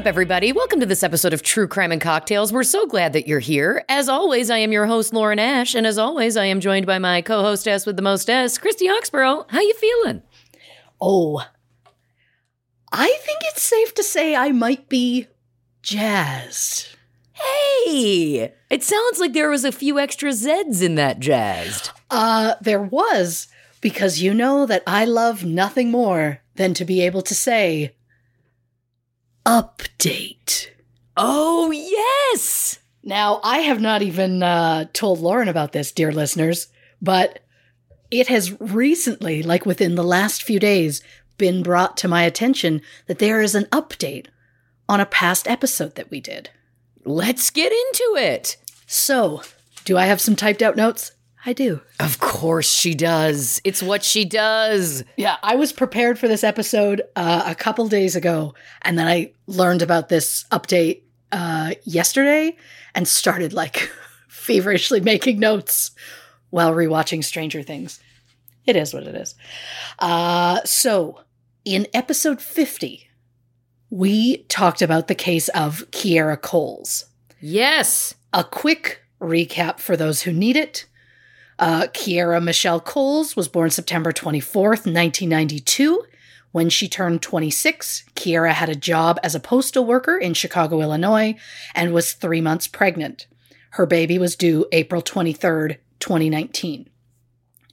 Up, everybody? Welcome to this episode of True Crime and Cocktails. We're so glad that you're here. As always, I am your host, Lauren Ash, and as always, I am joined by my co-hostess with the mostess, Christy Oxborough. How you feeling? Oh, I think it's safe to say I might be jazzed. Hey, it sounds like there was a few extra Z's in that jazzed. Uh, there was, because you know that I love nothing more than to be able to say, update. Oh, yes! Now, I have not even uh, told Lauren about this, dear listeners, but it has recently, like within the last few days, been brought to my attention that there is an update on a past episode that we did. Let's get into it. So, do I have some typed out notes? I do. Of course she does. It's what she does. Yeah, I was prepared for this episode uh, a couple days ago, and then I learned about this update uh, yesterday and started like feverishly making notes while rewatching Stranger Things. It is what it is. Uh, so, in episode 50, we talked about the case of Kiera Coles. Yes. A quick recap for those who need it. Uh, Kiera Michelle Coles was born September 24th, 1992. When she turned 26, Kiera had a job as a postal worker in Chicago, Illinois, and was three months pregnant. Her baby was due April 23rd, 2019.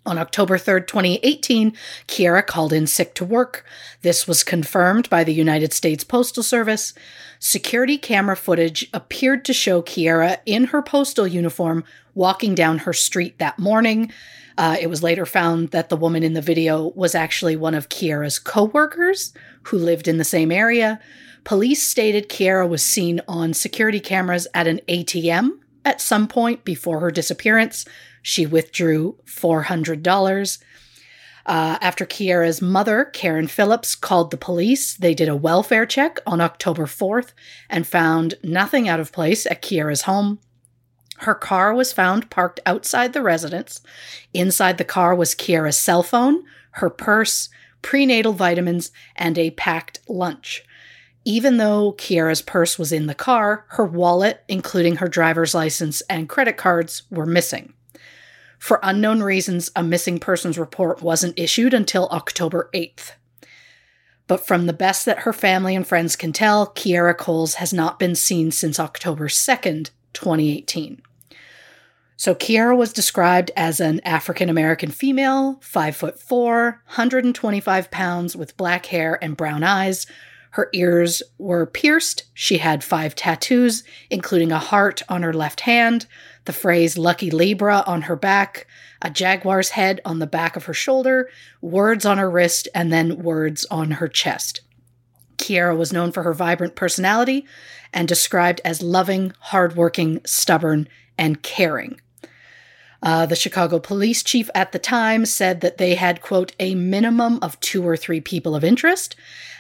On October 3rd, 2018, Kiera called in sick to work. This was confirmed by the United States Postal Service. Security camera footage appeared to show Kiera in her postal uniform walking down her street that morning. Uh, it was later found that the woman in the video was actually one of Kiera's co-workers who lived in the same area. Police stated Kiera was seen on security cameras at an ATM at some point before her disappearance. She withdrew $400. Uh, after Kiera's mother, Karen Phillips, called the police, they did a welfare check on October 4th and found nothing out of place at Kiera's home. Her car was found parked outside the residence. Inside the car was Kiera's cell phone, her purse, prenatal vitamins, and a packed lunch. Even though Kiera's purse was in the car, her wallet, including her driver's license and credit cards, were missing. For unknown reasons, a missing persons report wasn't issued until October 8th. But from the best that her family and friends can tell, Kiera Coles has not been seen since October 2nd, 2018. So Kiera was described as an African American female, 5 foot 4, 125 pounds with black hair and brown eyes. Her ears were pierced. She had five tattoos, including a heart on her left hand, the phrase Lucky Libra on her back, a jaguar's head on the back of her shoulder, words on her wrist, and then words on her chest. Kiera was known for her vibrant personality and described as loving, hardworking, stubborn, and caring. Uh, the Chicago police chief at the time said that they had, quote, a minimum of two or three people of interest,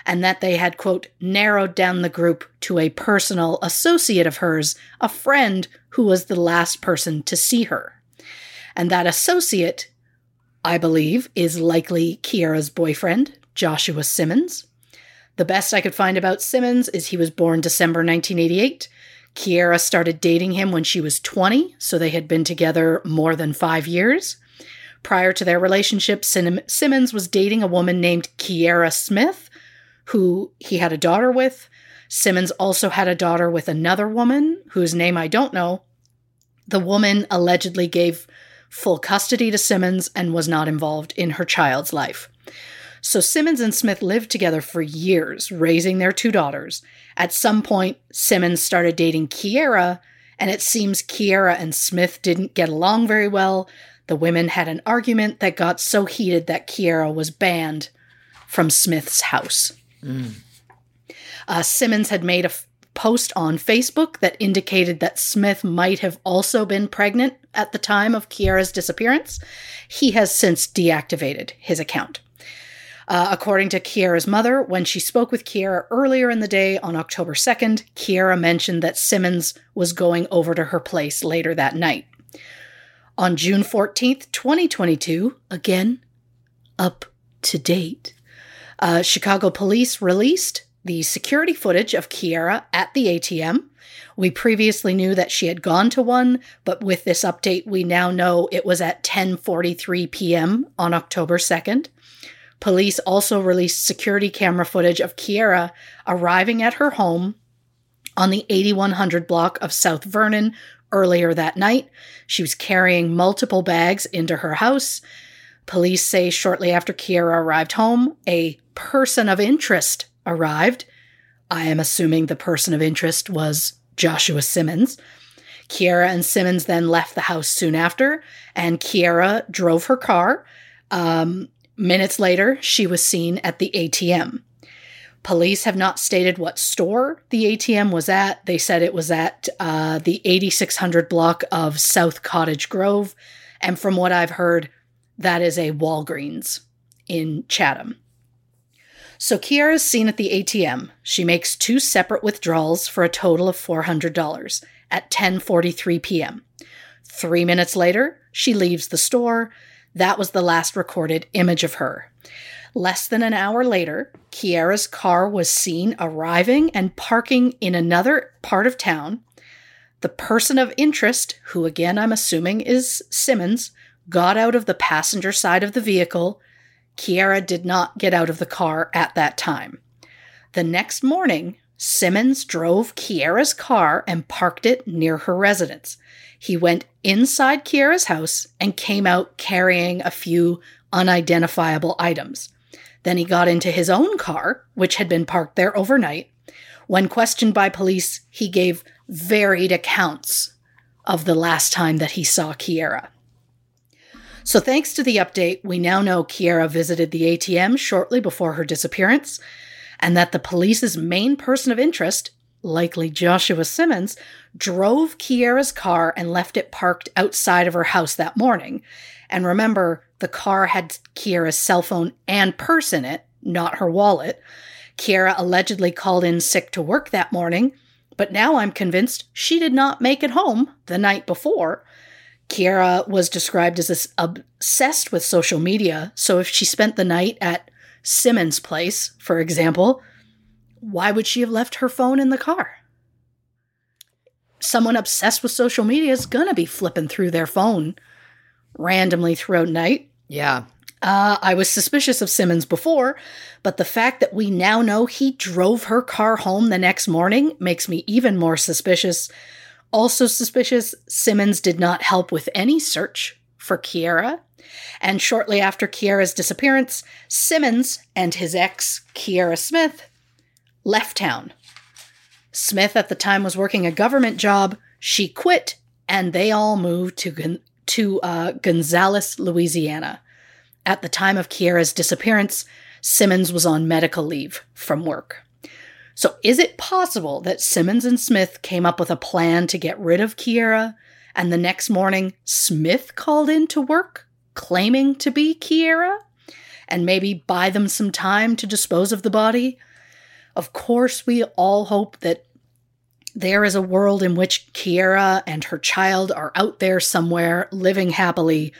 and that they had, quote, narrowed down the group to a personal associate of hers, a friend who was the last person to see her. And that associate, I believe, is likely Kiera's boyfriend, Joshua Simmons. The best I could find about Simmons is he was born December 1988. Kiera started dating him when she was 20, so they had been together more than five years. Prior to their relationship, Simmons was dating a woman named Kiera Smith, who he had a daughter with. Simmons also had a daughter with another woman whose name I don't know. The woman allegedly gave full custody to Simmons and was not involved in her child's life. So Simmons and Smith lived together for years, raising their two daughters. At some point, Simmons started dating Kiera, and it seems Kiera and Smith didn't get along very well. The women had an argument that got so heated that Kiera was banned from Smith's house. Mm. Uh, Simmons had made a f- post on Facebook that indicated that Smith might have also been pregnant at the time of Kiera's disappearance. He has since deactivated his account. Uh, according to Kiera's mother, when she spoke with Kiera earlier in the day on October 2nd, Kiera mentioned that Simmons was going over to her place later that night. On June 14th, 2022, again, up to date, uh, Chicago police released the security footage of Kiera at the ATM. We previously knew that she had gone to one, but with this update, we now know it was at 10:43 p.m. on October 2nd. Police also released security camera footage of Kiera arriving at her home on the 8100 block of South Vernon earlier that night. She was carrying multiple bags into her house. Police say shortly after Kiera arrived home, a person of interest arrived. I am assuming the person of interest was Joshua Simmons. Kiera and Simmons then left the house soon after, and Kiera drove her car. Um, Minutes later, she was seen at the ATM. Police have not stated what store the ATM was at. They said it was at uh, the 8600 block of South Cottage Grove. And from what I've heard, that is a Walgreens in Chatham. So Kiera is seen at the ATM. She makes two separate withdrawals for a total of $400 at 10:43 p.m. 3 minutes later, she leaves the store that was the last recorded image of her. Less than an hour later, Kiera's car was seen arriving and parking in another part of town. The person of interest, who again I'm assuming is Simmons, got out of the passenger side of the vehicle. Kiera did not get out of the car at that time. The next morning, Simmons drove Kiera's car and parked it near her residence. He went inside Kiera's house and came out carrying a few unidentifiable items. Then he got into his own car, which had been parked there overnight. When questioned by police, he gave varied accounts of the last time that he saw Kiera. So, thanks to the update, we now know Kiera visited the ATM shortly before her disappearance, and that the police's main person of interest likely Joshua Simmons, drove Kiera's car and left it parked outside of her house that morning. And remember, the car had Kiera's cell phone and purse in it, not her wallet. Kiera allegedly called in sick to work that morning, but now I'm convinced she did not make it home the night before. Kiera was described as obsessed with social media, so if she spent the night at Simmons' place, for example, why would she have left her phone in the car? Someone obsessed with social media is gonna be flipping through their phone randomly throughout night. Yeah. Uh, I was suspicious of Simmons before, but the fact that we now know he drove her car home the next morning makes me even more suspicious. Also suspicious, Simmons did not help with any search for Kiera. And shortly after Kiera's disappearance, Simmons and his ex, Kiera Smith, left town. Smith at the time was working a government job. She quit, and they all moved to to uh, Gonzales, Louisiana. At the time of Kiera's disappearance, Simmons was on medical leave from work. So, is it possible that Simmons and Smith came up with a plan to get rid of Kiera, and the next morning Smith called in to work, claiming to be Kiera, and maybe buy them some time to dispose of the body? Of course, we all hope that there is a world in which Kiera and her child are out there somewhere living happily.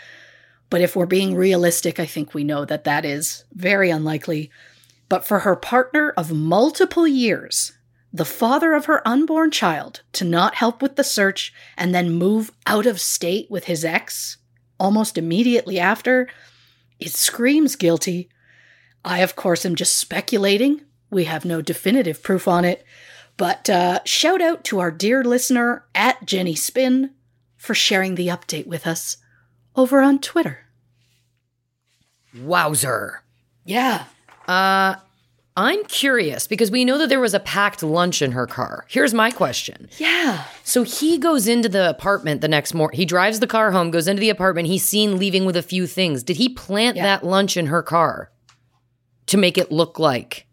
But if we're being realistic, I think we know that that is very unlikely. But for her partner of multiple years, the father of her unborn child, to not help with the search and then move out of state with his ex almost immediately after, it screams guilty. I, of course, am just speculating. We have no definitive proof on it. But uh, shout out to our dear listener at Jenny Spin for sharing the update with us over on Twitter. Wowzer. Yeah. Uh, I'm curious because we know that there was a packed lunch in her car. Here's my question. Yeah. So he goes into the apartment the next morning. He drives the car home, goes into the apartment. He's seen leaving with a few things. Did he plant Yeah. that lunch in her car to make it look like?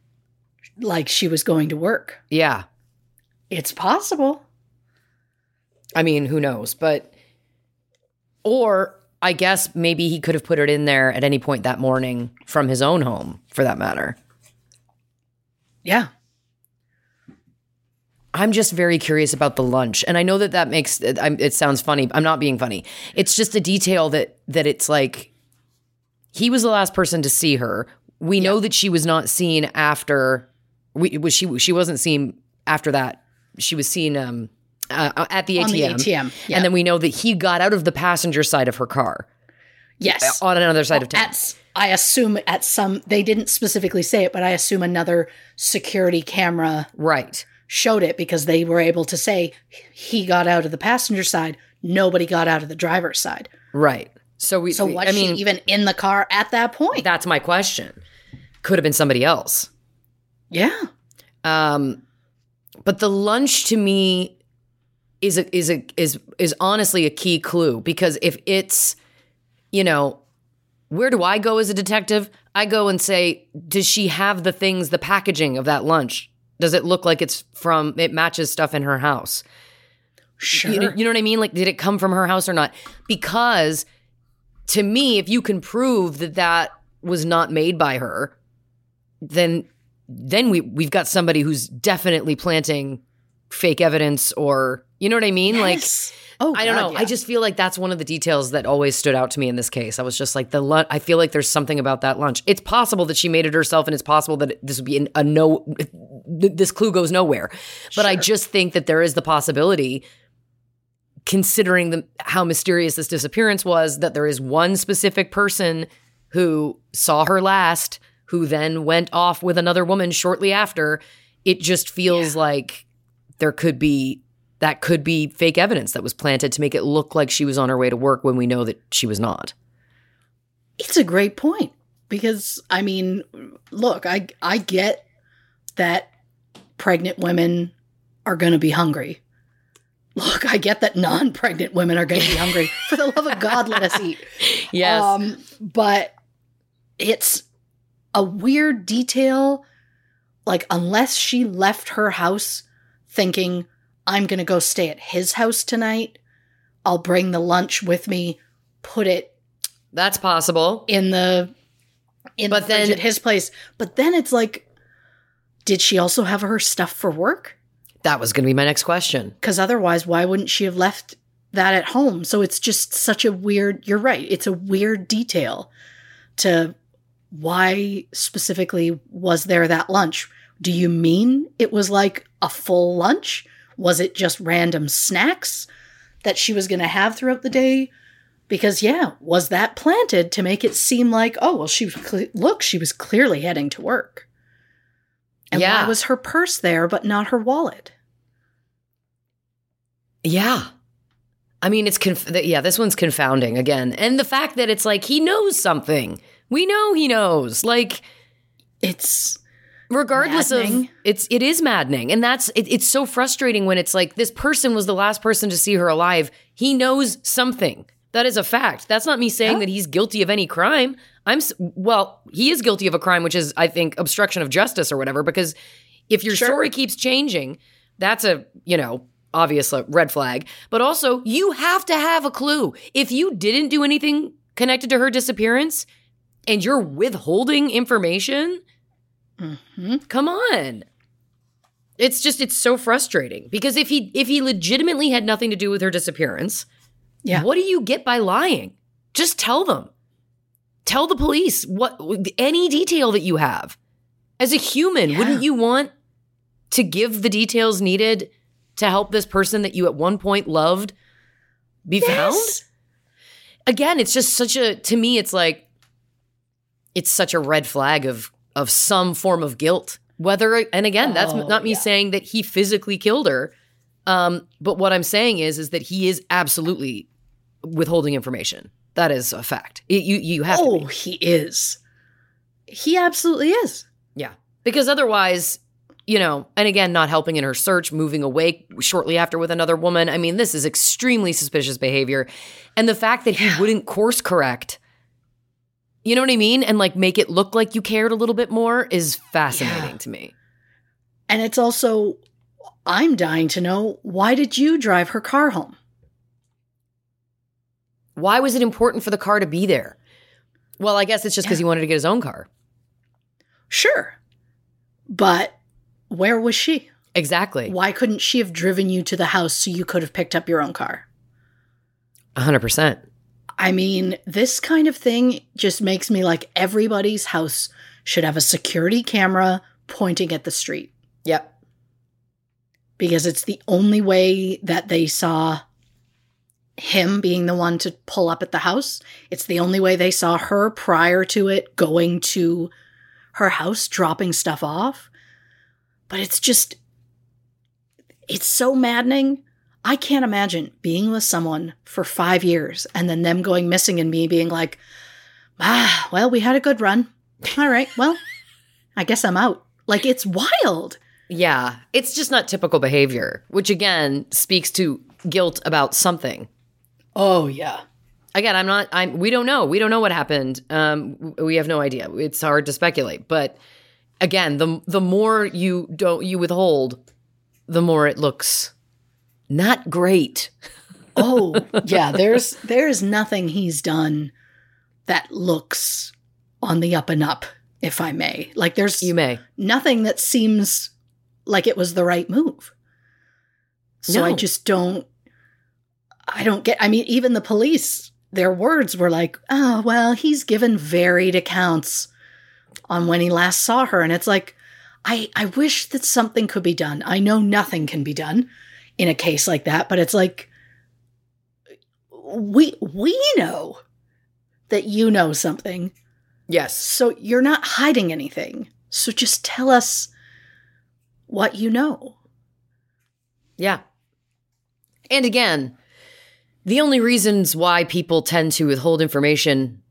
Like she was going to work. Yeah. It's possible. I mean, who knows? But, or I guess maybe he could have put it in there at any point that morning from his own home, for that matter. Yeah. I'm just very curious about the lunch, and I know that that makes it, I'm- it sounds funny. I'm not being funny. It's just a detail that that it's like he was the last person to see her. We know that she was not seen after. We was she she wasn't seen after that. She was seen um uh, at the ATM. The ATM, yeah. and then we know that he got out of the passenger side of her car Yes. on another side of town. At, I assume at some, they didn't specifically say it, but I assume another security camera right. showed it because they were able to say he got out of the passenger side. Nobody got out of the driver's side. Right. So we. So was I mean, she even in the car at that point? that's my question. Could have been somebody else. yeah. Um, but the lunch to me is a, is a, is is honestly a key clue because if it's, you know, where do I go as a detective? I go and say, does she have the things, the packaging of that lunch? Does it look like it's from? It matches stuff in her house. Sure. You, you know what I mean? Like, did it come from her house or not? Because to me, if you can prove that that was not made by her, then then we we've got somebody who's definitely planting fake evidence or you know what I mean? Yes. oh, Like I don't God, know. yeah. I just feel like that's one of the details that always stood out to me in this case. I was just like the lunch. I feel like there's something about that lunch. It's possible that she made it herself, and it's possible that this would be an, a no. This clue goes nowhere. But I just think that there is the possibility considering the, how mysterious this disappearance was, that there is one specific person who saw her last, who then went off with another woman shortly after. It just feels like there could be that could be fake evidence that was planted to make it look like she was on her way to work when we know that she was not. It's a great point because I mean, look, I I get that pregnant women are going to be hungry. Look, I get that non-pregnant women are going to be hungry. For the love of God, let us eat. Yes. Um, but it's a weird detail. Like, unless she left her house thinking, I'm going to go stay at his house tonight, I'll bring the lunch with me, put it That's possible. in the in But the then- at his place. But then it's like, did she also have her stuff for work? That was going to be my next question. Because otherwise, why wouldn't she have left that at home? So it's just such a weird. You're right. It's a weird detail to why specifically was there that lunch? Do you mean it was like a full lunch? Was it just random snacks that she was going to have throughout the day? Because yeah, was that planted to make it seem like oh well she was cle look she was clearly heading to work, and Yeah. why was her purse there but not her wallet? Yeah. I mean, it's conf- yeah. This one's confounding again, and the fact that it's like he knows something. We know he knows. Like, It's regardless Maddening. of it's it is maddening. And that's it, it's so frustrating when it's like this person was the last person to see her alive. He knows something. That is a fact. That's not me saying that he's guilty of any crime. I'm well he is guilty of a crime which is i think obstruction of justice or whatever because if your story keeps changing that's a you know obvious uh, red flag. But also you have to have a clue. If you didn't do anything connected to her disappearance and you're withholding information Mm-hmm. Come on. It's just it's so frustrating because if he if he legitimately had nothing to do with her disappearance, Yeah. what do you get by lying? Just tell them. Tell the police what any detail that you have. As a human, Yeah. wouldn't you want to give the details needed to help this person that you at one point loved be found? Again, it's just such a to me, it's like it's such a red flag of of some form of guilt. Whether and again, that's Oh, not me yeah. saying that he physically killed her. Um, but what I'm saying is is that he is absolutely withholding information. That is a fact. It- you you have to Oh, he is. He absolutely is. Yeah. Because otherwise, you know, and again, not helping in her search, moving away shortly after with another woman. I mean, this is extremely suspicious behavior. And the fact that he wouldn't course correct, you know what I mean? And like make it look like you cared a little bit more is fascinating Yeah. to me. And it's also, I'm dying to know why did you drive her car home? Why was it important for the car to be there? Well, I guess it's just because he wanted to get his own car. Sure. But where was she? Exactly. Why couldn't she have driven you to the house so you could have picked up your own car? 100%. I mean, this kind of thing just makes me like everybody's house should have a security camera pointing at the street Yep. because it's the only way that they saw him being the one to pull up at the house. It's the only way they saw her prior to it going to her house, dropping stuff off. But it's just, it's so maddening. I can't imagine being with someone for five years and then them going missing and me being like, ah, well, we had a good run. All right, well, I guess I'm out. Like, it's wild. Yeah, it's just not typical behavior, which again speaks to guilt about something. Oh, yeah. Again, I'm not. I'm. We don't know. We don't know what happened. Um, we have no idea. It's hard to speculate. But again, the the more you don't you withhold, the more it looks not great. Oh, yeah, there's there's nothing he's done that looks on the up and up, if I may. Like there's You may. nothing that seems like it was the right move. So I just don't I don't get I mean even the police their words were like, "Oh, well, he's given varied accounts on when he last saw her." And it's like I I wish that something could be done. I know nothing can be done in a case like that, but it's like we we know that you know something. Yes. So you're not hiding anything. So just tell us what you know. Yeah. And again, the only reasons why people tend to withhold information,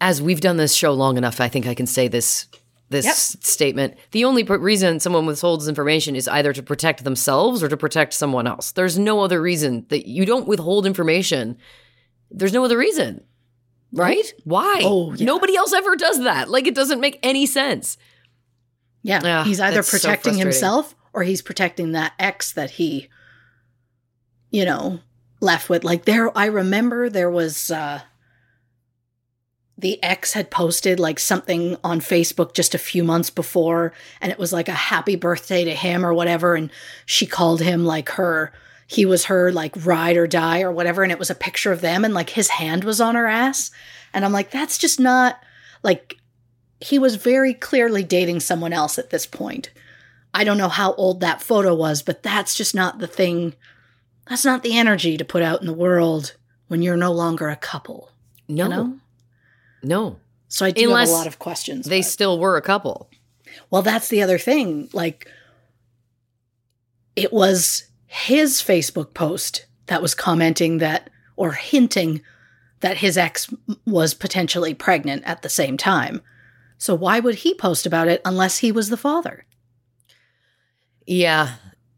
as we've done this show long enough, I think I can say this this Yep. statement. The only reason someone withholds information is either to protect themselves or to protect someone else. There's no other reason that you don't withhold information. There's no other reason. Right? Why? Oh, yeah. Nobody else ever does that. Like it doesn't make any sense. Yeah. Ah, he's either that's so protecting himself or he's protecting that ex that he, you know, left with. Like there, I remember there was, uh, the ex had posted like something on Facebook just a few months before, and it was like a happy birthday to him or whatever. And she called him like her, he was her like ride or die or whatever. And it was a picture of them, and like his hand was on her ass. And I'm like, that's just not like, he was very clearly dating someone else at this point. I don't know how old that photo was, but that's just not the thing. That's not the energy to put out in the world when you're no longer a couple. No. You know? No. So I do Unless have a lot of questions. They but- still were a couple. well, that's the other thing. Like, it was his Facebook post that was commenting that or hinting that his ex was potentially pregnant at the same time. So why would he post about it unless he was the father? Yeah.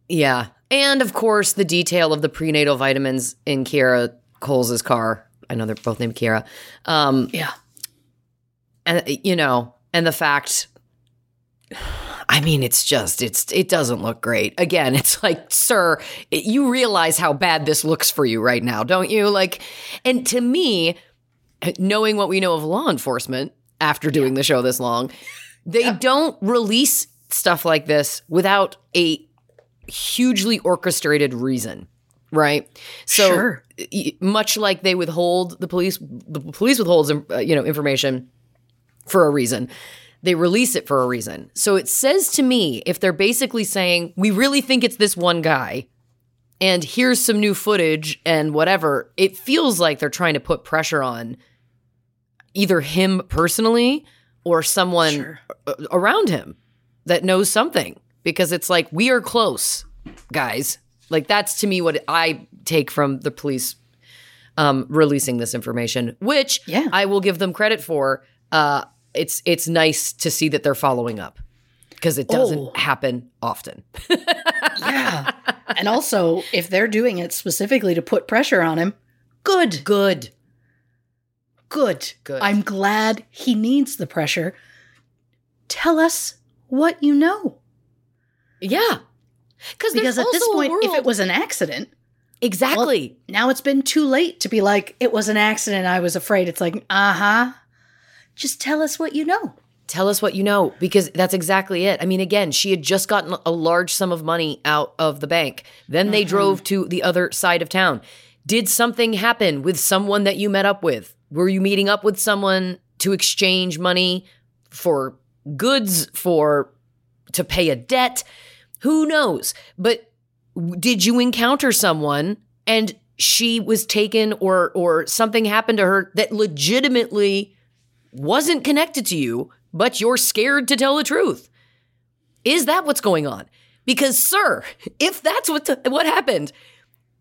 Yeah. And of course, the detail of the prenatal vitamins in Kiera Coles's car. I know they're both named Kiera. Um, Yeah. And you know, and the fact I mean, it's just it's it doesn't look great. Again, it's like, sir, you realize how bad this looks for you right now, don't you? Like, and to me, knowing what we know of law enforcement after doing the show this long, they don't release stuff like this without a hugely orchestrated reason, right? So Sure. much like they withhold the police, the police withholds uh, you know information for a reason. They release it for a reason. So it says to me if they're basically saying, we really think it's this one guy, and here's some new footage and whatever, it feels like they're trying to put pressure on either him personally or someone Sure. around him that knows something. Because it's like, we are close, guys. Like, that's to me what I take from the police um, releasing this information, which Yeah. I will give them credit for. Uh, it's it's nice to see that they're following up because it doesn't Oh. happen often. Yeah. and also, if they're doing it specifically to put pressure on him, good. Good. Good. Good. I'm glad he needs the pressure. Tell us what you know. Yeah. Because at this point, if it was an accident, exactly now it's been too late to be like, it was an accident. I was afraid. It's like, uh huh. Just tell us what you know. Tell us what you know because that's exactly it. I mean, again, she had just gotten a large sum of money out of the bank. Then they mm-hmm. drove to the other side of town. Did something happen with someone that you met up with? Were you meeting up with someone to exchange money for goods, for to pay a debt? Who knows? But did you encounter someone and she was taken or or something happened to her that legitimately wasn't connected to you, but you're scared to tell the truth. Is that what's going on? Because, sir, if that's what what happened,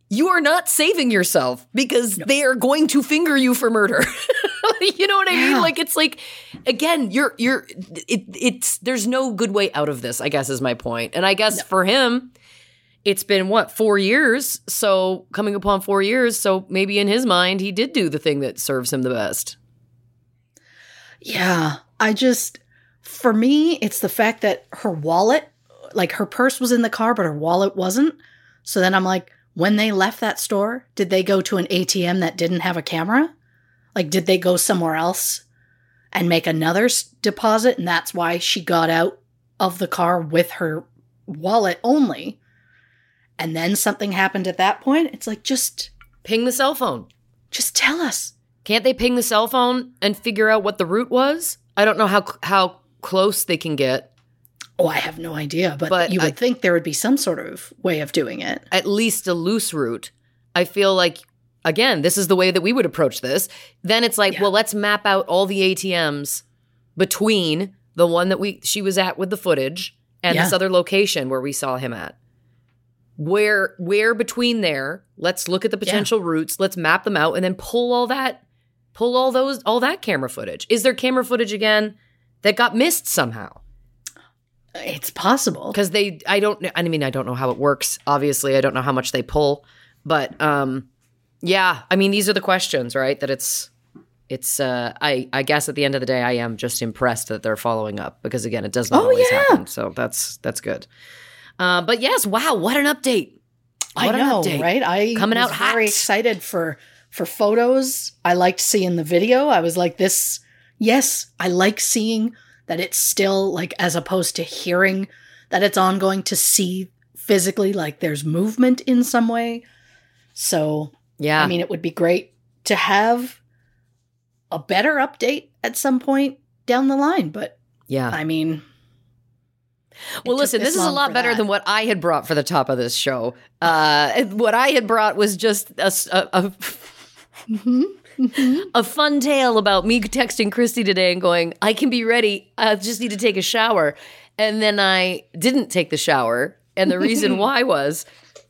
you are not saving yourself because they are going to finger you for murder. you know what I mean? Like it's like again, you're you're it, it's there's no good way out of this. I guess is my point. point, and I guess for him. It's been what four years, so coming upon four years, so maybe in his mind he did do the thing that serves him the best. Yeah. I just, for me, it's the fact that her wallet, like her purse was in the car, but her wallet wasn't. So then I'm like, when they left that store, did they go to an ATM that didn't have a camera? Like, did they go somewhere else and make another s- deposit? And that's why she got out of the car with her wallet only. And then something happened at that point. It's like, just, Ping the cell phone. just tell us. Can't they ping the cell phone and figure out what the route was? I don't know how how close they can get. Oh, I have no idea, but, But you would I- think there would be some sort of way of doing it. At least a loose route. I feel like again, this is the way that we would approach this. Then it's like, Yeah. well, let's map out all the ATMs between the one that we she was at with the footage and this other location where we saw him at. Where where between there, let's look at the potential routes, let's map them out and then pull all that pull all those all that camera footage. Is there camera footage again that got missed somehow? It's possible. because they i don't i mean i don't know how it works obviously i don't know how much they pull but um yeah i mean these are the questions right that it's it's uh i i guess at the end of the day i am just impressed that they're following up because again it does not Oh, always yeah. happen so that's that's good uh but yes wow what an update what I an know, update. right? I Coming out very hot. excited for for photos. I liked seeing the video. I was like, this. Yes, I like seeing that it's still like as opposed to hearing that it's ongoing to see physically like there's movement in some way. So yeah I mean, it would be great to have a better update at some point down the line. But yeah I mean, Well, listen, this this is a lot better that. than what I had brought for the top of this show. Uh, what I had brought was just a, s- a- a- a fun tale about me texting Christy today and going, I can be ready. I just need to take a shower. And then I didn't take the shower. And the reason why was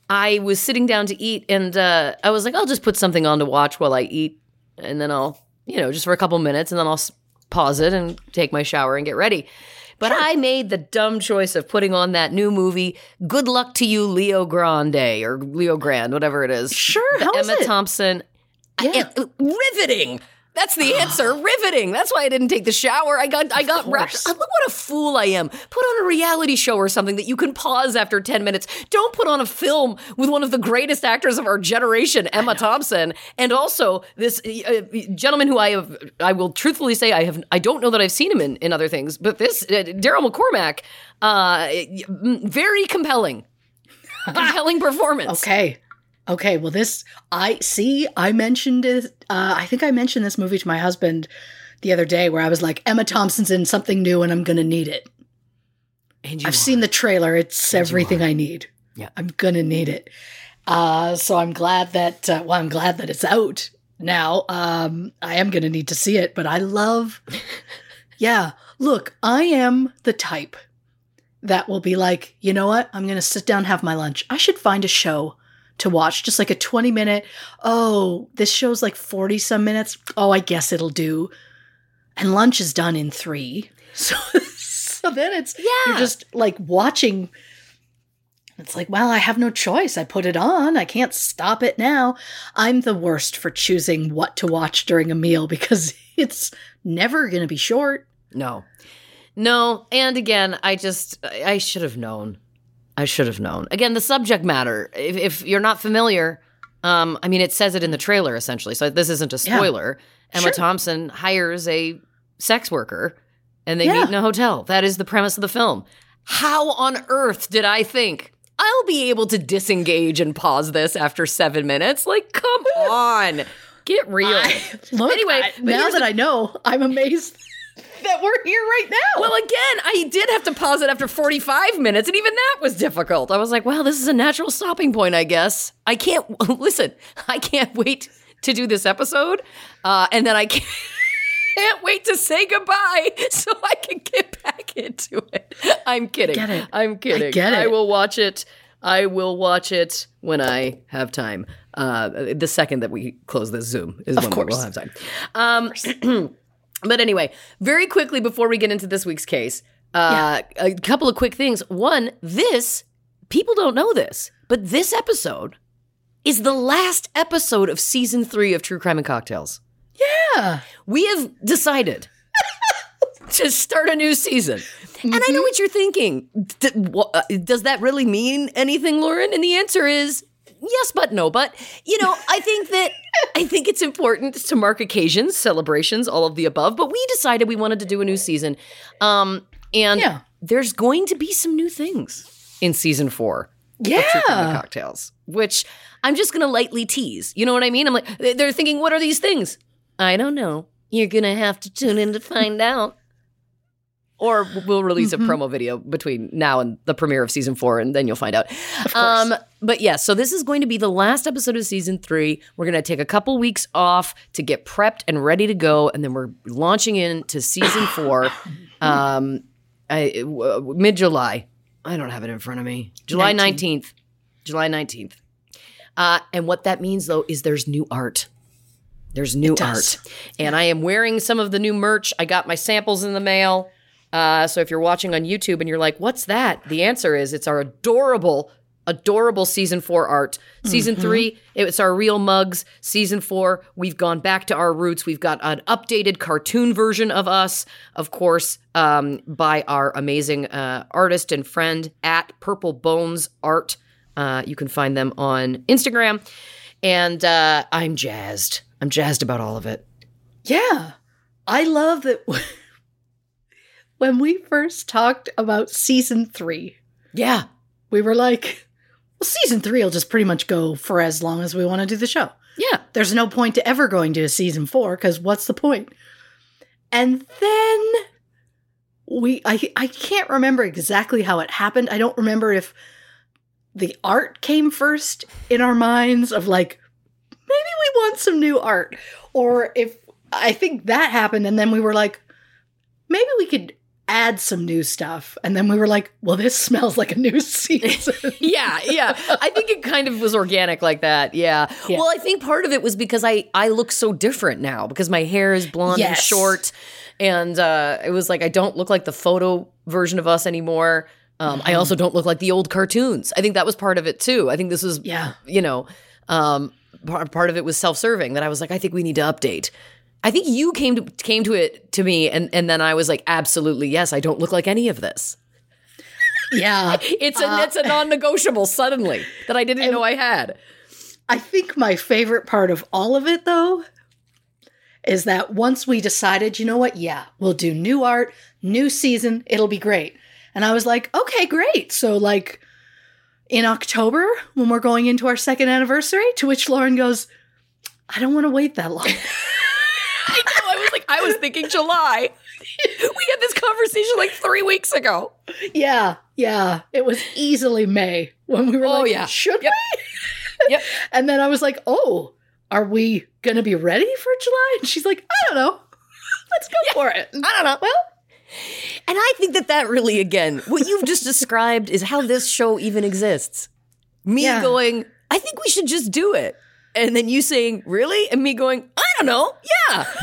I was sitting down to eat and uh, I was like, I'll just put something on to watch while I eat. And then I'll, you know, just for a couple minutes and then I'll pause it and take my shower and get ready. But I made the dumb choice of putting on that new movie, Good Luck to You, Leo Grande, or Leo Grand, whatever it is. Sure, The how is Emma it? Thompson. I- Yeah. it- riveting. That's the answer. riveting. That's why I didn't take the shower. I got I got wrapped. Look what a fool I am. Put on a reality show or something that you can pause after 10 minutes. Don't put on a film with one of the greatest actors of our generation, Emma Thompson, and also this uh, gentleman who I have I will truthfully say I have I don't know that I've seen him in in other things, but this uh, Daryl McCormack uh very compelling. compelling performance. Okay. Okay. Well, this, I see, I mentioned it. Uh, I think I mentioned this movie to my husband the other day where I was like, Emma Thompson's in something new and I'm going to need it. And you I've seen the trailer. It's everything I need. Yeah. I'm going to need it. Uh, so I'm glad that, uh, well, I'm glad that it's out now. Um, I am going to need to see it, but I love, yeah. Look, I am the type that will be like, you know what? I'm going to sit down, have my lunch. I should find a show to watch, just like a 20 minute. Oh, this show's like 40 some minutes. Oh, I guess it'll do. And lunch is done in three. So, so then it's, Yeah. you're just like watching. It's like, well, I have no choice. I put it on. I can't stop it now. I'm the worst for choosing what to watch during a meal because it's never going to be short. No. No, and again, I just I should have known. I should have known. Again, the subject matter. If, if you're not familiar, um, I mean, it says it in the trailer essentially, so this isn't a Yeah. spoiler. Emma Sure. Thompson hires a sex worker, and they Yeah. meet in a hotel. That is the premise of the film. How on earth did I think I'll be able to disengage and pause this after seven minutes? Like, come on, get real. Look, Anyway, I- now that the- I know, I'm amazed that we're here right now. Well, again, I did have to pause it after 45 minutes, and even that was difficult. I was like, well, this is a natural stopping point, I guess. I can't, listen, I can't wait to do this episode, uh, and then I can't. Can't wait to say goodbye so I can get back into it. I'm kidding. get it. I'm kidding. I get it. I will watch it. I will watch it when I have time. Uh, the second that we close this Zoom is when we'll have time. Um, but anyway, very quickly before we get into this week's case, uh, a couple of quick things. One, this, people don't know this, but this episode is the last episode of season three of True Crime and Cocktails. yeah. We have decided to start a new season. And I know what you're thinking. Uh, does that really mean anything, Lauren? And the answer is yes, but no. But, you know, I think that I think it's important to mark occasions, celebrations, all of the above. But we decided we wanted to do a new season. Um, and Yeah. there's going to be some new things in season four. Yeah. cocktails, which I'm just gonna lightly tease. You know what I mean? I'm like, they're thinking, what are these things? I don't know. You're gonna have to tune in to find out. Or we'll release a promo video between now and the premiere of season four, and then you'll find out. Um, but yes, so this is going to be the last episode of season three. We're going to take a couple weeks off to get prepped and ready to go, and then we're launching into season four, um, I- w- mid July. I don't have it in front of me. July 19th. July 19th. Uh, and what that means, though, is there's new art. There's new art. And I am wearing some of the new merch. I got my samples in the mail. Uh, so if you're watching on YouTube and you're like, what's that? The answer is it's our adorable, adorable season four art. Season three, it's our real mugs. Season four, we've gone back to our roots. We've got an updated cartoon version of us, of course, um, by our amazing uh, artist and friend at Purple Bones Art. Uh, you can find them on Instagram. And uh, I'm jazzed. I'm jazzed about all of it. Yeah. I love that when we first talked about season three, Yeah. we were like, well, season three will just pretty much go for as long as we want to do the show. Yeah. There's no point to ever going to a season four because what's the point? And then we, I, I can't remember exactly how it happened. I don't remember if the art came first in our minds of like, maybe we want some new art, or if I think that happened, and then we were like, maybe we could add some new stuff, and then we were like, well, this smells like a new season. yeah, yeah. I think it kind of was organic like that. Yeah. Yeah. Well, I think part of it was because I I look so different now because my hair is blonde and short, and uh, it was like I don't look like the photo version of us anymore. Um, I also don't look like the old cartoons. I think that was part of it too. I think this was, Yeah. you know, um, part part of it was self serving. That I was like, I think we need to update. I think you came to came to it to me, and and then I was like, absolutely yes. I don't look like any of this. Yeah. It's a uh, it's a non negotiable suddenly that I didn't know I had. I think my favorite part of all of it, though, is that once we decided, you know what? Yeah, we'll do new art, new season. It'll be great. And I was like, okay, great. So, like, in October, when we're going into our second anniversary, to which Lauren goes, I don't want to wait that long. I know. I was like, I was thinking July. We had this conversation like three weeks ago. yeah, yeah. It was easily May when we were Oh, like, yeah. should Yep. we? Yep. And then I was like, oh, are we going to be ready for July? And she's like, I don't know. Let's go for it. I don't know. Well, and I think that that really, again, what you've just described is how this show even exists. Me Yeah. going, I think we should just do it. And then you saying, really? And me going, I don't know. Yeah.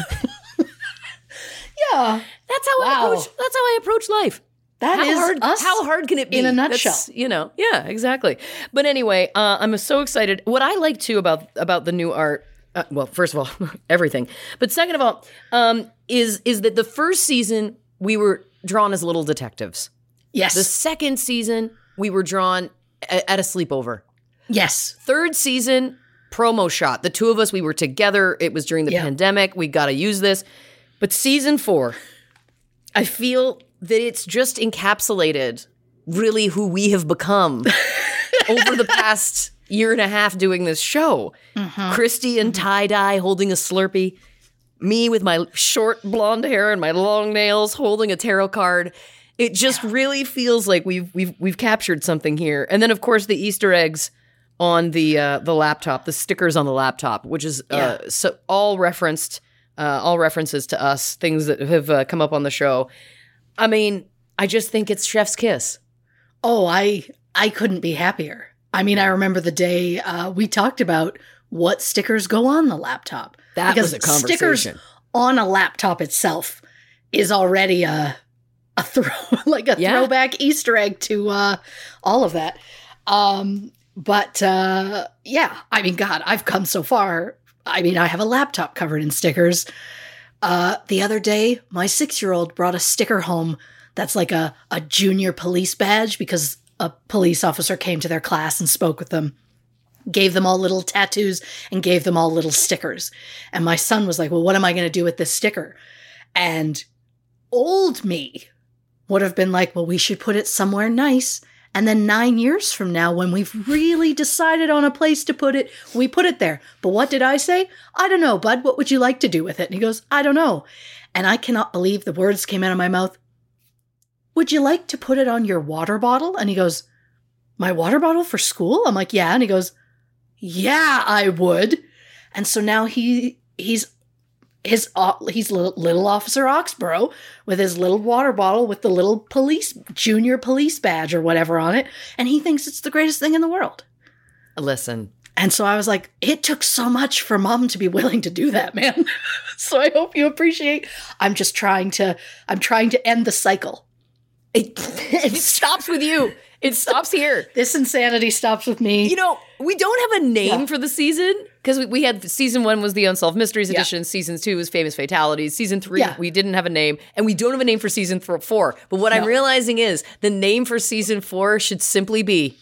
Yeah. That's how I approach that's how I approach life. That how is hard, us How hard can it be? in a That's- nutshell. you know, yeah, exactly. But anyway, uh, I'm so excited. What I like too about about the new art, uh, well, first of all, everything, but second of all, um, is is that the first season we were drawn as little detectives. Yes. The second season we were drawn a- at a sleepover. yes. Third season promo shot. The two of us we were together. It was during the Yeah. pandemic. We got to use this. But season 4 I feel that it's just encapsulated really who we have become over the past year and a half doing this show. Mm-hmm. Christy in mm-hmm. tie dye holding a Slurpee, me with my short blonde hair and my long nails holding a tarot card. It just really feels like we've we've we've captured something here. And then of course the Easter eggs on the uh, the laptop, the stickers on the laptop, which is uh, so all referenced, uh, all references to us, things that have uh, come up on the show. I mean, I just think it's Chef's kiss. Oh, I I couldn't be happier. I mean, I remember the day uh, we talked about what stickers go on the laptop. That because was a stickers conversation. on a laptop itself is already a a throw like a Yeah. throwback Easter egg to uh, all of that. Um, but uh, yeah, I mean, God, I've come so far. I mean, I have a laptop covered in stickers. Uh, the other day, my six year old brought a sticker home that's like a, a junior police badge because a police officer came to their class and spoke with them, gave them all little tattoos, and gave them all little stickers. And my son was like, Well, what am I going to do with this sticker? And old me would have been like, Well, we should put it somewhere nice. And then nine years from now, when we've really decided on a place to put it, we put it there. But what did I say? I don't know, bud. What would you like to do with it? And he goes, I don't know. And I cannot believe the words came out of my mouth. Would you like to put it on your water bottle? And he goes, My water bottle for school? I'm like, Yeah. And he goes, Yeah, I would. And so now he he's his uh, he's little, little officer Oxborough with his little water bottle with the little police junior police badge or whatever on it, and he thinks it's the greatest thing in the world. Listen, And so I was like, it took so much for mom to be willing to do that, man. so I hope you appreciate. I'm just trying to I'm trying to end the cycle. it, it stops with you. It stops here. This insanity stops with me. You know, we don't have a name Yeah. for the season because we, we had season one was the Unsolved Mysteries Yeah. edition, season two was Famous Fatalities, season three Yeah. we didn't have a name, and we don't have a name for season th- four. But what I'm realizing is the name for season four should simply be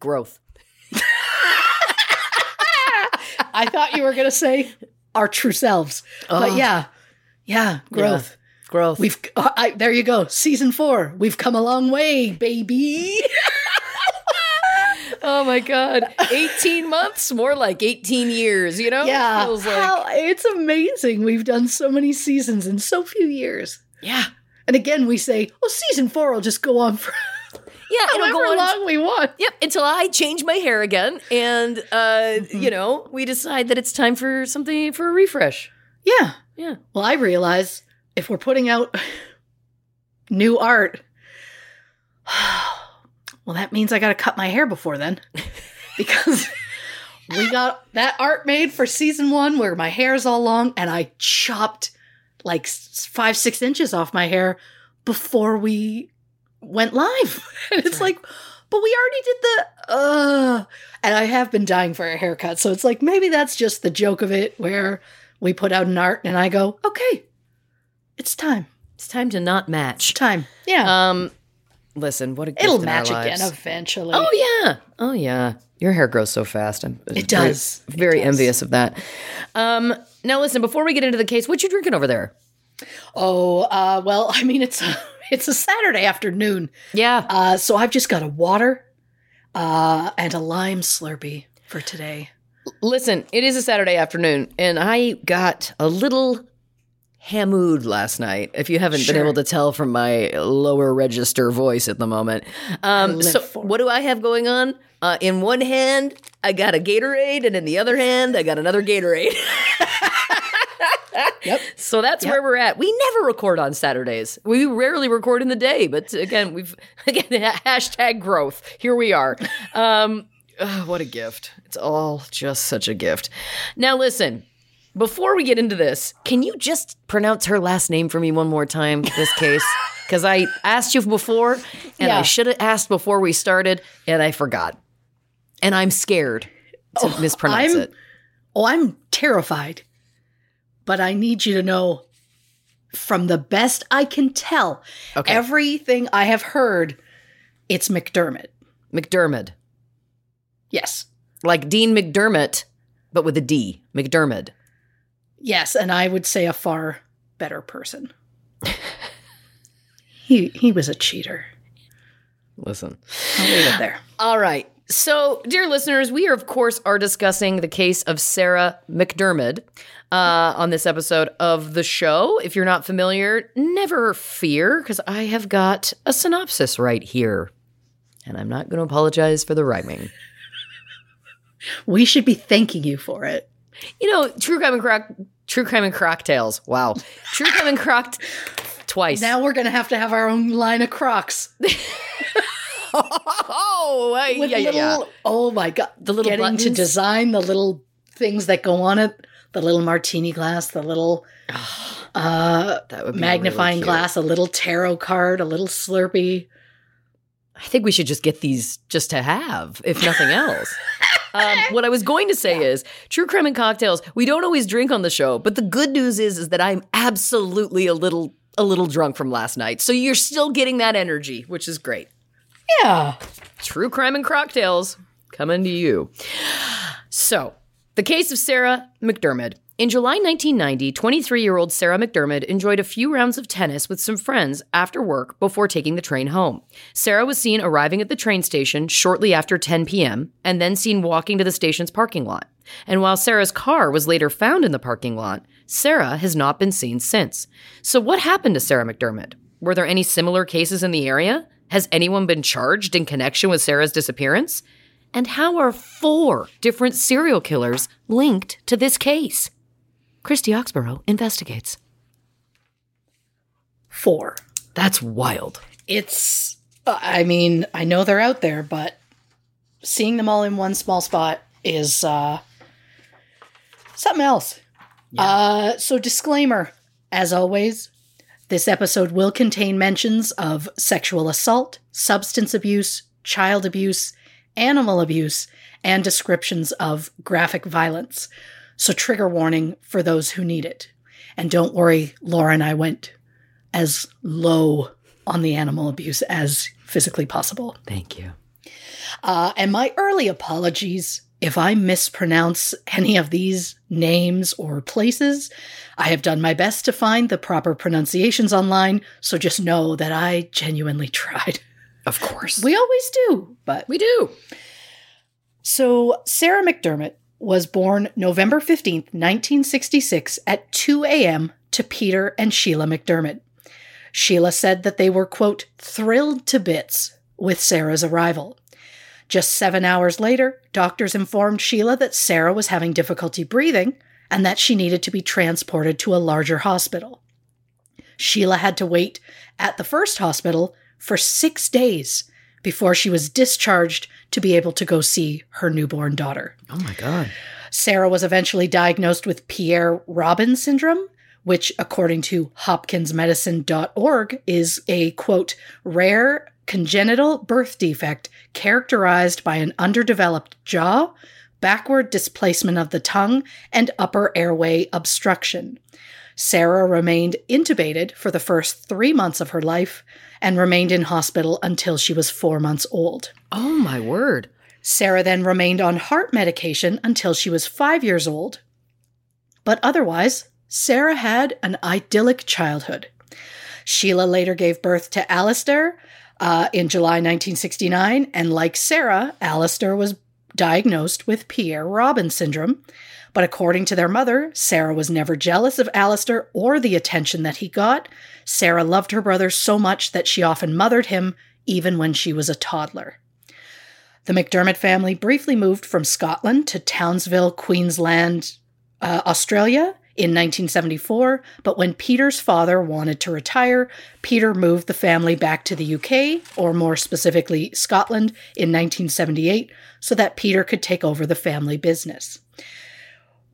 growth. I thought you were going to say our true selves. But Oh. yeah. Yeah, growth. Growth. We've uh, I, there you go. Season 4. We've come a long way, baby. oh my god, 18 months, more like 18 years. You know, yeah. like How, it's amazing. We've done so many seasons in so few years. yeah, And again, we say, "Oh, season 4 will just go on for yeah. It'll however go on long we want." Yep, until I change my hair again, and uh, you know, we decide that it's time for something for a refresh. Yeah. Yeah. Well, I realize if we're putting out new art, well, that means I got to cut my hair before then. because we got that art made for season one where my hair is all long and I chopped like five, six inches off my hair before we went live. and it's like, but we already did the, uh, and I have been dying for a haircut. So it's like, maybe that's just the joke of it where we put out an art and I go, okay, it's time. It's time to not It's match. time. Yeah. Um, listen, what a gift It'll in our match again eventually. Oh yeah, oh yeah. Your hair grows so fast. I'm It very- does. It Very does. envious of that. Um, now listen, before we get into the case, what you drinking over there? Oh, uh, well, I mean, it's a, it's a Saturday afternoon. Yeah. Uh, so I've just got a water uh, and a lime Slurpee for today. Listen, it is a Saturday afternoon, and I got a little hammood last night. If you haven't been able to tell from my lower register voice at the moment, um, so what do I have going on? Uh, in one hand, I got a Gatorade, and in the other hand, I got another Gatorade. Yep. So that's where we're at. We never record on Saturdays. We rarely record in the day, but again, we've again hashtag growth. Here we are. Um, ugh, what a gift! It's all just such a gift. Now listen. Before we get into this, can you just pronounce her last name for me one more time? This case, because I asked you before, and I should have asked before we started, and I forgot, and I'm scared to oh, mispronounce I'm- it. Oh, I'm terrified. But I need you to know from the best I can tell, Okay. everything I have heard, it's MacDiarmid. MacDiarmid. Yes. like Dean McDermott, but with a D. MacDiarmid. Yes, and I would say a far better person. he he was a cheater. Listen. I'll leave it there. All right. So, dear listeners, we are, of course, are discussing the case of Sarah MacDiarmid uh, on this episode of the show. If you're not familiar, never fear, because I have got a synopsis right here. And I'm not going to apologize for the rhyming. We should be thanking you for it. You know, True Crime and Croc, True Crime and Cocktails. Wow. True Crime and Croc twice. Now we're gonna have to have our own line of Crocs. oh, I- yeah, yeah, little, yeah. oh my god, The little getting to design the little things that go on it, the little martini glass, the little uh, That would be magnifying really glass, a little tarot card, a little Slurpee. I think we should just get these just to have, if nothing else. um, what I was going to say is, true crime and cocktails. We don't always drink on the show, but the good news is, is that I'm absolutely a little, a little drunk from last night. So you're still getting that energy, which is great. Yeah, True crime and cocktails coming to you. So, the case of Sarah MacDiarmid. In July 1990, 23 year old Sarah MacDiarmid enjoyed a few rounds of tennis with some friends after work before taking the train home. Sarah was seen arriving at the train station shortly after 10 p.m. and then seen walking to the station's parking lot. And while Sarah's car was later found in the parking lot, Sarah has not been seen since. So, what happened to Sarah MacDiarmid? Were there any similar cases in the area? Has anyone been charged in connection with Sarah's disappearance? And how are four different serial killers linked to this case? Christy Oxborough investigates. four. That's wild. It's. uh, I mean, I know they're out there, but seeing them all in one small spot is uh, something else. Uh, so, disclaimer as always, this episode will contain mentions of sexual assault, substance abuse, child abuse, animal abuse, and descriptions of graphic violence. So, trigger warning for those who need it. And don't worry, Laura and I went as low on the animal abuse as physically possible. Thank you. Uh, and my early apologies if I mispronounce any of these names or places. I have done my best to find the proper pronunciations online, so just know that I genuinely tried. Of course. We always do, but we do. so Sarah MacDiarmid was born November 15th, 1966 at 2 a.m. to Peter and Sheila MacDiarmid. Sheila said that they were, quote, thrilled to bits with Sarah's arrival. Just seven hours later, doctors informed Sheila that Sarah was having difficulty breathing and that she needed to be transported to a larger hospital. Sheila had to wait at the first hospital for six days before she was discharged to be able to go see her newborn daughter. Oh my God. Sarah was eventually diagnosed with Pierre Robin syndrome, which, according to hopkinsmedicine.org, is a quote, rare congenital birth defect characterized by an underdeveloped jaw, backward displacement of the tongue, and upper airway obstruction. Sarah remained intubated for the first three months of her life and remained in hospital until she was four months old. Oh, my word. Sarah then remained on heart medication until she was five years old. But otherwise, Sarah had an idyllic childhood. Sheila later gave birth to Alistair uh, in July 1969, and like Sarah, Alistair was diagnosed with Pierre Robin syndrome. But according to their mother, Sarah was never jealous of Alistair or the attention that he got. Sarah loved her brother so much that she often mothered him, even when she was a toddler. The MacDiarmid family briefly moved from Scotland to Townsville, Queensland, uh, Australia in 1974, but when Peter's father wanted to retire, Peter moved the family back to the UK, or more specifically, Scotland, in 1978, so that Peter could take over the family business.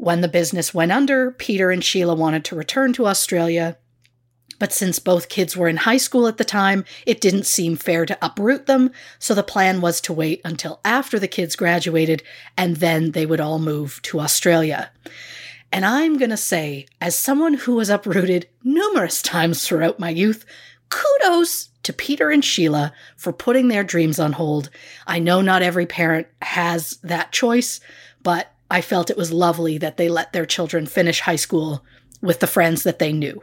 When the business went under, Peter and Sheila wanted to return to Australia, but since both kids were in high school at the time, it didn't seem fair to uproot them, so the plan was to wait until after the kids graduated and then they would all move to Australia. And I'm going to say, as someone who was uprooted numerous times throughout my youth, kudos to Peter and Sheila for putting their dreams on hold. I know not every parent has that choice, but I felt it was lovely that they let their children finish high school with the friends that they knew.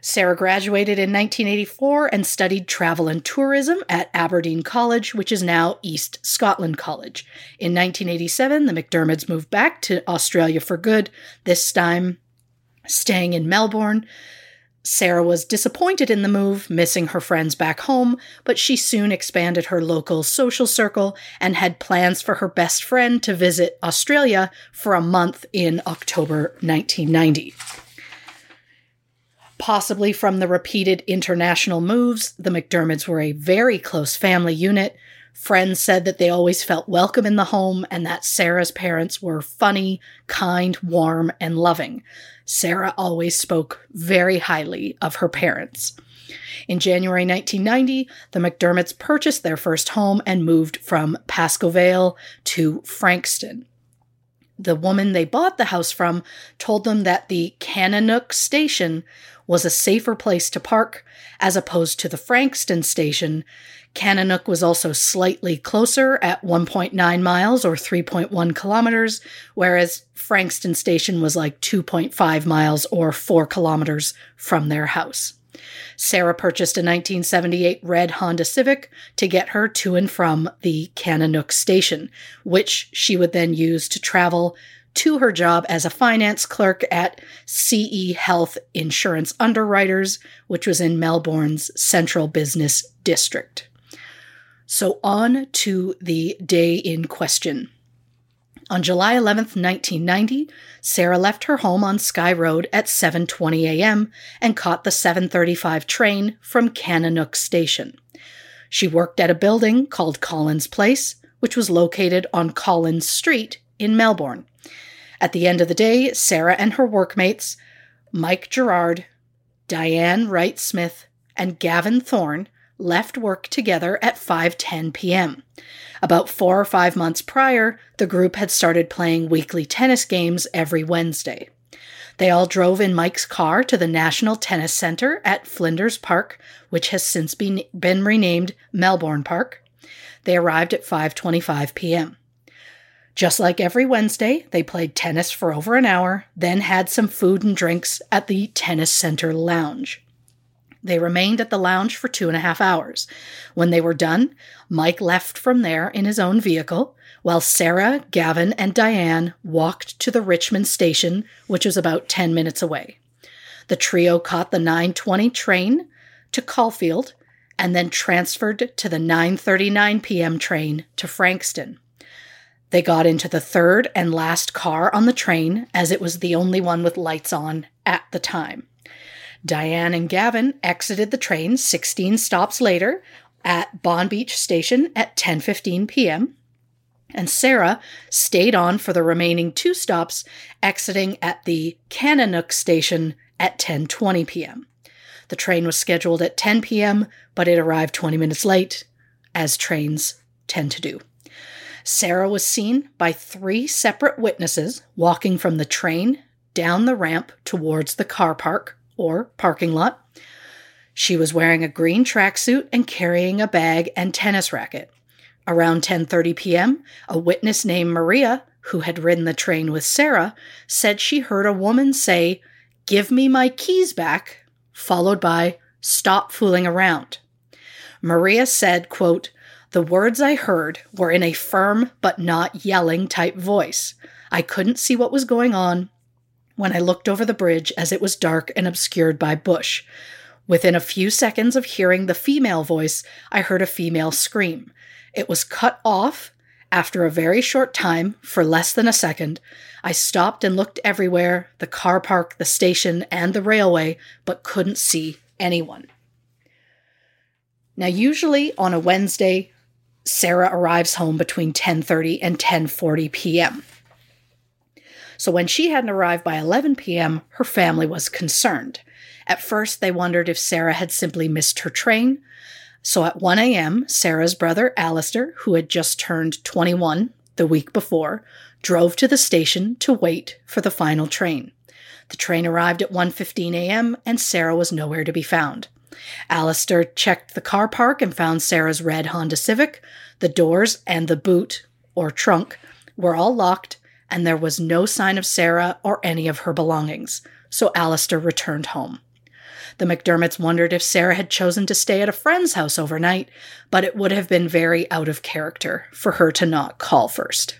Sarah graduated in 1984 and studied travel and tourism at Aberdeen College, which is now East Scotland College. In 1987, the MacDiarmids moved back to Australia for good, this time staying in Melbourne. Sarah was disappointed in the move, missing her friends back home, but she soon expanded her local social circle and had plans for her best friend to visit Australia for a month in October 1990. Possibly from the repeated international moves, the MacDiarmids were a very close family unit. Friends said that they always felt welcome in the home and that Sarah's parents were funny, kind, warm, and loving. Sarah always spoke very highly of her parents. In January 1990, the MacDiarmids purchased their first home and moved from Pascoe Vale to Frankston the woman they bought the house from told them that the Kananook station was a safer place to park as opposed to the Frankston station. Kananook was also slightly closer at 1.9 miles or 3.1 kilometers, whereas Frankston station was like 2.5 miles or 4 kilometers from their house. Sarah purchased a 1978 red Honda Civic to get her to and from the Kananook station, which she would then use to travel to her job as a finance clerk at CE Health Insurance Underwriters, which was in Melbourne's Central Business District. So, on to the day in question. On July 11th, 1990, Sarah left her home on Sky Road at 7:20 a.m. and caught the 7:35 train from Kananook station. She worked at a building called Collins Place, which was located on Collins Street in Melbourne. At the end of the day, Sarah and her workmates, Mike Gerard, Diane Wright Smith, and Gavin Thorne left work together at 5:10 p.m. About 4 or 5 months prior, the group had started playing weekly tennis games every Wednesday. They all drove in Mike's car to the National Tennis Center at Flinders Park, which has since been, been renamed Melbourne Park. They arrived at 5:25 p.m. Just like every Wednesday, they played tennis for over an hour, then had some food and drinks at the Tennis Center Lounge. They remained at the lounge for two and a half hours. When they were done, Mike left from there in his own vehicle, while Sarah, Gavin, and Diane walked to the Richmond station, which was about 10 minutes away. The trio caught the 920 train to Caulfield and then transferred to the 9:39 p.m. train to Frankston. They got into the third and last car on the train as it was the only one with lights on at the time. Diane and Gavin exited the train 16 stops later at Bonbeach Station at 10:15 p.m. And Sarah stayed on for the remaining two stops, exiting at the Kananook station at 10:20 p.m. The train was scheduled at 10 p.m., but it arrived 20 minutes late, as trains tend to do. Sarah was seen by three separate witnesses walking from the train down the ramp towards the car park or parking lot. She was wearing a green tracksuit and carrying a bag and tennis racket. Around 10:30 p.m., a witness named Maria, who had ridden the train with Sarah, said she heard a woman say, "Give me my keys back," followed by "Stop fooling around." Maria said, quote, "The words I heard were in a firm but not yelling type voice. I couldn't see what was going on when I looked over the bridge as it was dark and obscured by bush. Within a few seconds of hearing the female voice, I heard a female scream. It was cut off after a very short time, for less than a second. I stopped and looked everywhere the car park, the station, and the railway, but couldn't see anyone. Now, usually on a Wednesday, Sarah arrives home between 10:30 and 10:40 p.m. So when she hadn't arrived by 11 p.m., her family was concerned. At first, they wondered if Sarah had simply missed her train. So at 1 a.m., Sarah's brother Alistair, who had just turned 21 the week before, drove to the station to wait for the final train. The train arrived at 1:15 a.m. and Sarah was nowhere to be found. Alistair checked the car park and found Sarah's red Honda Civic. The doors and the boot or trunk were all locked and there was no sign of Sarah or any of her belongings. So Alistair returned home. The McDermotts wondered if Sarah had chosen to stay at a friend's house overnight, but it would have been very out of character for her to not call first.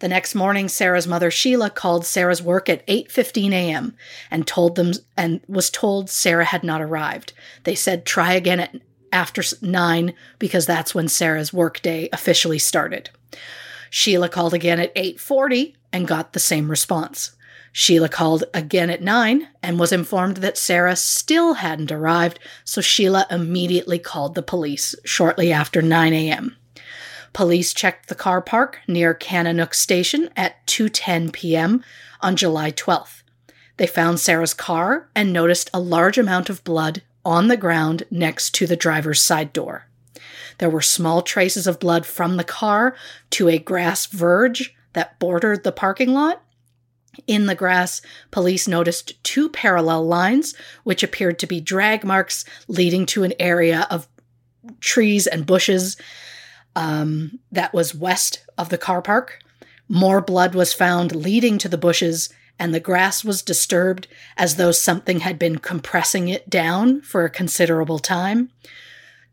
The next morning, Sarah's mother Sheila called Sarah's work at 8:15 a.m. and told them and was told Sarah had not arrived. They said try again at after 9 because that's when Sarah's workday officially started. Sheila called again at 8:40 and got the same response. Sheila called again at 9 and was informed that Sarah still hadn't arrived, so Sheila immediately called the police shortly after 9 a.m. Police checked the car park near Kananook Station at 2:10 p.m. on July 12th. They found Sarah's car and noticed a large amount of blood on the ground next to the driver's side door. There were small traces of blood from the car to a grass verge that bordered the parking lot. In the grass, police noticed two parallel lines, which appeared to be drag marks leading to an area of trees and bushes um, that was west of the car park. More blood was found leading to the bushes, and the grass was disturbed as though something had been compressing it down for a considerable time.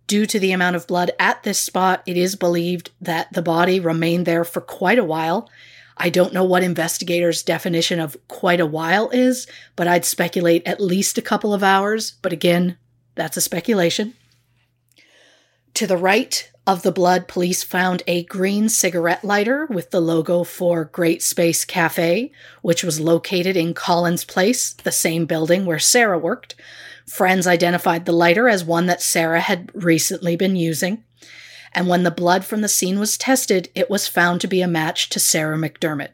Due to the amount of blood at this spot, it is believed that the body remained there for quite a while. I don't know what investigators' definition of quite a while is, but I'd speculate at least a couple of hours. But again, that's a speculation. To the right of the blood, police found a green cigarette lighter with the logo for Great Space Cafe, which was located in Collins Place, the same building where Sarah worked. Friends identified the lighter as one that Sarah had recently been using. And when the blood from the scene was tested, it was found to be a match to Sarah MacDiarmid.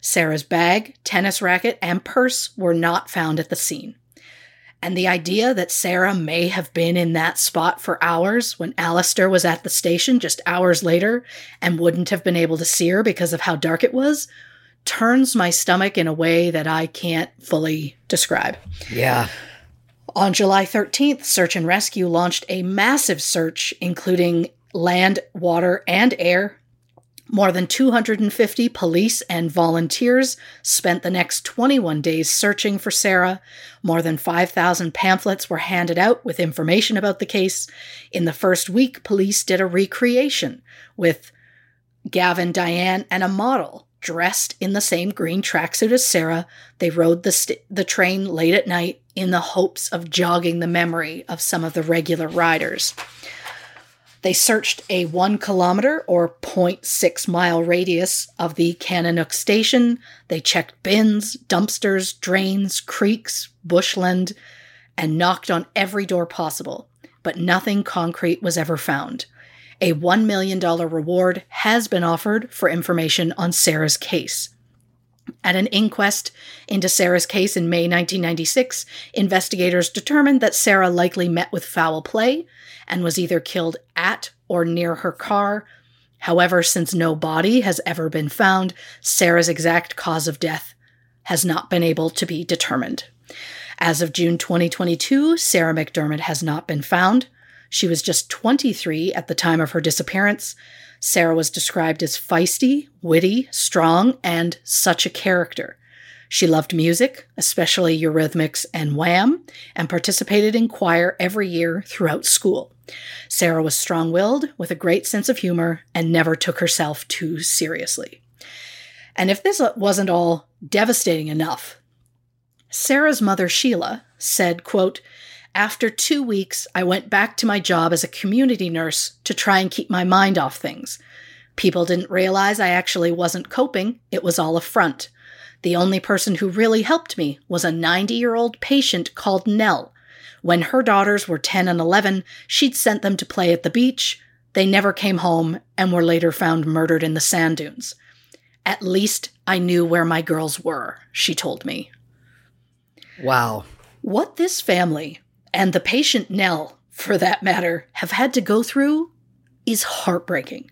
Sarah's bag, tennis racket, and purse were not found at the scene. And the idea that Sarah may have been in that spot for hours when Alistair was at the station just hours later and wouldn't have been able to see her because of how dark it was turns my stomach in a way that I can't fully describe. Yeah. On July 13th, Search and Rescue launched a massive search, including land, water, and air. More than 250 police and volunteers spent the next 21 days searching for Sarah. More than 5,000 pamphlets were handed out with information about the case. In the first week, police did a recreation with Gavin, Diane, and a model dressed in the same green tracksuit as Sarah. They rode the, st- the train late at night in the hopes of jogging the memory of some of the regular riders. They searched a one kilometer or 0.6 mile radius of the Kananook station. They checked bins, dumpsters, drains, creeks, bushland, and knocked on every door possible, but nothing concrete was ever found. A $1 million reward has been offered for information on Sarah's case. At an inquest into Sarah's case in May 1996, investigators determined that Sarah likely met with foul play and was either killed at or near her car. However, since no body has ever been found, Sarah's exact cause of death has not been able to be determined. As of June 2022, Sarah MacDiarmid has not been found. She was just 23 at the time of her disappearance. Sarah was described as feisty, witty, strong, and such a character. She loved music, especially Eurythmics and Wham, and participated in choir every year throughout school. Sarah was strong willed, with a great sense of humor, and never took herself too seriously. And if this wasn't all devastating enough, Sarah's mother, Sheila, said, quote, after two weeks, I went back to my job as a community nurse to try and keep my mind off things. People didn't realize I actually wasn't coping, it was all a front. The only person who really helped me was a 90 year old patient called Nell. When her daughters were 10 and 11, she'd sent them to play at the beach. They never came home and were later found murdered in the sand dunes. At least I knew where my girls were, she told me. Wow. What this family, and the patient Nell, for that matter, have had to go through is heartbreaking.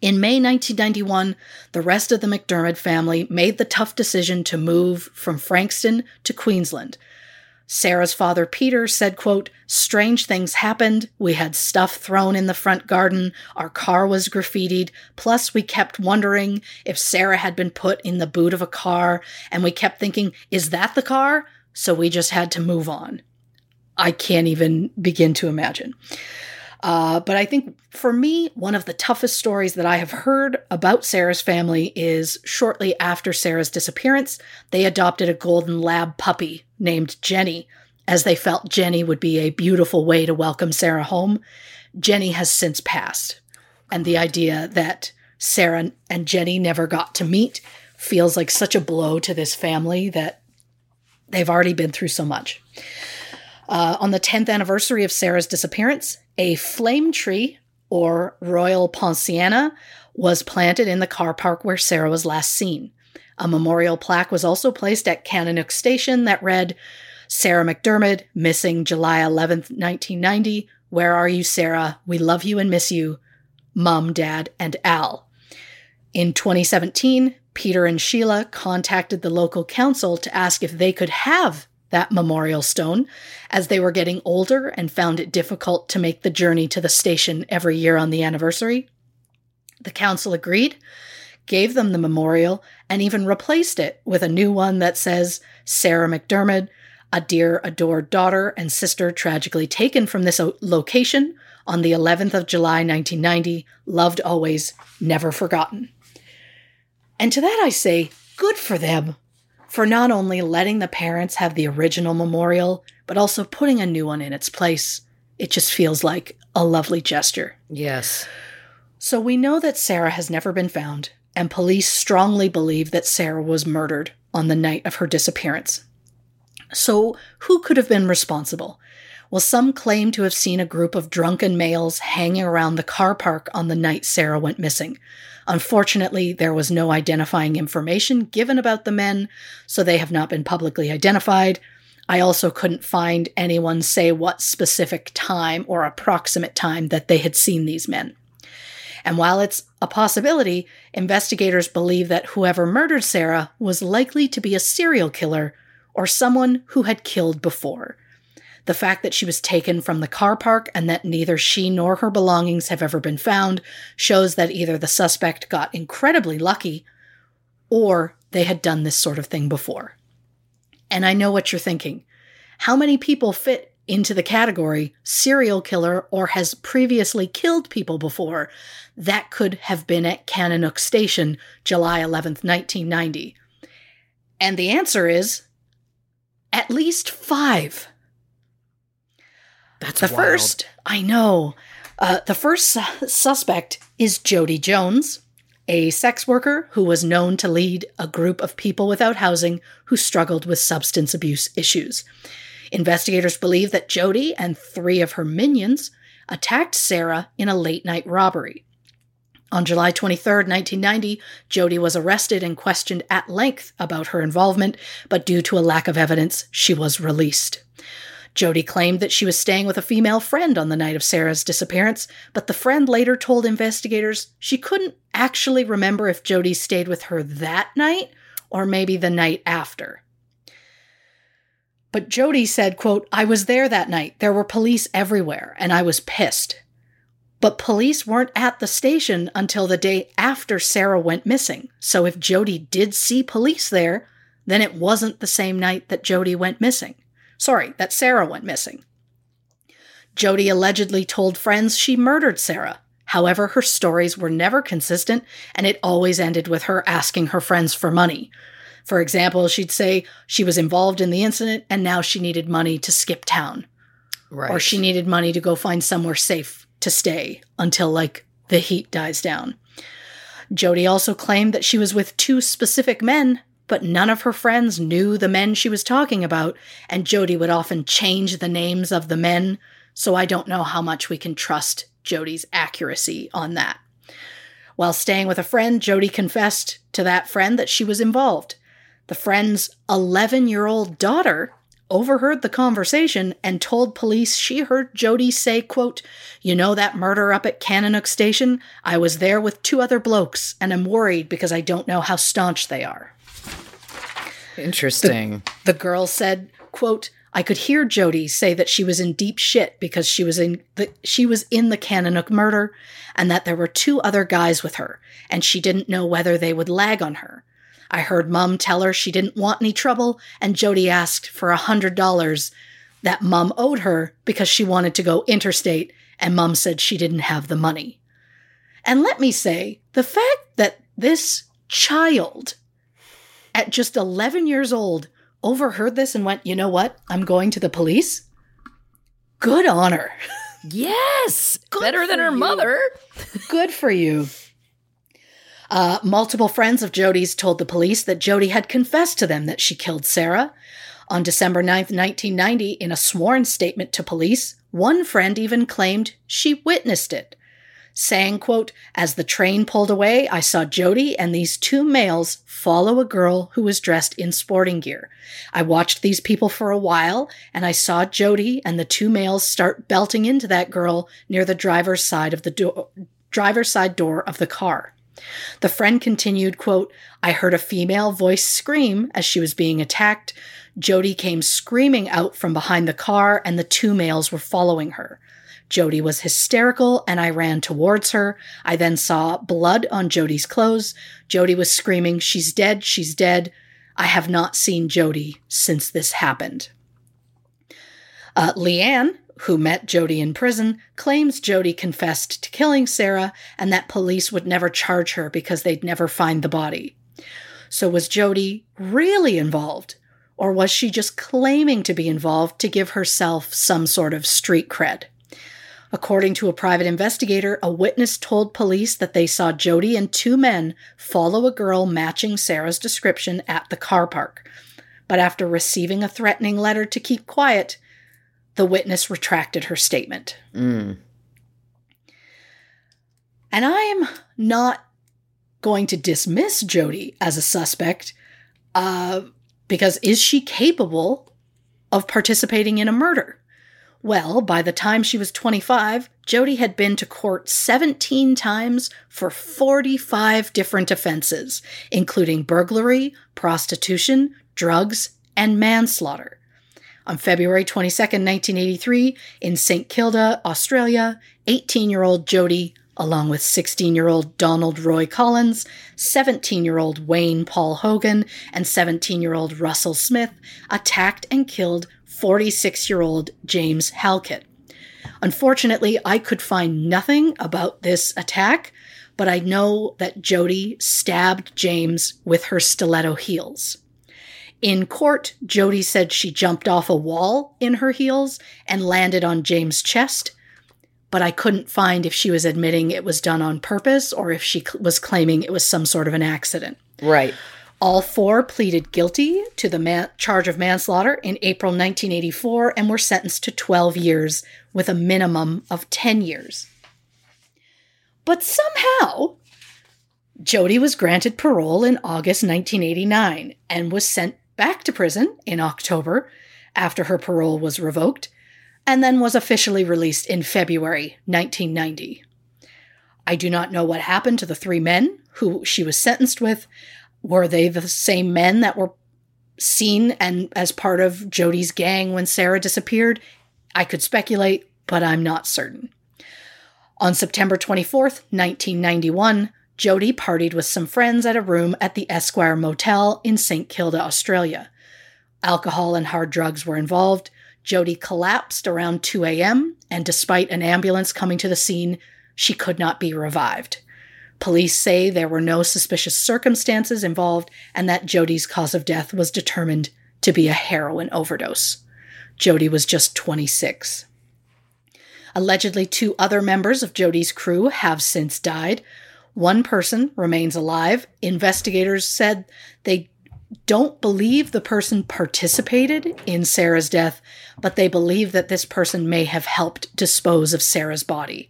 In May 1991, the rest of the MacDiarmid family made the tough decision to move from Frankston to Queensland. Sarah's father Peter said, quote, Strange things happened. We had stuff thrown in the front garden. Our car was graffitied. Plus, we kept wondering if Sarah had been put in the boot of a car. And we kept thinking, is that the car? So we just had to move on. I can't even begin to imagine. Uh, but I think for me, one of the toughest stories that I have heard about Sarah's family is shortly after Sarah's disappearance, they adopted a golden lab puppy named Jenny, as they felt Jenny would be a beautiful way to welcome Sarah home. Jenny has since passed, and the idea that Sarah and Jenny never got to meet feels like such a blow to this family that they've already been through so much. Uh, on the 10th anniversary of Sarah's disappearance, a flame tree, or Royal Poinciana, was planted in the car park where Sarah was last seen. A memorial plaque was also placed at Kananook Station that read, Sarah MacDiarmid, missing July 11th, 1990. Where are you, Sarah? We love you and miss you. Mom, Dad, and Al. In 2017, Peter and Sheila contacted the local council to ask if they could have that memorial stone as they were getting older and found it difficult to make the journey to the station every year on the anniversary. The council agreed, gave them the memorial, and even replaced it with a new one that says Sarah MacDiarmid, a dear adored daughter and sister tragically taken from this location on the 11th of July 1990, loved always, never forgotten. And to that I say, good for them for not only letting the parents have the original memorial, but also putting a new one in its place. It just feels like a lovely gesture. Yes. So we know that Sarah has never been found, and police strongly believe that Sarah was murdered on the night of her disappearance. So, who could have been responsible? Well, some claim to have seen a group of drunken males hanging around the car park on the night Sarah went missing. Unfortunately, there was no identifying information given about the men, so they have not been publicly identified. I also couldn't find anyone say what specific time or approximate time that they had seen these men. And while it's a possibility, investigators believe that whoever murdered Sarah was likely to be a serial killer or someone who had killed before. The fact that she was taken from the car park and that neither she nor her belongings have ever been found shows that either the suspect got incredibly lucky or they had done this sort of thing before. And I know what you're thinking. How many people fit into the category serial killer or has previously killed people before that could have been at Kananook Station July 11th, 1990? And the answer is at least five. That's the wild. first, I know. Uh, the first su- suspect is Jody Jones, a sex worker who was known to lead a group of people without housing who struggled with substance abuse issues. Investigators believe that Jody and three of her minions attacked Sarah in a late night robbery. On July 23, 1990, Jody was arrested and questioned at length about her involvement, but due to a lack of evidence, she was released. Jodi claimed that she was staying with a female friend on the night of Sarah's disappearance, but the friend later told investigators she couldn't actually remember if Jody stayed with her that night or maybe the night after. But Jody said, quote, I was there that night. There were police everywhere, and I was pissed. But police weren't at the station until the day after Sarah went missing. So if Jody did see police there, then it wasn't the same night that Jody went missing. Sorry, that Sarah went missing. Jody allegedly told friends she murdered Sarah. However, her stories were never consistent, and it always ended with her asking her friends for money. For example, she'd say she was involved in the incident and now she needed money to skip town. Right. Or she needed money to go find somewhere safe to stay until like the heat dies down. Jody also claimed that she was with two specific men but none of her friends knew the men she was talking about, and Jody would often change the names of the men, so I don't know how much we can trust Jody's accuracy on that. While staying with a friend, Jody confessed to that friend that she was involved. The friend's 11 year old daughter overheard the conversation and told police she heard Jody say, quote, You know that murder up at Kananook Station? I was there with two other blokes, and I'm worried because I don't know how staunch they are. Interesting. The, the girl said, quote, I could hear Jody say that she was in deep shit because she was in the she was in the Kananook murder and that there were two other guys with her and she didn't know whether they would lag on her. I heard mum tell her she didn't want any trouble and Jody asked for a hundred dollars that mum owed her because she wanted to go interstate and mum said she didn't have the money. And let me say, the fact that this child at just 11 years old, overheard this and went, you know what? I'm going to the police. Good honor. Yes. Good Better than her you. mother. Good for you. Uh, multiple friends of Jody's told the police that Jody had confessed to them that she killed Sarah. On December 9th, 1990, in a sworn statement to police, one friend even claimed she witnessed it saying, quote, As the train pulled away, I saw Jody and these two males follow a girl who was dressed in sporting gear. I watched these people for a while, and I saw Jody and the two males start belting into that girl near the driver's side of the door driver's side door of the car. The friend continued, quote, I heard a female voice scream as she was being attacked. Jody came screaming out from behind the car, and the two males were following her. Jodi was hysterical and I ran towards her. I then saw blood on Jody's clothes. Jody was screaming, She's dead, she's dead. I have not seen Jody since this happened. Uh, Leanne, who met Jody in prison, claims Jody confessed to killing Sarah and that police would never charge her because they'd never find the body. So was Jody really involved? Or was she just claiming to be involved to give herself some sort of street cred? According to a private investigator, a witness told police that they saw Jody and two men follow a girl matching Sarah's description at the car park. But after receiving a threatening letter to keep quiet, the witness retracted her statement. Mm. And I am not going to dismiss Jody as a suspect, uh, because is she capable of participating in a murder? Well, by the time she was 25, Jody had been to court 17 times for 45 different offenses, including burglary, prostitution, drugs, and manslaughter. On February 22, 1983, in St. Kilda, Australia, 18 year old Jody, along with 16 year old Donald Roy Collins, 17 year old Wayne Paul Hogan, and 17 year old Russell Smith, attacked and killed 46 year old James Halkett. Unfortunately, I could find nothing about this attack, but I know that Jody stabbed James with her stiletto heels. In court, Jody said she jumped off a wall in her heels and landed on James' chest, but I couldn't find if she was admitting it was done on purpose or if she was claiming it was some sort of an accident. Right. All four pleaded guilty to the man- charge of manslaughter in April 1984 and were sentenced to 12 years with a minimum of 10 years. But somehow, Jody was granted parole in August 1989 and was sent back to prison in October after her parole was revoked, and then was officially released in February 1990. I do not know what happened to the three men who she was sentenced with. Were they the same men that were seen and as part of Jody's gang when Sarah disappeared? I could speculate, but I'm not certain. On September 24th, 1991, Jody partied with some friends at a room at the Esquire Motel in St. Kilda, Australia. Alcohol and hard drugs were involved. Jody collapsed around 2 a.m., and despite an ambulance coming to the scene, she could not be revived. Police say there were no suspicious circumstances involved and that Jody's cause of death was determined to be a heroin overdose. Jody was just 26. Allegedly, two other members of Jody's crew have since died. One person remains alive. Investigators said they don't believe the person participated in Sarah's death, but they believe that this person may have helped dispose of Sarah's body.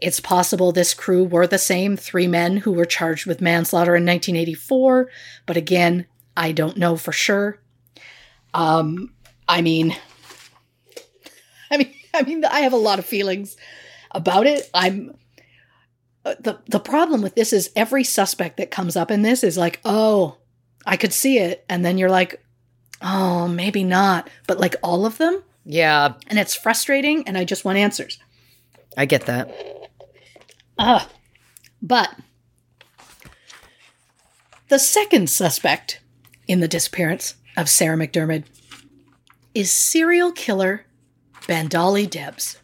It's possible this crew were the same three men who were charged with manslaughter in 1984, but again, I don't know for sure. Um, I mean, I mean, I mean, I have a lot of feelings about it. I'm uh, the the problem with this is every suspect that comes up in this is like, oh, I could see it, and then you're like, oh, maybe not, but like all of them, Yeah, and it's frustrating, and I just want answers. I get that. Ah, but the second suspect in the disappearance of Sarah MacDiarmid is serial killer Bandali Debs.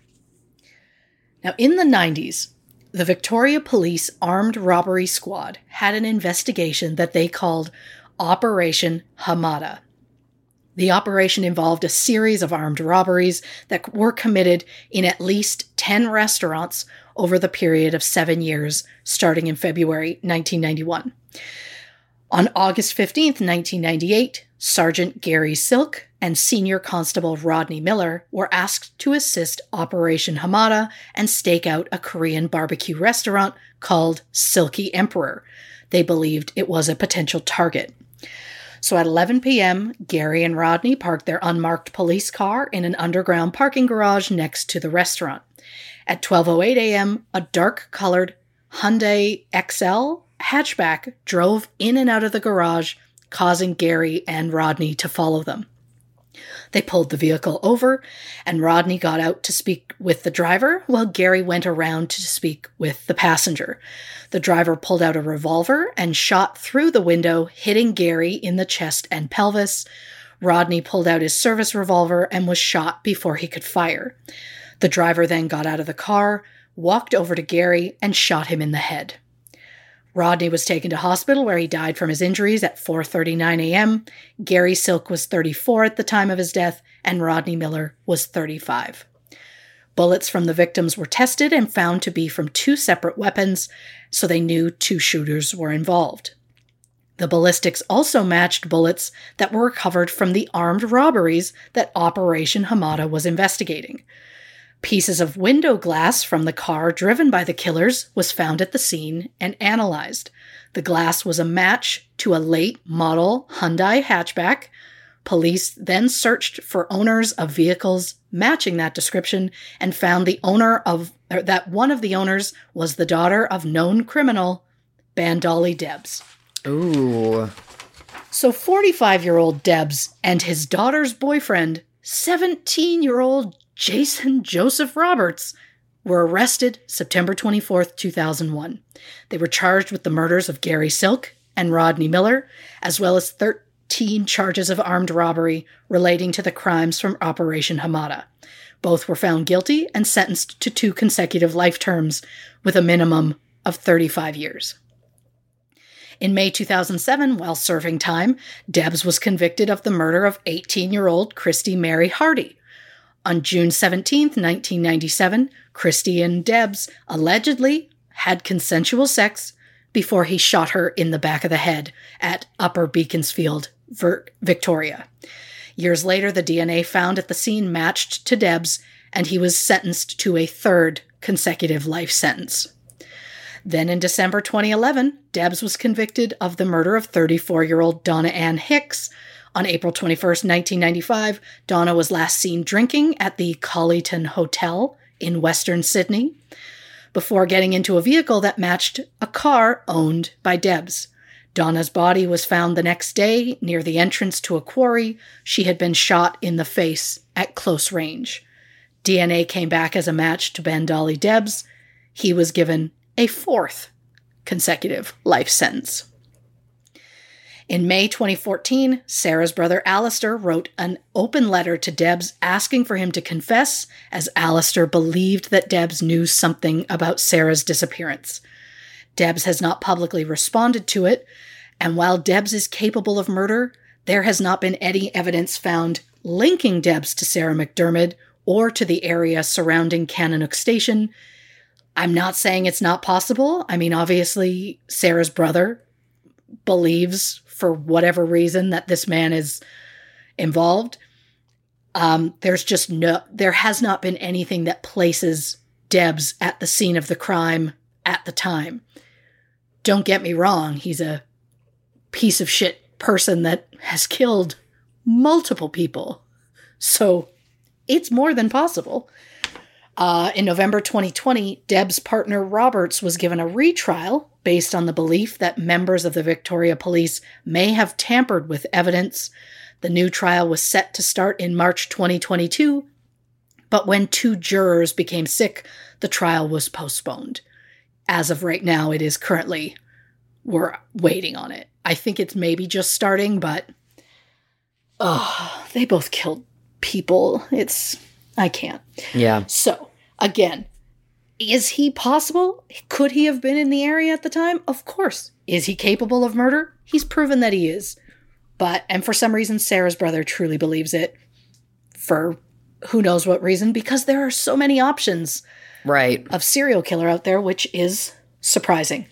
Now, in the 90s, the Victoria Police Armed Robbery Squad had an investigation that they called Operation Hamada. The operation involved a series of armed robberies that were committed in at least 10 restaurants over the period of seven years, starting in February 1991. On August 15, 1998, Sergeant Gary Silk and Senior Constable Rodney Miller were asked to assist Operation Hamada and stake out a Korean barbecue restaurant called Silky Emperor. They believed it was a potential target. So at 11 p.m., Gary and Rodney parked their unmarked police car in an underground parking garage next to the restaurant. At 12:08 a.m., a dark-colored Hyundai XL hatchback drove in and out of the garage, causing Gary and Rodney to follow them. They pulled the vehicle over, and Rodney got out to speak with the driver, while Gary went around to speak with the passenger. The driver pulled out a revolver and shot through the window, hitting Gary in the chest and pelvis. Rodney pulled out his service revolver and was shot before he could fire. The driver then got out of the car, walked over to Gary, and shot him in the head. Rodney was taken to hospital where he died from his injuries at 4:39 a.m. Gary Silk was 34 at the time of his death and Rodney Miller was 35. Bullets from the victims were tested and found to be from two separate weapons, so they knew two shooters were involved. The ballistics also matched bullets that were recovered from the armed robberies that Operation Hamada was investigating. Pieces of window glass from the car driven by the killers was found at the scene and analyzed. The glass was a match to a late model Hyundai hatchback. Police then searched for owners of vehicles matching that description and found the owner of or that one of the owners was the daughter of known criminal Bandali Debs. Ooh. So 45-year-old Debs and his daughter's boyfriend, 17-year-old Jason Joseph Roberts were arrested September 24th, 2001. They were charged with the murders of Gary Silk and Rodney Miller, as well as 13 charges of armed robbery relating to the crimes from Operation Hamada. Both were found guilty and sentenced to two consecutive life terms with a minimum of 35 years. In May 2007, while serving time, Debs was convicted of the murder of 18 year old Christy Mary Hardy. On June 17, 1997, Christy and Debs allegedly had consensual sex before he shot her in the back of the head at Upper Beaconsfield, Victoria. Years later, the DNA found at the scene matched to Debs, and he was sentenced to a third consecutive life sentence. Then in December 2011, Debs was convicted of the murder of 34 year old Donna Ann Hicks. On April 21st, 1995, Donna was last seen drinking at the Colyton Hotel in Western Sydney before getting into a vehicle that matched a car owned by Debs. Donna's body was found the next day near the entrance to a quarry. She had been shot in the face at close range. DNA came back as a match to Bandali Debs. He was given a fourth consecutive life sentence. In May 2014, Sarah's brother Alistair wrote an open letter to Debs asking for him to confess, as Alistair believed that Debs knew something about Sarah's disappearance. Debs has not publicly responded to it, and while Debs is capable of murder, there has not been any evidence found linking Debs to Sarah MacDiarmid or to the area surrounding Kananook Station. I'm not saying it's not possible. I mean, obviously, Sarah's brother believes for whatever reason that this man is involved. Um, there's just no, there has not been anything that places Debs at the scene of the crime at the time. Don't get me wrong, he's a piece of shit person that has killed multiple people. So it's more than possible. Uh, in November 2020, Deb's partner Roberts was given a retrial based on the belief that members of the Victoria Police may have tampered with evidence. The new trial was set to start in March 2022, but when two jurors became sick, the trial was postponed. As of right now, it is currently, we're waiting on it. I think it's maybe just starting, but oh, they both killed people. It's, I can't. Yeah. So, again, is he possible? Could he have been in the area at the time? Of course. Is he capable of murder? He's proven that he is. But, and for some reason, Sarah's brother truly believes it. For who knows what reason, because there are so many options Right. of serial killer out there, which is surprising.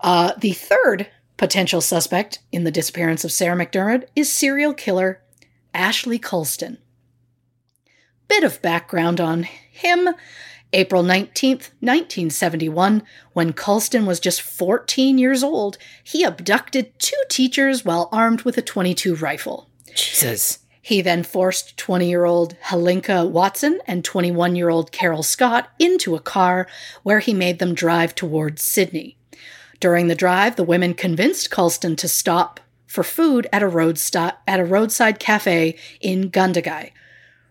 Uh, the third potential suspect in the disappearance of Sarah MacDiarmid is serial killer Ashley Coulston. Bit of background on him. April 19th, 1971, when Coulston was just 14 years old, he abducted two teachers while armed with a 22 rifle. Jesus. He then forced 20 year old Helinka Watson and 21 year old Carol Scott into a car where he made them drive towards Sydney. During the drive, the women convinced Coulston to stop for food at a, road at a roadside cafe in Gundagai.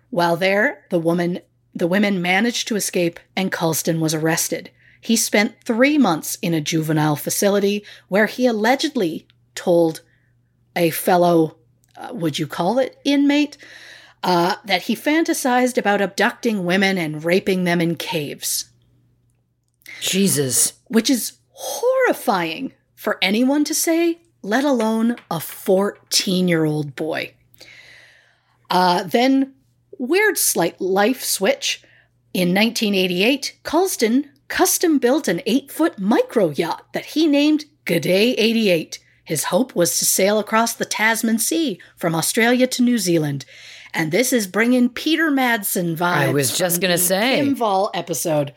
While there, the woman the women managed to escape and Coulston was arrested. He spent three months in a juvenile facility where he allegedly told a fellow, uh, would you call it, inmate, uh, that he fantasized about abducting women and raping them in caves, Jesus. which is horrifying for anyone to say, let alone a 14 year old boy. Uh, then, weird slight life switch. In 1988, Coulston custom built an eight foot micro yacht that he named G'day 88. His hope was to sail across the Tasman Sea from Australia to New Zealand. And this is bringing Peter Madsen vibes. I was just gonna say. Kim Vol episode.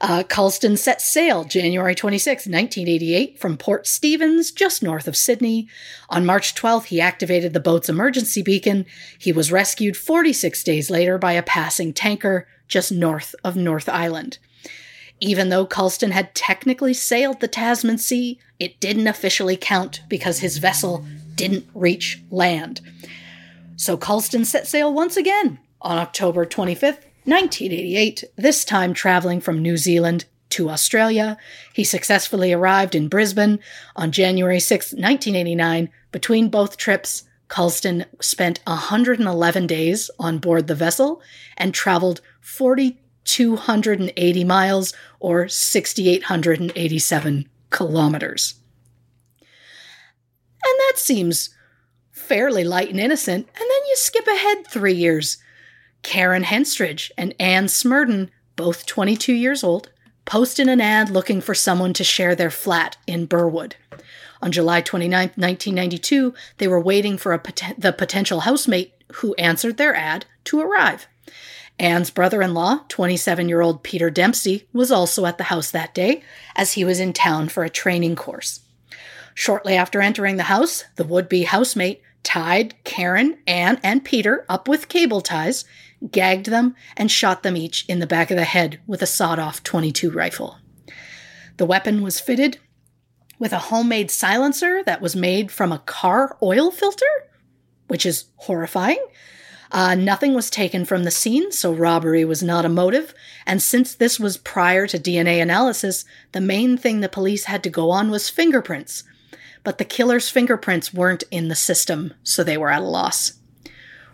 Uh, Coulston set sail January 26, 1988, from Port Stephens, just north of Sydney. On March 12th, he activated the boat's emergency beacon. He was rescued 46 days later by a passing tanker just north of North Island. Even though Coulston had technically sailed the Tasman Sea, it didn't officially count because his vessel didn't reach land. So Coulston set sail once again on October 25th, 1988, this time traveling from New Zealand to Australia. He successfully arrived in Brisbane on January 6, 1989. Between both trips, Coulston spent 111 days on board the vessel and traveled 4,280 miles or 6,887 kilometers. And that seems fairly light and innocent. And then you skip ahead three years. Karen Henstridge and Anne Smerdon, both 22 years old, posted an ad looking for someone to share their flat in Burwood. On July 29, 1992, they were waiting for a poten- the potential housemate who answered their ad to arrive. Anne's brother in law, 27 year old Peter Dempsey, was also at the house that day as he was in town for a training course. Shortly after entering the house, the would be housemate tied Karen, Anne, and Peter up with cable ties, gagged them, and shot them each in the back of the head with a sawed off 22 rifle. The weapon was fitted with a homemade silencer that was made from a car oil filter, which is horrifying. Uh, nothing was taken from the scene, so robbery was not a motive. And since this was prior to DNA analysis, the main thing the police had to go on was fingerprints. But the killer's fingerprints weren't in the system, so they were at a loss.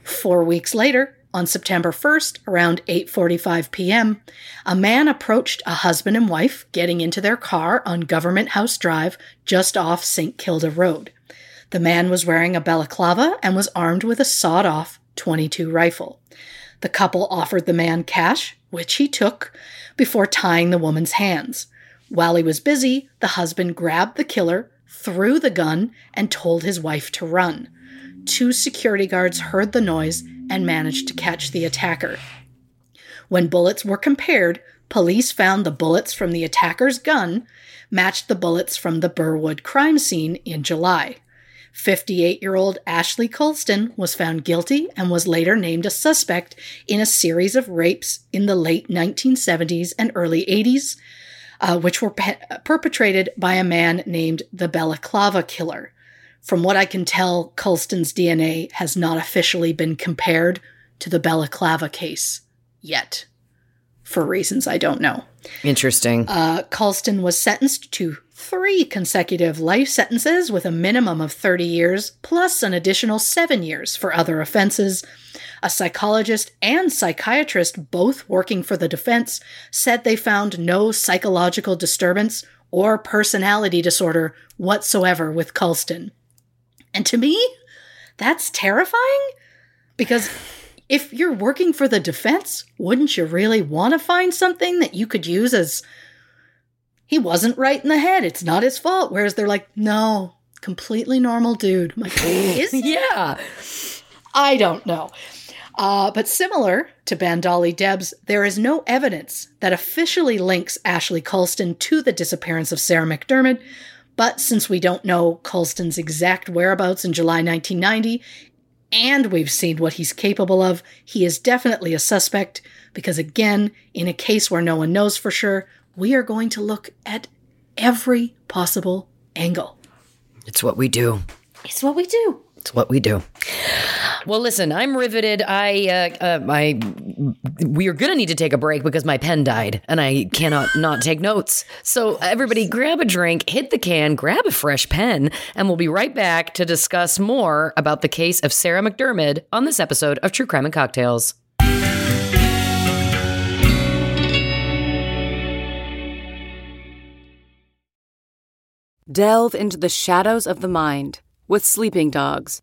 Four weeks later, on September 1st, around 8:45 p.m., a man approached a husband and wife getting into their car on Government House Drive just off St. Kilda Road. The man was wearing a balaclava and was armed with a sawed-off 22 rifle. The couple offered the man cash, which he took, before tying the woman's hands. While he was busy, the husband grabbed the killer, threw the gun, and told his wife to run. Two security guards heard the noise and managed to catch the attacker. When bullets were compared, police found the bullets from the attacker's gun matched the bullets from the Burwood crime scene in July. 58 year old Ashley Coulston was found guilty and was later named a suspect in a series of rapes in the late 1970s and early 80s, uh, which were pe- perpetrated by a man named the Balaclava Killer. From what I can tell, Coulston's DNA has not officially been compared to the Balaclava case yet, for reasons I don't know. Interesting. Uh, Coulston was sentenced to three consecutive life sentences with a minimum of 30 years, plus an additional seven years for other offenses. A psychologist and psychiatrist, both working for the defense, said they found no psychological disturbance or personality disorder whatsoever with Coulston. And to me, that's terrifying because if you're working for the defense, wouldn't you really want to find something that you could use as he wasn't right in the head. It's not his fault. Whereas they're like, no, completely normal dude. I'm like, is yeah. I don't know. Uh, but similar to Bandali Debs, there is no evidence that officially links Ashley Coulston to the disappearance of Sarah MacDiarmid. But since we don't know Coulston's exact whereabouts in July 1990, and we've seen what he's capable of, he is definitely a suspect because, again, in a case where no one knows for sure, we are going to look at every possible angle. It's what we do. It's what we do. It's what we do. Well, listen, I'm riveted. I, uh, uh, I, we are gonna need to take a break because my pen died, and I cannot not take notes. So, everybody, grab a drink, hit the can, grab a fresh pen, and we'll be right back to discuss more about the case of Sarah MacDiarmid on this episode of True Crime and Cocktails. Delve into the shadows of the mind with Sleeping Dogs,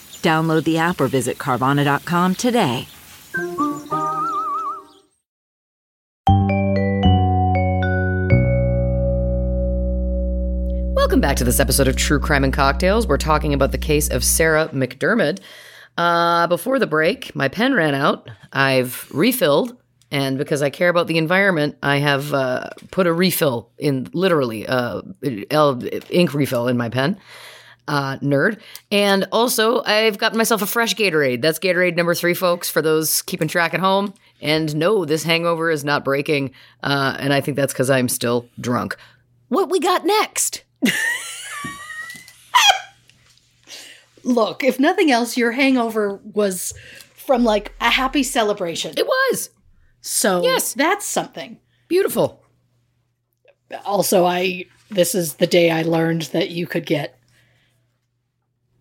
Download the app or visit Carvana.com today. Welcome back to this episode of True Crime and Cocktails. We're talking about the case of Sarah MacDiarmid. Uh, before the break, my pen ran out. I've refilled, and because I care about the environment, I have uh, put a refill in, literally, uh, ink refill in my pen. Uh, nerd. And also, I've gotten myself a fresh Gatorade. That's Gatorade number three, folks, for those keeping track at home. And no, this hangover is not breaking. Uh, and I think that's because I'm still drunk. What we got next? Look, if nothing else, your hangover was from like a happy celebration. It was So Yes. that's something. beautiful. Also, I this is the day I learned that you could get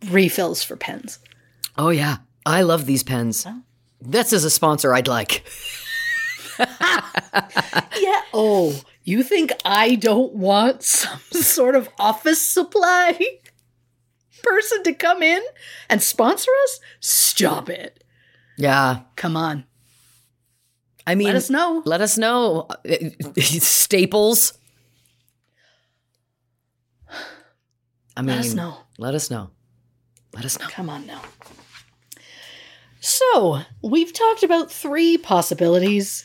refills for pens. Oh, yeah. I love these pens. Oh. That's as a sponsor I'd like. Yeah. Oh, you think I don't want some sort of office supply person to come in and sponsor us? Stop it. Yeah. Come on. I mean, Let us know. Let us know. Staples. I mean, Let us know. Let us know. Let us know. Come on now. So, we've talked about three possibilities.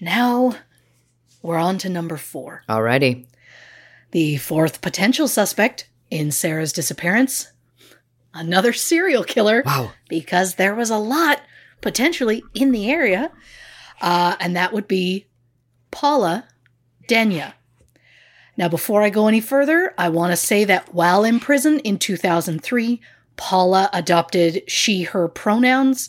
Now, we're on to number four. Alrighty. The fourth potential suspect in Sarah's disappearance another serial killer. Wow. Because there was a lot potentially in the area. Uh, and that would be Paula Denyer. Now, before I go any further, I want to say that while in prison in 2003, Paula adopted she, her pronouns.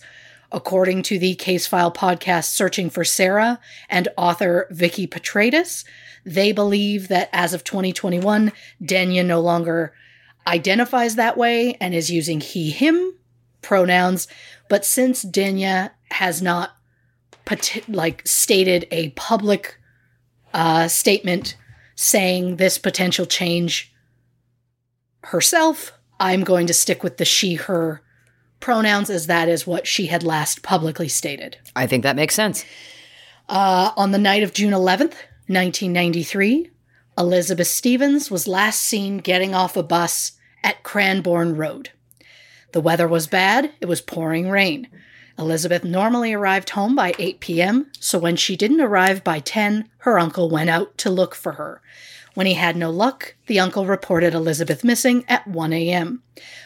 According to the Case File podcast Searching for Sarah and author Vicky Petraitis, they believe that as of 2021, Denyer no longer identifies that way and is using he, him pronouns. But since Denyer has not like stated a public uh, statement saying this potential change herself, I'm going to stick with the she, her pronouns as that is what she had last publicly stated. I think that makes sense. Uh, on the night of June 11th, 1993, Elizabeth Stevens was last seen getting off a bus at Cranbourne Road. The weather was bad, it was pouring rain. Elizabeth normally arrived home by 8 p.m., so when she didn't arrive by 10, her uncle went out to look for her. When he had no luck, the uncle reported Elizabeth missing at 1 a.m.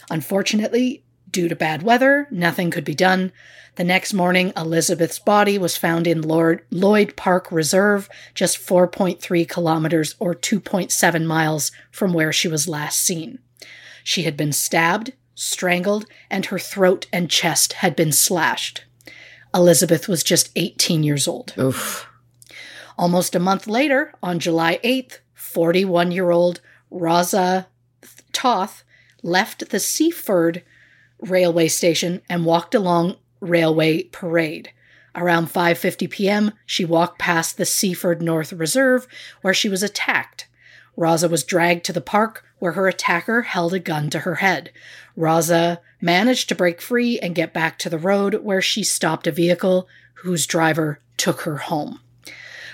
Unfortunately, due to bad weather, nothing could be done. The next morning, Elizabeth's body was found in Lord Lloyd Park Reserve, just 4.3 kilometers or 2.7 miles from where she was last seen. She had been stabbed, strangled, and her throat and chest had been slashed. Elizabeth was just 18 years old. Oof. Almost a month later, on July 8th, 41 year old Raza Toth left the Seaford railway station and walked along Railway Parade. Around 5:50 p.m., she walked past the Seaford North Reserve where she was attacked. Raza was dragged to the park where her attacker held a gun to her head. Raza managed to break free and get back to the road where she stopped a vehicle whose driver took her home.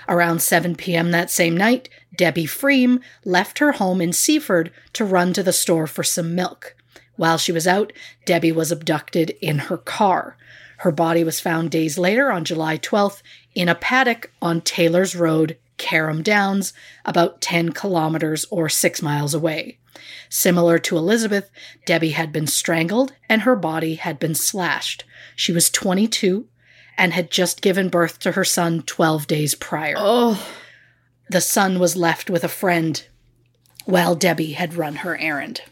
Around 7 p.m. that same night, Debbie Fream left her home in Seaford to run to the store for some milk. While she was out, Debbie was abducted in her car. Her body was found days later on July 12th in a paddock on Taylor's Road, Carrum Downs, about 10 kilometers or 6 miles away. Similar to Elizabeth, Debbie had been strangled and her body had been slashed. She was 22 and had just given birth to her son 12 days prior. Oh, The son was left with a friend while Debbie had run her errand.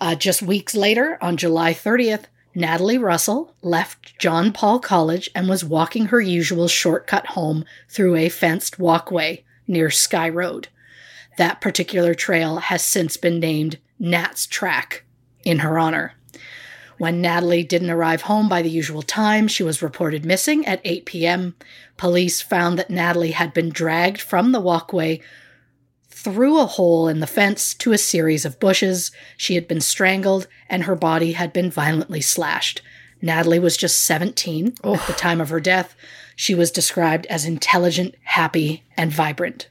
Uh, just weeks later, on July 30th, Natalie Russell left John Paul College and was walking her usual shortcut home through a fenced walkway near Skye Road. That particular trail has since been named Nat's Track in her honor. When Natalie didn't arrive home by the usual time, she was reported missing at 8 p.m. Police found that Natalie had been dragged from the walkway through a hole in the fence to a series of bushes. She had been strangled and her body had been violently slashed. Natalie was just 17 at the time of her death. She was described as intelligent, happy, and vibrant.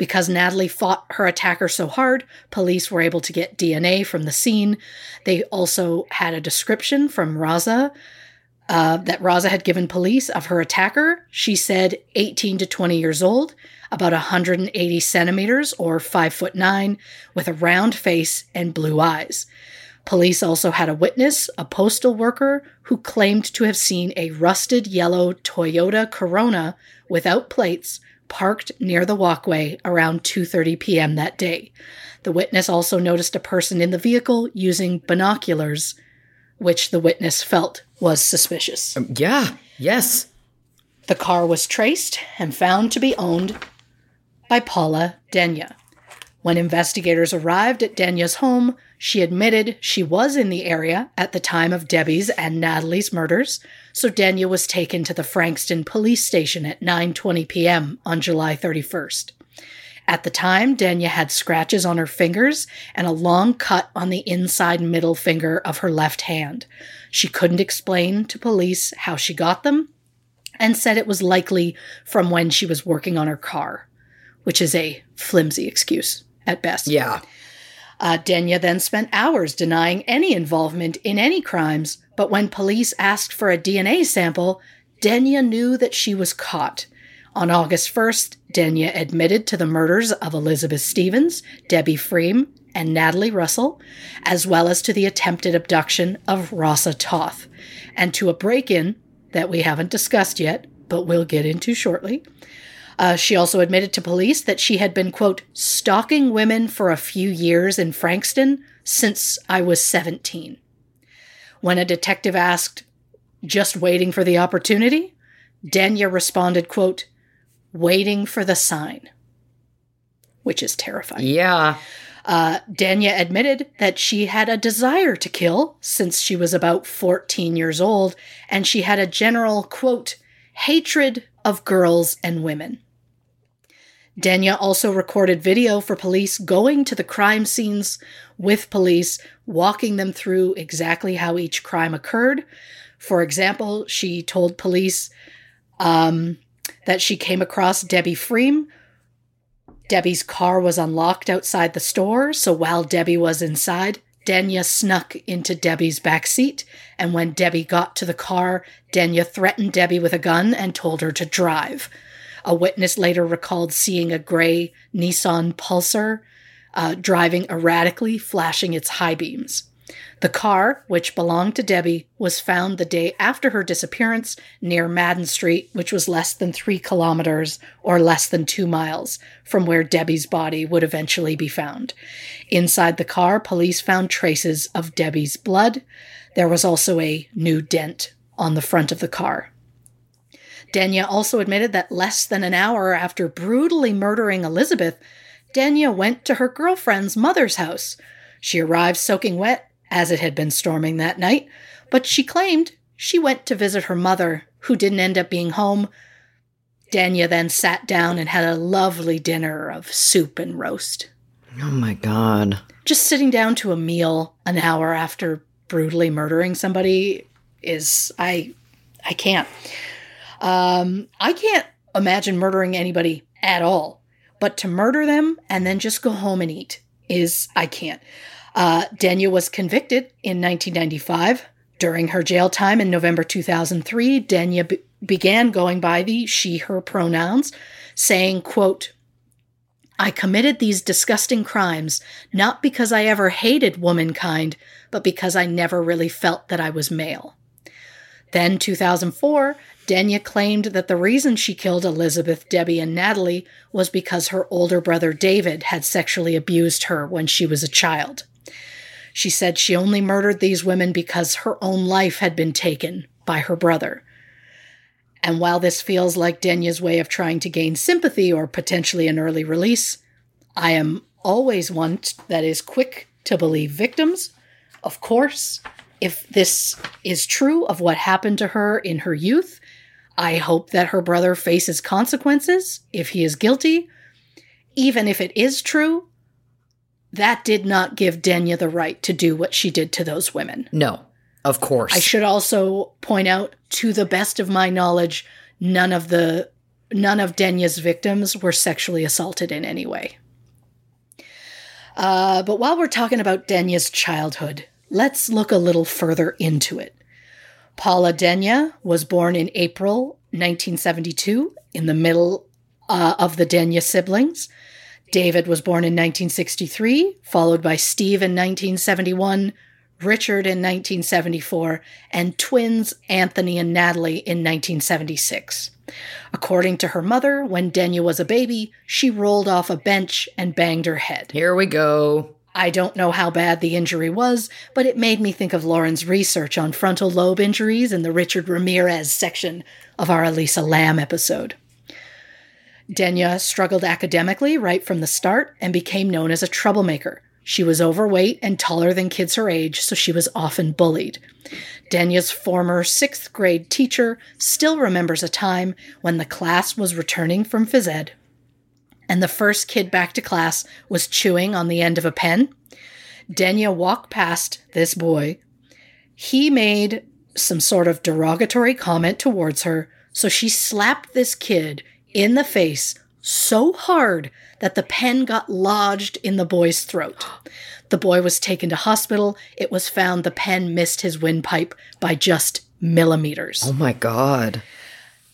Because Natalie fought her attacker so hard, police were able to get DNA from the scene. They also had a description from Raza uh, that Raza had given police of her attacker. She said 18 to 20 years old, about 180 centimeters or 5 foot 9, with a round face and blue eyes. Police also had a witness, a postal worker, who claimed to have seen a rusted yellow Toyota Corona without plates parked near the walkway around 2:30 p.m. that day. The witness also noticed a person in the vehicle using binoculars, which the witness felt was suspicious. Um, yeah, yes. The car was traced and found to be owned by Paula Denyer. When investigators arrived at Denyer's home, she admitted she was in the area at the time of Debbie's and Natalie's murders, so Denyer was taken to the Frankston police station at 9:20 p.m. on July 31st. At the time, Denyer had scratches on her fingers and a long cut on the inside middle finger of her left hand. She couldn't explain to police how she got them and said it was likely from when she was working on her car, which is a flimsy excuse at best. Yeah. Uh, Denyer then spent hours denying any involvement in any crimes, but when police asked for a DNA sample, Denyer knew that she was caught. On August 1st, Denyer admitted to the murders of Elizabeth Stevens, Debbie Fream, and Natalie Russell, as well as to the attempted abduction of Rasa Toth, and to a break in that we haven't discussed yet, but we'll get into shortly. Uh, she also admitted to police that she had been, quote, stalking women for a few years in Frankston since I was 17. When a detective asked, just waiting for the opportunity, Denyer responded, quote, waiting for the sign, which is terrifying. Yeah. Uh, Denyer admitted that she had a desire to kill since she was about 14 years old, and she had a general, quote, hatred of girls and women. Denyer also recorded video for police going to the crime scenes with police, walking them through exactly how each crime occurred. For example, she told police um, that she came across Debbie Fream. Debbie's car was unlocked outside the store, so while Debbie was inside, Denyer snuck into Debbie's back seat, and when Debbie got to the car, Denyer threatened Debbie with a gun and told her to drive. A witness later recalled seeing a gray Nissan Pulsar uh, driving erratically, flashing its high beams. The car, which belonged to Debbie, was found the day after her disappearance near Madden Street, which was less than three kilometers or less than two miles from where Debbie's body would eventually be found. Inside the car, police found traces of Debbie's blood. There was also a new dent on the front of the car. Denyer also admitted that less than an hour after brutally murdering Elizabeth, Denyer went to her girlfriend's mother's house. She arrived soaking wet, as it had been storming that night, but she claimed she went to visit her mother, who didn't end up being home. Denyer then sat down and had a lovely dinner of soup and roast. Oh my god. Just sitting down to a meal an hour after brutally murdering somebody is I I can't. Um, I can't imagine murdering anybody at all, but to murder them and then just go home and eat is, I can't. Uh, Denyer was convicted in 1995. During her jail time in November 2003, Denyer be- began going by the she, her pronouns, saying, quote, I committed these disgusting crimes not because I ever hated womankind, but because I never really felt that I was male. Then, 2004, Denyer claimed that the reason she killed Elizabeth, Debbie, and Natalie was because her older brother David had sexually abused her when she was a child. She said she only murdered these women because her own life had been taken by her brother. And while this feels like Denyer's way of trying to gain sympathy or potentially an early release, I am always one that is quick to believe victims. Of course, if this is true of what happened to her in her youth, I hope that her brother faces consequences if he is guilty. Even if it is true, that did not give Denyer the right to do what she did to those women. No, of course. I should also point out, to the best of my knowledge, none of the none of Denyer's victims were sexually assaulted in any way. Uh, but while we're talking about Denyer's childhood, let's look a little further into it. Paula Denyer was born in April 1972 in the middle uh, of the Denyer siblings. David was born in 1963, followed by Steve in 1971, Richard in 1974, and twins Anthony and Natalie in 1976. According to her mother, when Denyer was a baby, she rolled off a bench and banged her head. Here we go. I don't know how bad the injury was, but it made me think of Lauren's research on frontal lobe injuries in the Richard Ramirez section of our Elisa Lam episode. Denyer struggled academically right from the start and became known as a troublemaker. She was overweight and taller than kids her age, so she was often bullied. Denyer's former sixth grade teacher still remembers a time when the class was returning from phys ed and the first kid back to class was chewing on the end of a pen. Denyer walked past this boy. He made some sort of derogatory comment towards her, so she slapped this kid in the face so hard that the pen got lodged in the boy's throat. The boy was taken to hospital. It was found the pen missed his windpipe by just millimeters. Oh my God.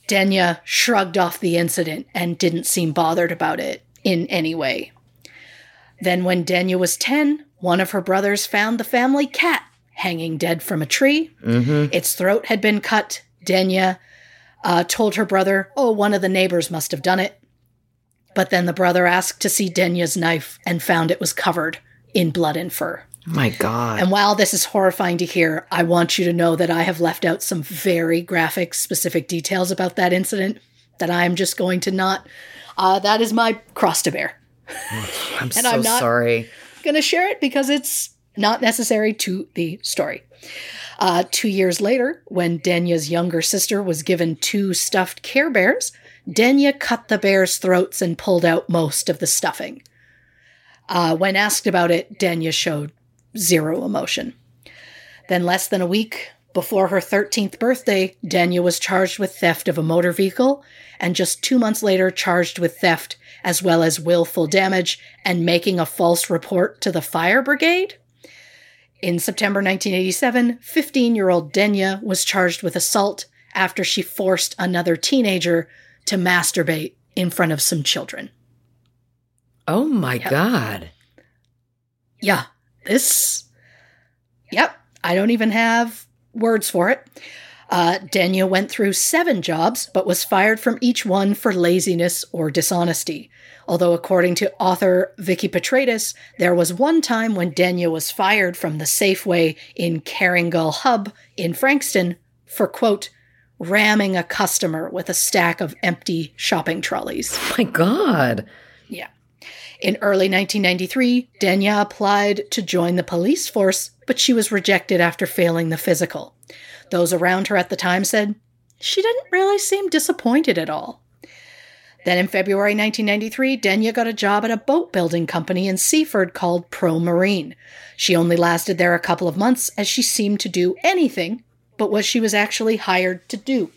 Denyer shrugged off the incident and didn't seem bothered about it in any way. Then, when Denyer was 10, one of her brothers found the family cat hanging dead from a tree. Mm-hmm. Its throat had been cut. Denyer uh, told her brother, Oh, one of the neighbors must have done it. But then the brother asked to see Denyer's knife and found it was covered in blood and fur. My God. And while this is horrifying to hear, I want you to know that I have left out some very graphic, specific details about that incident that I'm just going to not. Uh, that is my cross to bear. I'm so I'm not- sorry. Going to share it because it's not necessary to the story. Uh, two years later, when Denyer's younger sister was given two stuffed Care Bears, Denyer cut the bears' throats and pulled out most of the stuffing. Uh, when asked about it, Denyer showed zero emotion. Then, less than a week before her 13th birthday, Denyer was charged with theft of a motor vehicle, and just two months later, charged with theft as well as willful damage and making a false report to the fire brigade. In September 1987, 15 year old Denyer was charged with assault after she forced another teenager to masturbate in front of some children. Oh my God. Yeah, this. Yep, I don't even have words for it. Uh, Denyer went through seven jobs, but was fired from each one for laziness or dishonesty. Although, according to author Vicky Petraitis, there was one time when Denyer was fired from the Safeway in Karingal Hub in Frankston for, quote, ramming a customer with a stack of empty shopping trolleys. My God. Yeah. In early 1993, Denyer applied to join the police force, but she was rejected after failing the physical. Those around her at the time said she didn't really seem disappointed at all. Then in February 1993, Denyer got a job at a boat building company in Seaford called Pro Marine. She only lasted there a couple of months as she seemed to do anything but what she was actually hired to do.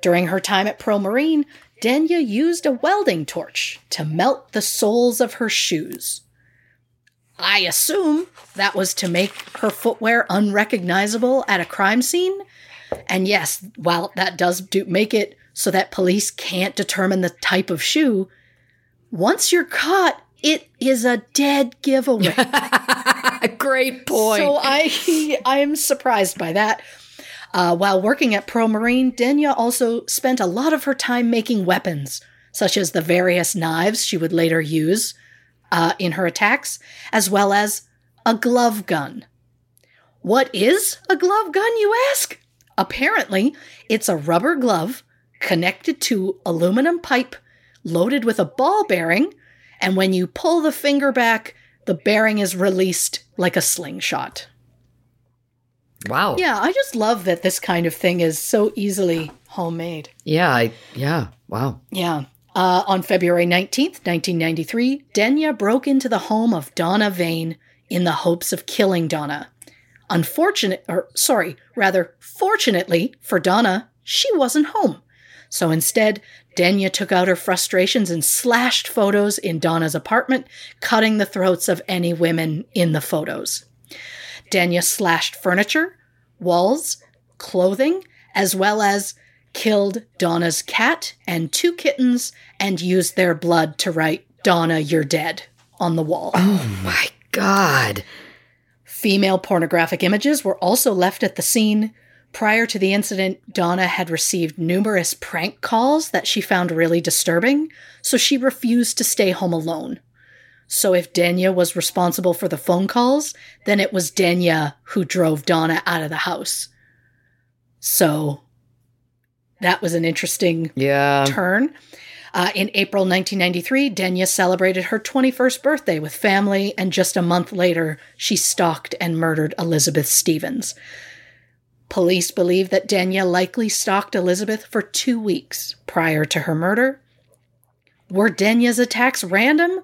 During her time at Pro Marine, Denyer used a welding torch to melt the soles of her shoes. I assume that was to make her footwear unrecognizable at a crime scene. And yes, while that does do make it so that police can't determine the type of shoe, once you're caught, it is a dead giveaway. Great point. So I I am surprised by that. Uh, while working at Pro Marine, Denyer also spent a lot of her time making weapons, such as the various knives she would later use uh, in her attacks, as well as a glove gun. What is a glove gun, you ask? Apparently, it's a rubber glove connected to aluminum pipe loaded with a ball bearing, and when you pull the finger back, the bearing is released like a slingshot. Wow. Yeah, I just love that this kind of thing is so easily homemade. Yeah. I, yeah. Wow. Yeah. Uh, on February 19th, 1993, Denyer broke into the home of Donna Vane in the hopes of killing Donna. Unfortunate, or sorry, rather, fortunately for Donna, she wasn't home. So instead, Denyer took out her frustrations and slashed photos in Donna's apartment, cutting the throats of any women in the photos. Denyer slashed furniture, walls, clothing, as well as killed Donna's cat and two kittens and used their blood to write, Donna, you're dead on the wall. Oh my God. Female pornographic images were also left at the scene. Prior to the incident, Donna had received numerous prank calls that she found really disturbing, so she refused to stay home alone. So if Denyer was responsible for the phone calls, then it was Denyer who drove Donna out of the house. So that was an interesting Yeah. turn. Uh, in April 1993, Denyer celebrated her 21st birthday with family, and just a month later, she stalked and murdered Elizabeth Stevens. Police believe that Denyer likely stalked Elizabeth for two weeks prior to her murder. Were Denyer's attacks random?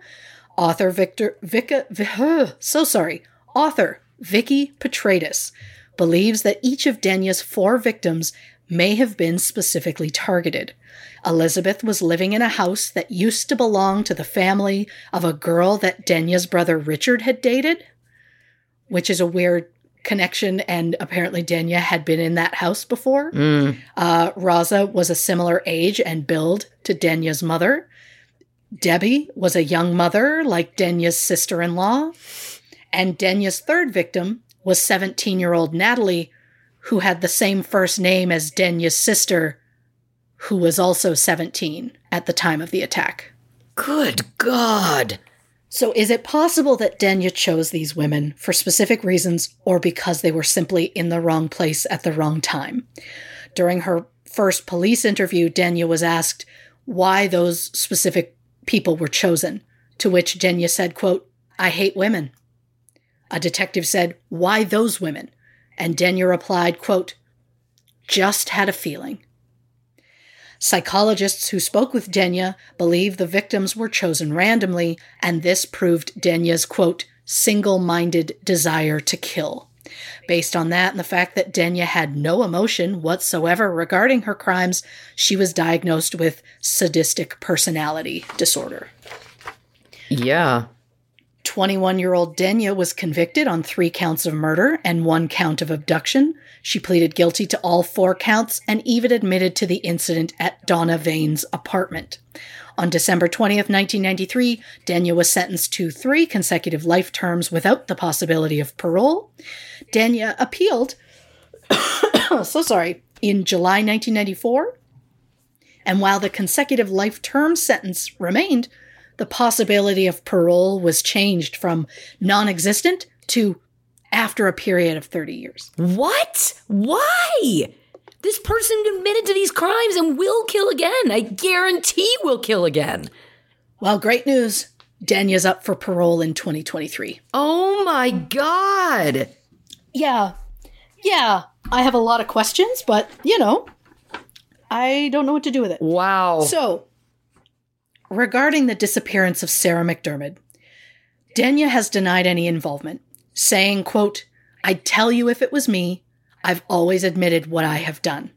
Author Victor Vika, Vi- so sorry. Author Vicky Petraitis believes that each of Denyer's four victims may have been specifically targeted. Elizabeth was living in a house that used to belong to the family of a girl that Denyer's brother Richard had dated, which is a weird connection, and apparently Denyer had been in that house before. Uh, Raza was a similar age and build to Denyer's mother. Debbie was a young mother like Denyer's sister in law. And Denyer's third victim was 17 year old Natalie, who had the same first name as Denyer's sister, who was also 17 at the time of the attack. Good God. So, is it possible that Denyer chose these women for specific reasons or because they were simply in the wrong place at the wrong time? During her first police interview, Denyer was asked why those specific people were chosen, to which Denyer said, quote, I hate women. A detective said, Why those women? And Denyer replied, quote, Just had a feeling. Psychologists who spoke with Denyer believe the victims were chosen randomly, and this proved Denyer's, quote, single minded desire to kill. Based on that and the fact that Denyer had no emotion whatsoever regarding her crimes, she was diagnosed with sadistic personality disorder. Yeah. 21 year old Denyer was convicted on three counts of murder and one count of abduction. She pleaded guilty to all four counts and even admitted to the incident at Donna Vane's apartment. On December 20th, 1993, Denyer was sentenced to three consecutive life terms without the possibility of parole. Denyer appealed, so sorry, in July 1994. And while the consecutive life term sentence remained, the possibility of parole was changed from non existent to after a period of 30 years. What? Why? This person admitted to these crimes and will kill again. I guarantee will kill again. Well, great news. Denyer's up for parole in 2023. Oh my God. Yeah. Yeah. I have a lot of questions, but, you know, I don't know what to do with it. Wow. So, regarding the disappearance of Sarah MacDiarmid, Denyer has denied any involvement, saying, quote, I'd tell you if it was me. I've always admitted what I have done.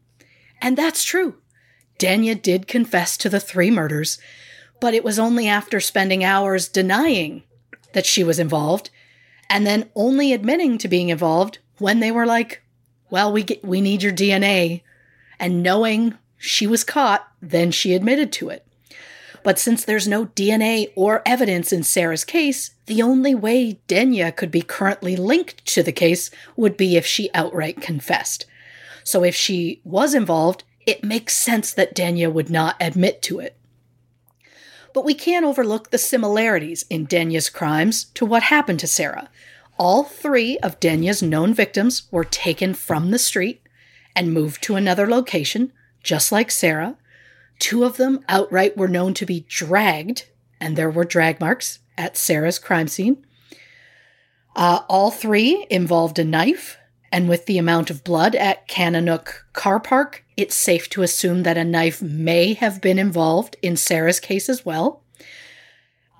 And that's true. Denyer did confess to the three murders, but it was only after spending hours denying that she was involved and then only admitting to being involved when they were like, well, we get, we need your DNA. And knowing she was caught, then she admitted to it. But since there's no DNA or evidence in Sarah's case, the only way Denyer could be currently linked to the case would be if she outright confessed. So if she was involved, it makes sense that Denyer would not admit to it. But we can't overlook the similarities in Denyer's crimes to what happened to Sarah. All three of Denyer's known victims were taken from the street and moved to another location, just like Sarah. Two of them outright were known to be dragged, and there were drag marks at Sarah's crime scene. Uh, all three involved a knife, and with the amount of blood at Kananook Car Park, it's safe to assume that a knife may have been involved in Sarah's case as well.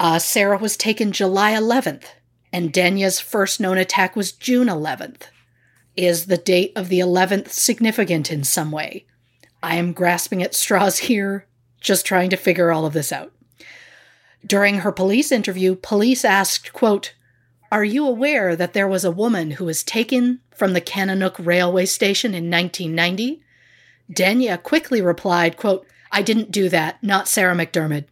Uh, Sarah was taken July 11th, and Denyer's first known attack was June 11th. Is the date of the 11th significant in some way? I am grasping at straws here, just trying to figure all of this out. During her police interview, police asked, quote, Are you aware that there was a woman who was taken from the Kananook railway station in 1990, Denyer quickly replied, quote, I didn't do that, not Sarah MacDiarmid.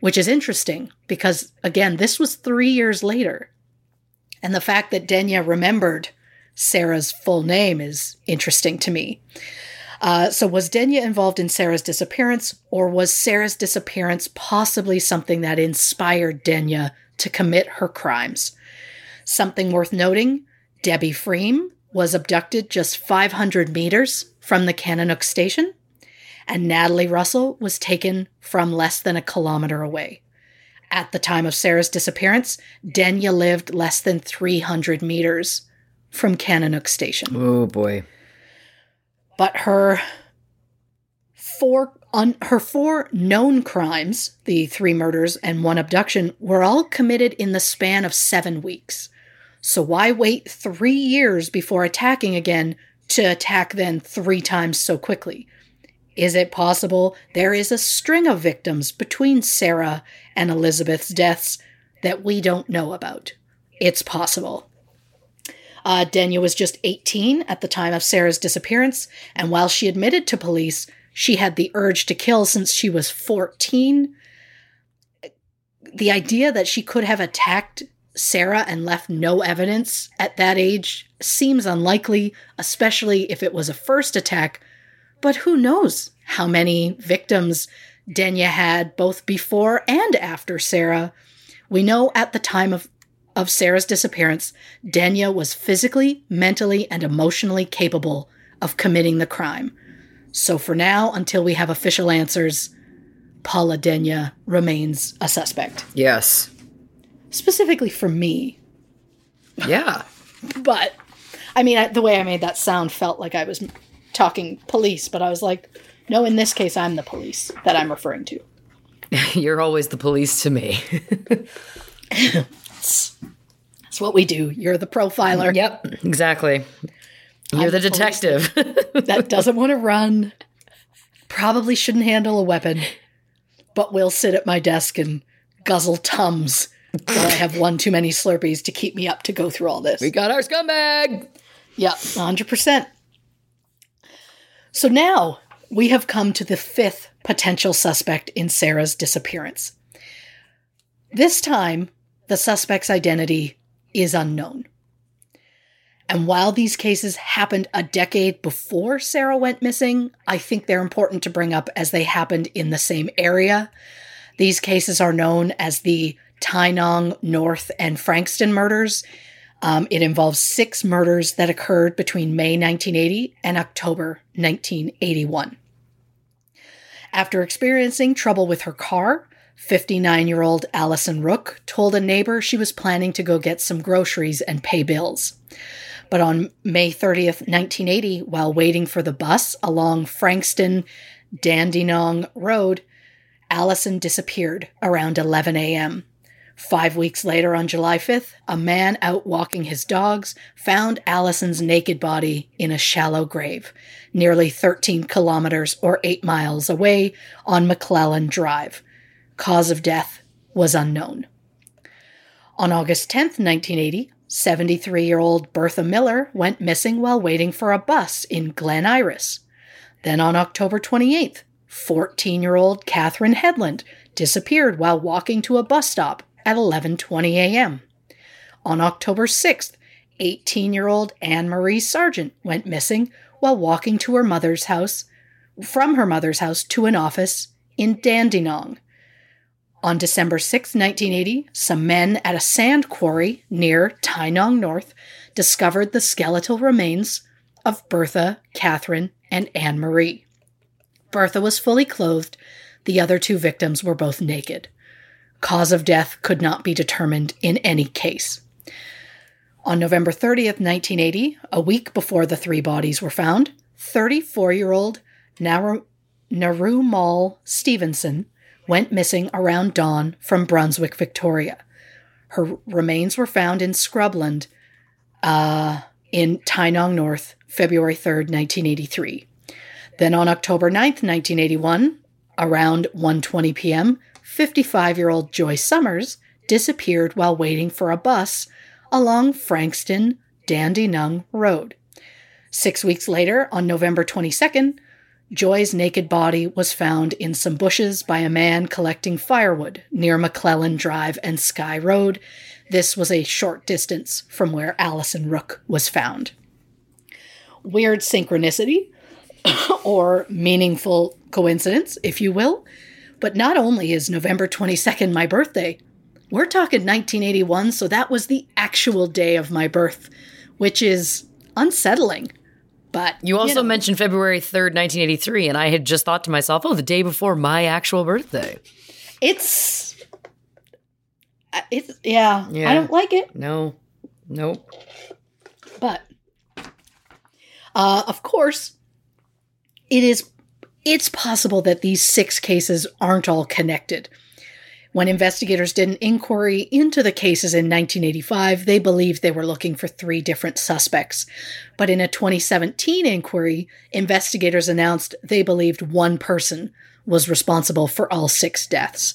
Which is interesting because, again, this was three years later. And the fact that Denyer remembered Sarah's full name is interesting to me. Uh, so, was Denyer involved in Sarah's disappearance, or was Sarah's disappearance possibly something that inspired Denyer to commit her crimes? Something worth noting Debbie Fream was abducted just 500 meters from the Kananook station, and Natalie Russell was taken from less than a kilometer away. At the time of Sarah's disappearance, Denyer lived less than 300 meters from Kananook station. Oh boy but her four un, her four known crimes, the three murders and one abduction, were all committed in the span of 7 weeks. So why wait 3 years before attacking again to attack then 3 times so quickly? Is it possible there is a string of victims between Sarah and Elizabeth's deaths that we don't know about? It's possible. Uh, was just 18 at the time of Sarah's disappearance, and while she admitted to police she had the urge to kill since she was 14, the idea that she could have attacked Sarah and left no evidence at that age seems unlikely, especially if it was a first attack. But who knows how many victims Denyer had both before and after Sarah? We know at the time of of Sarah's disappearance, Denyer was physically, mentally, and emotionally capable of committing the crime. So for now, until we have official answers, Paula Denyer remains a suspect. Yes. Specifically for me. Yeah. but, I mean, I, the way I made that sound felt like I was talking police, but I was like, no, in this case, I'm the police that I'm referring to. You're always the police to me. That's what we do. You're the profiler. Yep, exactly. You're I'm the detective that doesn't want to run, probably shouldn't handle a weapon, but will sit at my desk and guzzle tums while I have one too many Slurpees to keep me up to go through all this. We got our scumbag. Yep, 100%. So now we have come to the fifth potential suspect in Sarah's disappearance. This time, the suspect's identity is unknown. And while these cases happened a decade before Sarah went missing, I think they're important to bring up as they happened in the same area. These cases are known as the Tynong North, and Frankston murders. Um, it involves six murders that occurred between May 1980 and October 1981. After experiencing trouble with her car, 59 year old Allison Rooke told a neighbor she was planning to go get some groceries and pay bills. But on May 30th, 1980, while waiting for the bus along Frankston Dandenong Road, Allison disappeared around 11 a.m. Five weeks later, on July 5th, a man out walking his dogs found Allison's naked body in a shallow grave, nearly 13 kilometers or 8 miles away on McClelland Drive, Cause of death was unknown. On August 10, 1980, 73 year old Bertha Miller went missing while waiting for a bus in Glen Iris. Then on October 28th, 14 year old Catherine Headland disappeared while walking to a bus stop at 11:20 a.m. On October 6th, 18 year old Anne Marie Sargent went missing while walking to her mother's house from her mother's house to an office in Dandenong. On December 6, 1980, some men at a sand quarry near Tynong North discovered the skeletal remains of Bertha, Catherine, and Anne Marie. Bertha was fully clothed. The other two victims were both naked. Cause of death could not be determined in any case. On November 30th, 1980, a week before the three bodies were found, 34 year old Naru- Narumal Stevenson went missing around dawn from Brunswick, Victoria. Her remains were found in Scrubland uh, in Tynong North, February 3rd, 1983. Then on October 9th, 1981, around 1:20 p.m., 55-year-old Joy Summers disappeared while waiting for a bus along Frankston Dandenong Road. Six weeks later, on November 22nd, Joy's naked body was found in some bushes by a man collecting firewood near McClelland Drive and Skye Road. This was a short distance from where Allison Rooke was found. Weird synchronicity, or meaningful coincidence, if you will. But not only is November 22nd my birthday, we're talking 1981, so that was the actual day of my birth, which is unsettling. But You also know, mentioned February 3rd, 1983, and I had just thought to myself, oh, the day before my actual birthday. it's uh, it's yeah, Yeah. I don't like it, No, nope. but uh, of course, it is it's possible that these six cases aren't all connected. When investigators did an inquiry into the cases in 1985, they believed they were looking for three different suspects. But in a 2017 inquiry, investigators announced they believed one person was responsible for all six deaths.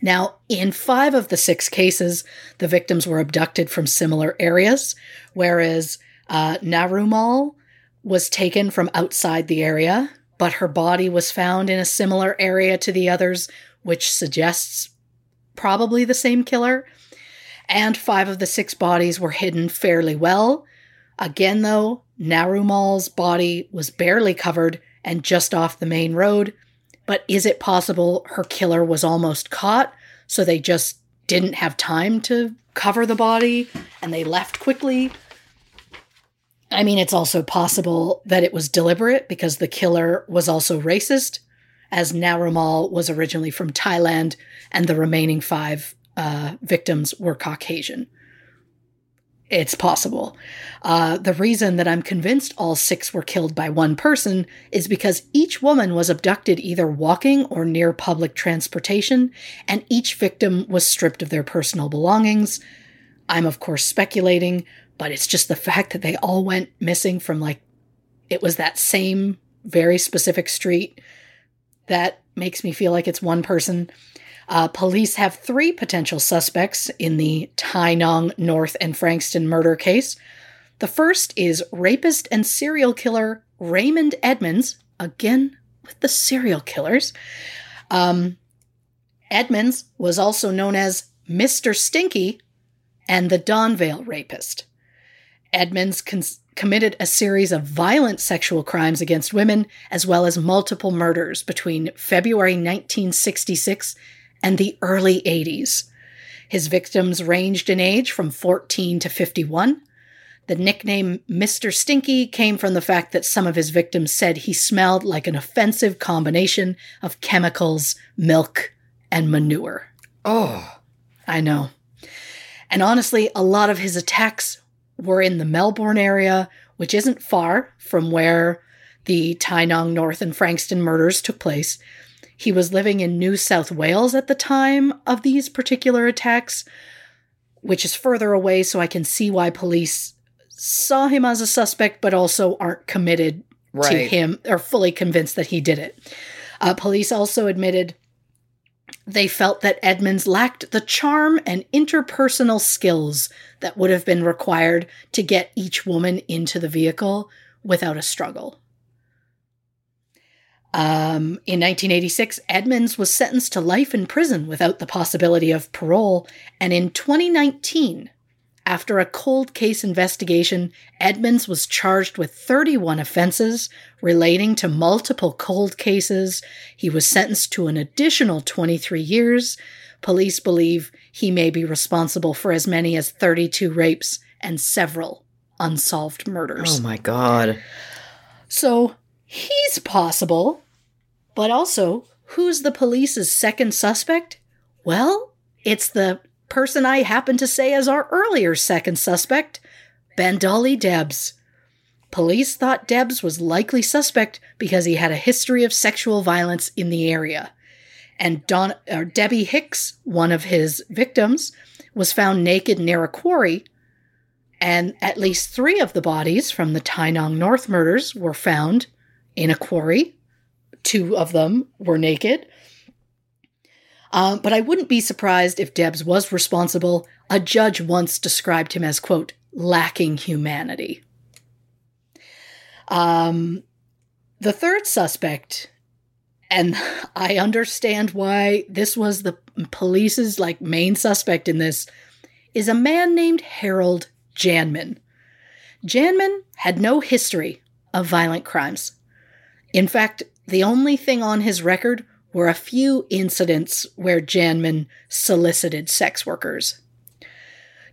Now, in five of the six cases, the victims were abducted from similar areas, whereas uh, Narumal was taken from outside the area, but her body was found in a similar area to the others, which suggests probably the same killer. And five of the six bodies were hidden fairly well. Again, though, Narumal's body was barely covered and just off the main road. But is it possible her killer was almost caught, so they just didn't have time to cover the body and they left quickly? I mean, it's also possible that it was deliberate because the killer was also racist, as Narumal was originally from Thailand and the remaining five uh, victims were Caucasian. It's possible. Uh, the reason that I'm convinced all six were killed by one person is because each woman was abducted either walking or near public transportation, and each victim was stripped of their personal belongings. I'm, of course, speculating, but it's just the fact that they all went missing from like, it was that same very specific street that makes me feel like it's one person. Uh, police have three potential suspects in the Tynong North and Frankston murder case. The first is rapist and serial killer Raymond Edmunds, again with the serial killers. Um, Edmunds was also known as Mr. Stinky and the Donvale rapist. Edmunds cons- committed a series of violent sexual crimes against women, as well as multiple murders between February 1966 and the early 80s. His victims ranged in age from 14 to 51. The nickname Mr. Stinky came from the fact that some of his victims said he smelled like an offensive combination of chemicals, milk, and manure. Oh, I know. And honestly, a lot of his attacks were in the Melbourne area, which isn't far from where the Tynong North and Frankston murders took place. He was living in New South Wales at the time of these particular attacks, which is further away, so I can see why police saw him as a suspect, but also aren't committed to him or fully convinced that he did it. Uh, police also admitted they felt that Edmunds lacked the charm and interpersonal skills that would have been required to get each woman into the vehicle without a struggle. Um, in 1986, Edmunds was sentenced to life in prison without the possibility of parole, and in 2019, after a cold case investigation, Edmunds was charged with 31 offenses relating to multiple cold cases. He was sentenced to an additional 23 years. Police believe he may be responsible for as many as 32 rapes and several unsolved murders. oh my God. So he's possible, but also, who's the police's second suspect? Well, it's the person I happen to say as our earlier second suspect, Bandali Debs. Police thought Debs was likely suspect because he had a history of sexual violence in the area. And Don, or Debbie Hicks, one of his victims, was found naked near a quarry and at least three of the bodies from the Tynong North murders were found in a quarry. Two of them were naked. Uh, but I wouldn't be surprised if Debs was responsible. A judge once described him as, quote, lacking humanity. Um, the third suspect, and I understand why this was the police's like main suspect in this, is a man named Harold Janman. Janman had no history of violent crimes. In fact, the only thing on his record were a few incidents where Janman solicited sex workers.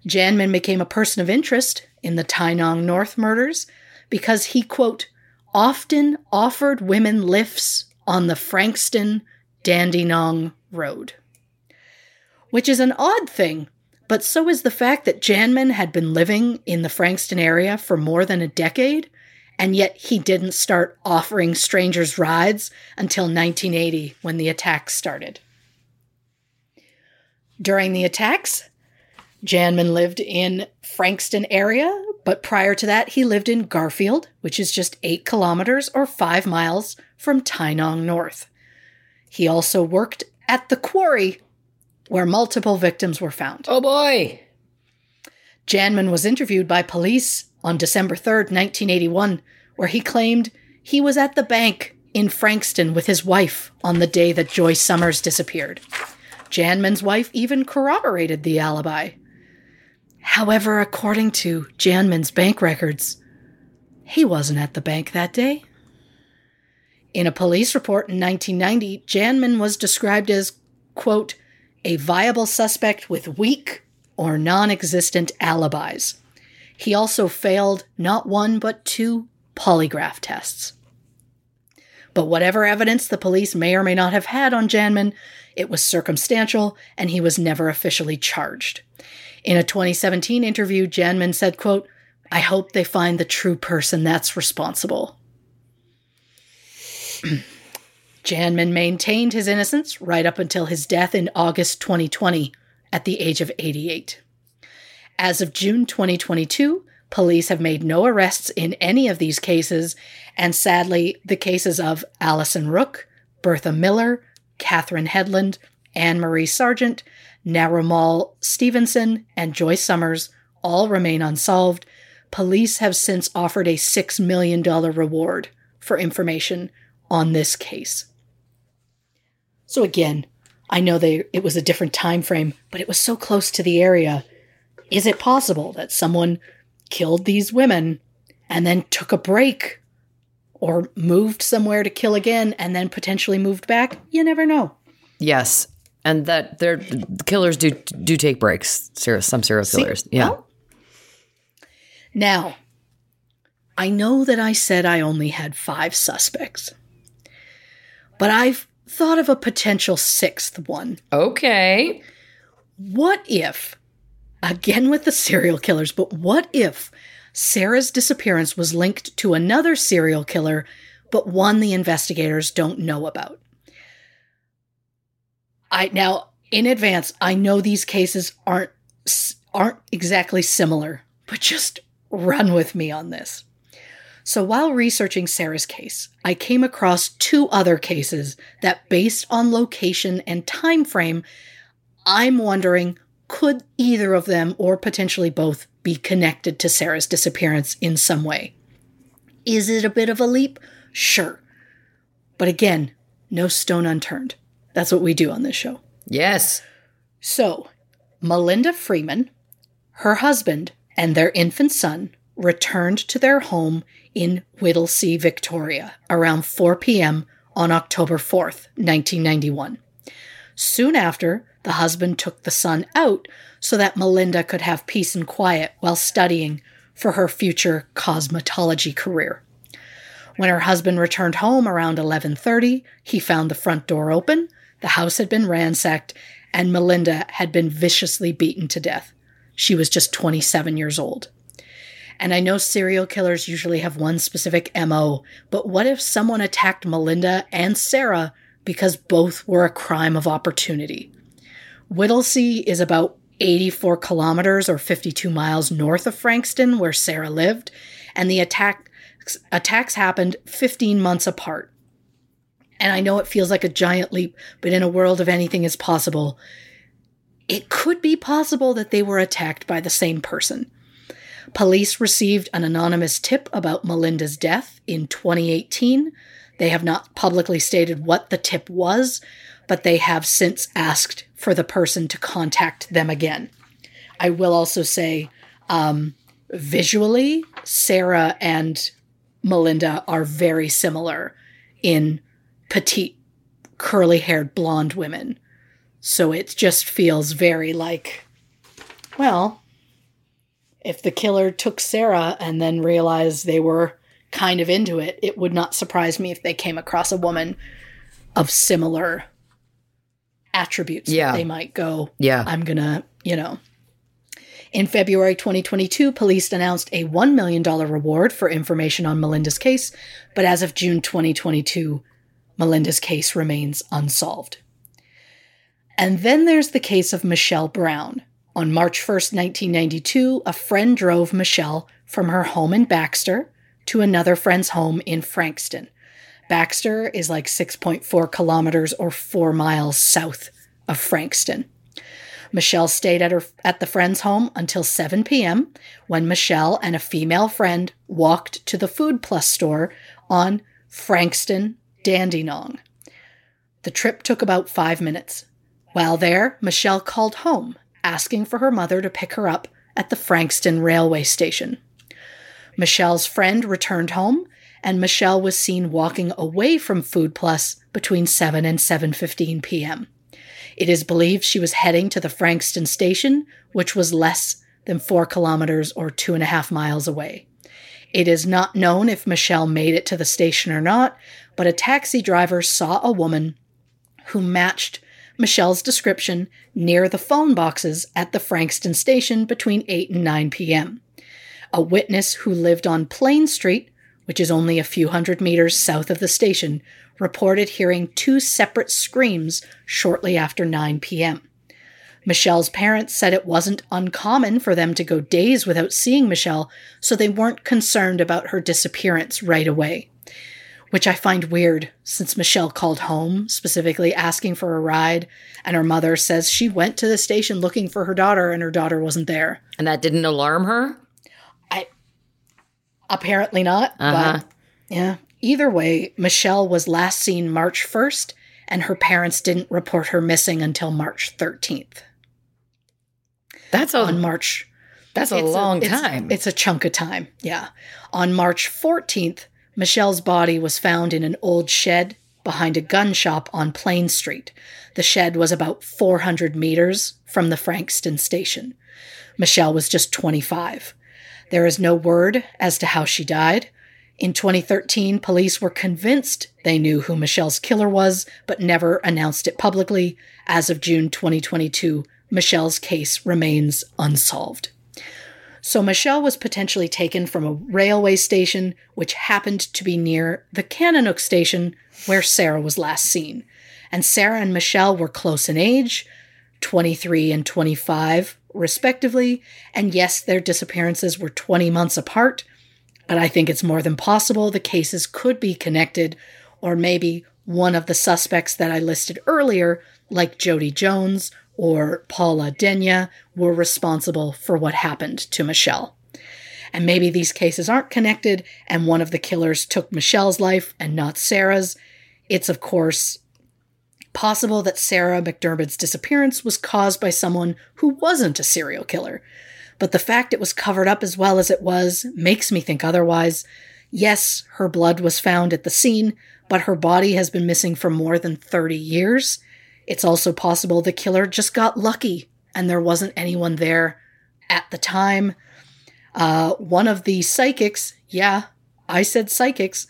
Janman became a person of interest in the Tynong North murders because he, quote, often offered women lifts on the Frankston Dandenong Road. Which is an odd thing, but so is the fact that Janman had been living in the Frankston area for more than a decade, and yet he didn't start offering strangers rides until 1980 when the attacks started. During the attacks, Janman lived in Frankston area, but prior to that, he lived in Garfield, which is just eight kilometers or five miles from Tynong North. He also worked at the quarry where multiple victims were found. Oh boy! Janman was interviewed by police on December 3rd, 1981, where he claimed he was at the bank in Frankston with his wife on the day that Joyce Summers disappeared. Janman's wife even corroborated the alibi. However, according to Janman's bank records, he wasn't at the bank that day. In a police report in 1990, Janman was described as, quote, a viable suspect with weak or non existent alibis. He also failed not one but two polygraph tests. But whatever evidence the police may or may not have had on Janman, it was circumstantial and he was never officially charged. In a 2017 interview, Janman said, quote, I hope they find the true person that's responsible. Janman maintained his innocence right up until his death in August 2020 at the age of 88. As of June 2022, police have made no arrests in any of these cases, and sadly, the cases of Alison Rooke, Bertha Miller, Catherine Headland, Anne Marie Sargent, Narimal Stevenson, and Joyce Summers all remain unsolved. Police have since offered a $6 million reward for information on this case. So again, I know they it was a different time frame, but it was so close to the area. Is it possible that someone killed these women and then took a break or moved somewhere to kill again and then potentially moved back? You never know. Yes, and that they're the killers do do take breaks. Some serial killers. See, yeah. well, now, I know that I said I only had five suspects, but I've thought of a potential sixth one. okay. What if, again with the serial killers, but what if Sarah's disappearance was linked to another serial killer, but one the investigators don't know about? I now in advance, I know these cases aren't aren't exactly similar, but just run with me on this. So while researching Sarah's case, I came across two other cases that based on location and time frame, I'm wondering could either of them or potentially both be connected to Sarah's disappearance in some way. Is it a bit of a leap? Sure. But again, no stone unturned. That's what we do on this show. Yes. So, Melinda Freeman, her husband, and their infant son returned to their home in Whittlesea, Victoria, around 4 p.m. on October 4th, 1991. Soon after, the husband took the son out so that Melinda could have peace and quiet while studying for her future cosmetology career. When her husband returned home around 11:30, he found the front door open, the house had been ransacked, and Melinda had been viciously beaten to death. She was just 27 years old. And I know serial killers usually have one specific MO, but what if someone attacked Melinda and Sarah because both were a crime of opportunity? Whittlesea is about 84 kilometers or 52 miles north of Frankston, where Sarah lived, and the attack, attacks happened 15 months apart. And I know it feels like a giant leap, but in a world of anything is possible, it could be possible that they were attacked by the same person. Police received an anonymous tip about Melinda's death in 2018. They have not publicly stated what the tip was, but they have since asked for the person to contact them again. I will also say, um, visually, Sarah and Melinda are very similar in petite, curly haired blonde women. So it just feels very like, well, if the killer took Sarah and then realized they were kind of into it, it would not surprise me if they came across a woman of similar attributes. Yeah. They might go, Yeah. I'm going to, you know. In February 2022, police announced a $1 million reward for information on Melinda's case, but as of June 2022, Melinda's case remains unsolved. And then there's the case of Michelle Brown. On March 1st, 1992, a friend drove Michelle from her home in Baxter to another friend's home in Frankston. Baxter is like 6.4 kilometers or 4 miles south of Frankston. Michelle stayed at her at the friend's home until 7 p.m. when Michelle and a female friend walked to the Food Plus store on Frankston Dandenong. The trip took about 5 minutes. While there, Michelle called home, asking for her mother to pick her up at the Frankston railway station. Michelle's friend returned home, and Michelle was seen walking away from Food Plus between 7 and 7:15 p.m. It is believed she was heading to the Frankston station, which was less than four kilometers or two and a half miles away. It is not known if Michelle made it to the station or not, but a taxi driver saw a woman who matched Michelle's description near the phone boxes at the Frankston station between 8 and 9 p.m. A witness who lived on Playne Street, which is only a few hundred meters south of the station, reported hearing two separate screams shortly after 9 p.m. Michelle's parents said it wasn't uncommon for them to go days without seeing Michelle, so they weren't concerned about her disappearance right away. Which I find weird, since Michelle called home, specifically asking for a ride, and her mother says she went to the station looking for her daughter and her daughter wasn't there. And that didn't alarm her? Apparently not, Uh-huh. but yeah. Either way, Michelle was last seen March 1st, and her parents didn't report her missing until March 13th. That's a On March that's a long it's- time. It's a chunk of time, yeah. On March 14th, Michelle's body was found in an old shed behind a gun shop on Playne Street. The shed was about 400 meters from the Frankston station. Michelle was just 25. There is no word as to how she died. In 2013, police were convinced they knew who Michelle's killer was, but never announced it publicly. As of June 2022, Michelle's case remains unsolved. So Michelle was potentially taken from a railway station, which happened to be near the Kananook station where Sarah was last seen. And Sarah and Michelle were close in age, 23 and 25, respectively. And yes, their disappearances were 20 months apart, but I think it's more than possible the cases could be connected, or maybe one of the suspects that I listed earlier, like Jody Jones or Paula Denyer, were responsible for what happened to Michelle. And maybe these cases aren't connected, and one of the killers took Michelle's life and not Sarah's. It's, of course, possible that Sarah MacDiarmid's disappearance was caused by someone who wasn't a serial killer. But the fact it was covered up as well as it was makes me think otherwise. Yes, her blood was found at the scene, but her body has been missing for more than 30 years. It's also possible the killer just got lucky and there wasn't anyone there at the time. Uh, one of the psychics, yeah, I said psychics,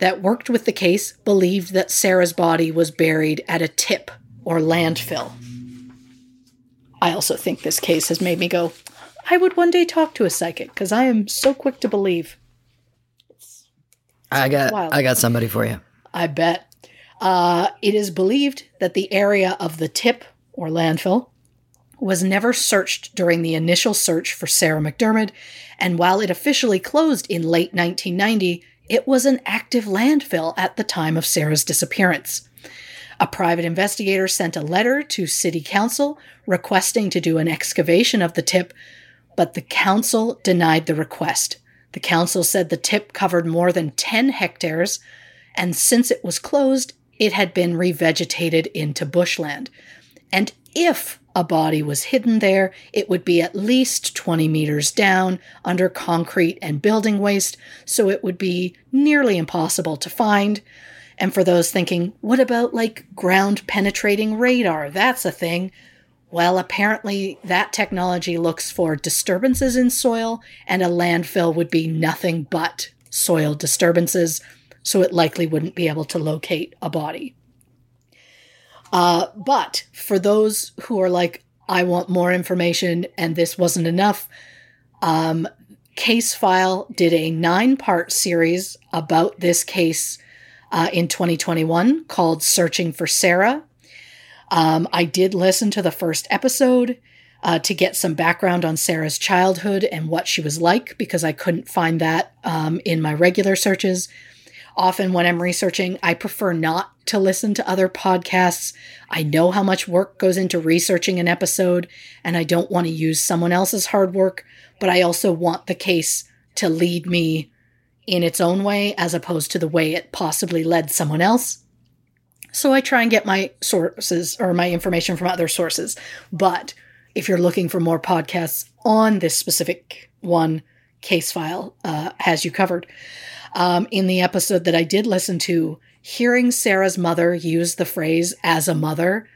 that worked with the case believed that Sarah's body was buried at a tip or landfill. I also think this case has made me go, I would one day talk to a psychic because I am so quick to believe. I got wild. I got somebody for you. I bet. Uh, it is believed that the area of the tip or landfill was never searched during the initial search for Sarah MacDiarmid, and while it officially closed in late 1990, it was an active landfill at the time of Sarah's disappearance. A private investigator sent a letter to City Council requesting to do an excavation of the tip, but the council denied the request. The council said the tip covered more than 10 hectares, and since it was closed, it had been revegetated into bushland. And if a body was hidden there, it would be at least 20 meters down under concrete and building waste, so it would be nearly impossible to find. And for those thinking, what about like ground penetrating radar? That's a thing. Well, apparently that technology looks for disturbances in soil, and a landfill would be nothing but soil disturbances, so it likely wouldn't be able to locate a body. Uh, but for those who are like, I want more information and this wasn't enough, um, Case File did a nine part series about this case uh, in 2021 called Searching for Sarah. Um, I did listen to the first episode uh, to get some background on Sarah's childhood and what she was like because I couldn't find that um, in my regular searches. Often, when I'm researching, I prefer not to listen to other podcasts. I know how much work goes into researching an episode, and I don't want to use someone else's hard work, but I also want the case to lead me in its own way as opposed to the way it possibly led someone else. So I try and get my sources or my information from other sources. But if you're looking for more podcasts on this specific one, case file uh, has you covered. Um, in the episode that I did listen to, hearing Sarah's mother use the phrase as a mother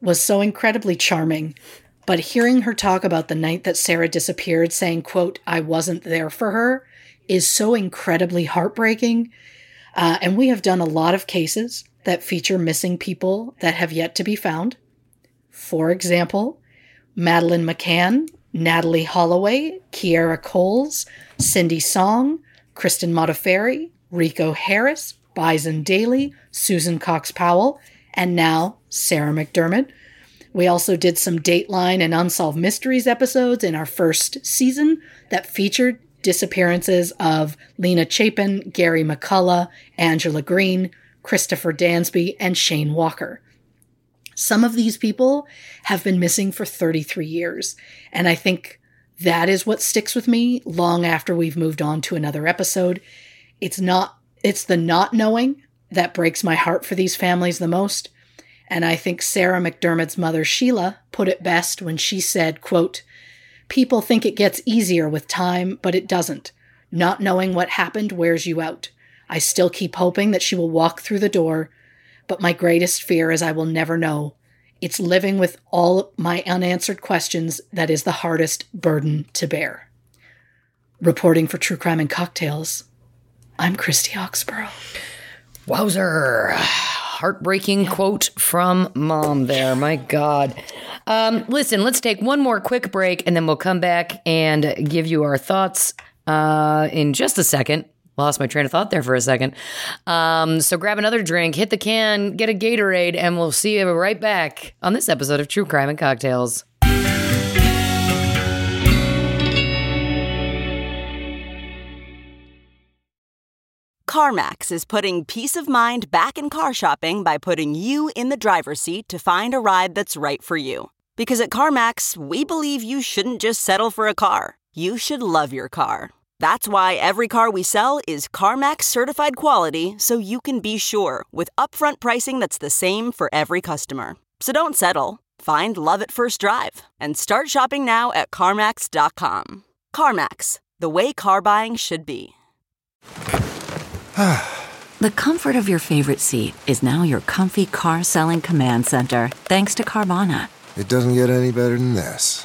was so incredibly charming. But hearing her talk about the night that Sarah disappeared, saying, quote, I wasn't there for her, is so incredibly heartbreaking. Uh, and we have done a lot of cases that feature missing people that have yet to be found. For example, Madeleine McCann, Natalee Holloway, Kierra Coles, Cindy Song, Kristen Modafferi, Rico Harris, Bison Dele, Susan Cox Powell, and now Sarah MacDiarmid. We also did some Dateline and Unsolved Mysteries episodes in our first season that featured disappearances of Lena Chapin, Gary McCullough, Angela Green, Christopher Dansby, and Shane Walker. Some of these people have been missing for 33 years, and I think that is what sticks with me long after we've moved on to another episode. It's not it's the not knowing that breaks my heart for these families the most. And I think Sarah MacDiarmid's mother Sheila put it best when she said, quote, People think it gets easier with time, but it doesn't. Not knowing what happened wears you out. I still keep hoping that she will walk through the door, but my greatest fear is I will never know. It's living with all my unanswered questions that is the hardest burden to bear. Reporting for True Crime and Cocktails, I'm Christy Oxborough. Wowzer. Heartbreaking quote from mom there. My God. Um, listen, let's take one more quick break and then we'll come back and give you our thoughts uh, in just a second. Lost my train of thought there for a second. Um, so grab another drink, hit the can, get a Gatorade, and we'll see you right back on this episode of True Crime and Cocktails. CarMax is putting peace of mind back in car shopping by putting you in the driver's seat to find a ride that's right for you. Because at CarMax, we believe you shouldn't just settle for a car, you should love your car. That's why every car we sell is CarMax certified quality so you can be sure with upfront pricing that's the same for every customer. So don't settle. Find love at first drive and start shopping now at CarMax.com. CarMax, the way car buying should be. The comfort of your favorite seat is now your comfy car selling command center, thanks to Carvana. It doesn't get any better than this.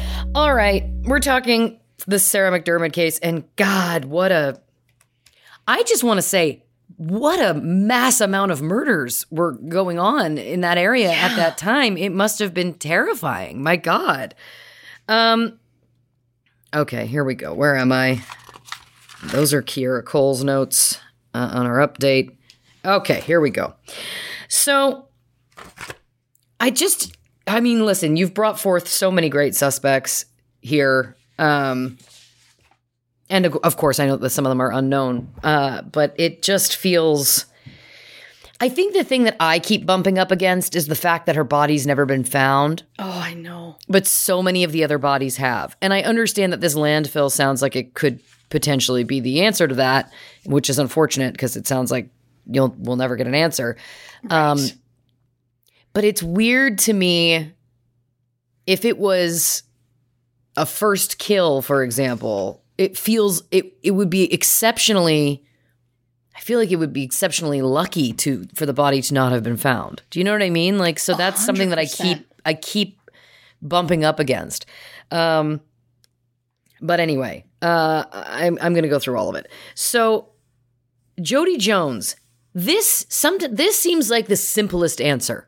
All right, we're talking the Sarah MacDiarmid case, and God, what a. I just want to say, what a mass amount of murders were going on in that area at that time. It must have been terrifying. My God. Um, Okay, here we go. Where am I? Those are Kiera Cole's notes uh, on our update. Okay, here we go. So, I just, I mean, listen, you've brought forth so many great suspects here. Um, and of- course, I know that some of them are unknown, uh, but it just feels. I think the thing that I keep bumping up against is the fact that her body's never been found Oh, I know. but so many of the other bodies have. And I understand that this landfill sounds like it could potentially be the answer to that, which is unfortunate because it sounds like you'll we'll never get an answer. Um, but it's weird to me if it was a first kill, for example. It feels it it would be exceptionally. I feel like it would be exceptionally lucky to for the body to not have been found. Do you know what I mean? Like, so that's something that I keep I keep bumping up against. Um, but anyway, uh, I'm I'm gonna go through all of it. So, Jody Jones, this some this seems like the simplest answer.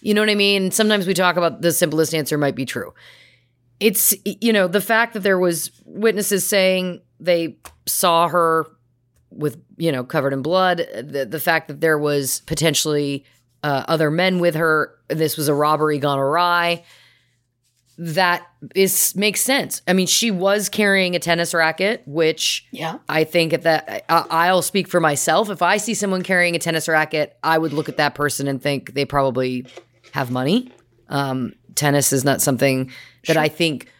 You know what I mean? Sometimes we talk about the simplest answer might be true. It's you know the fact that there was witnesses saying they saw her with you know covered in blood. The the fact that there was potentially uh, other men with her. This was a robbery gone awry. That is makes sense. I mean, she was carrying a tennis racket, which Yeah. I think at that I, I'll speak for myself. If I see someone carrying a tennis racket, I would look at that person and think they probably have money. Um, tennis is not something that I think,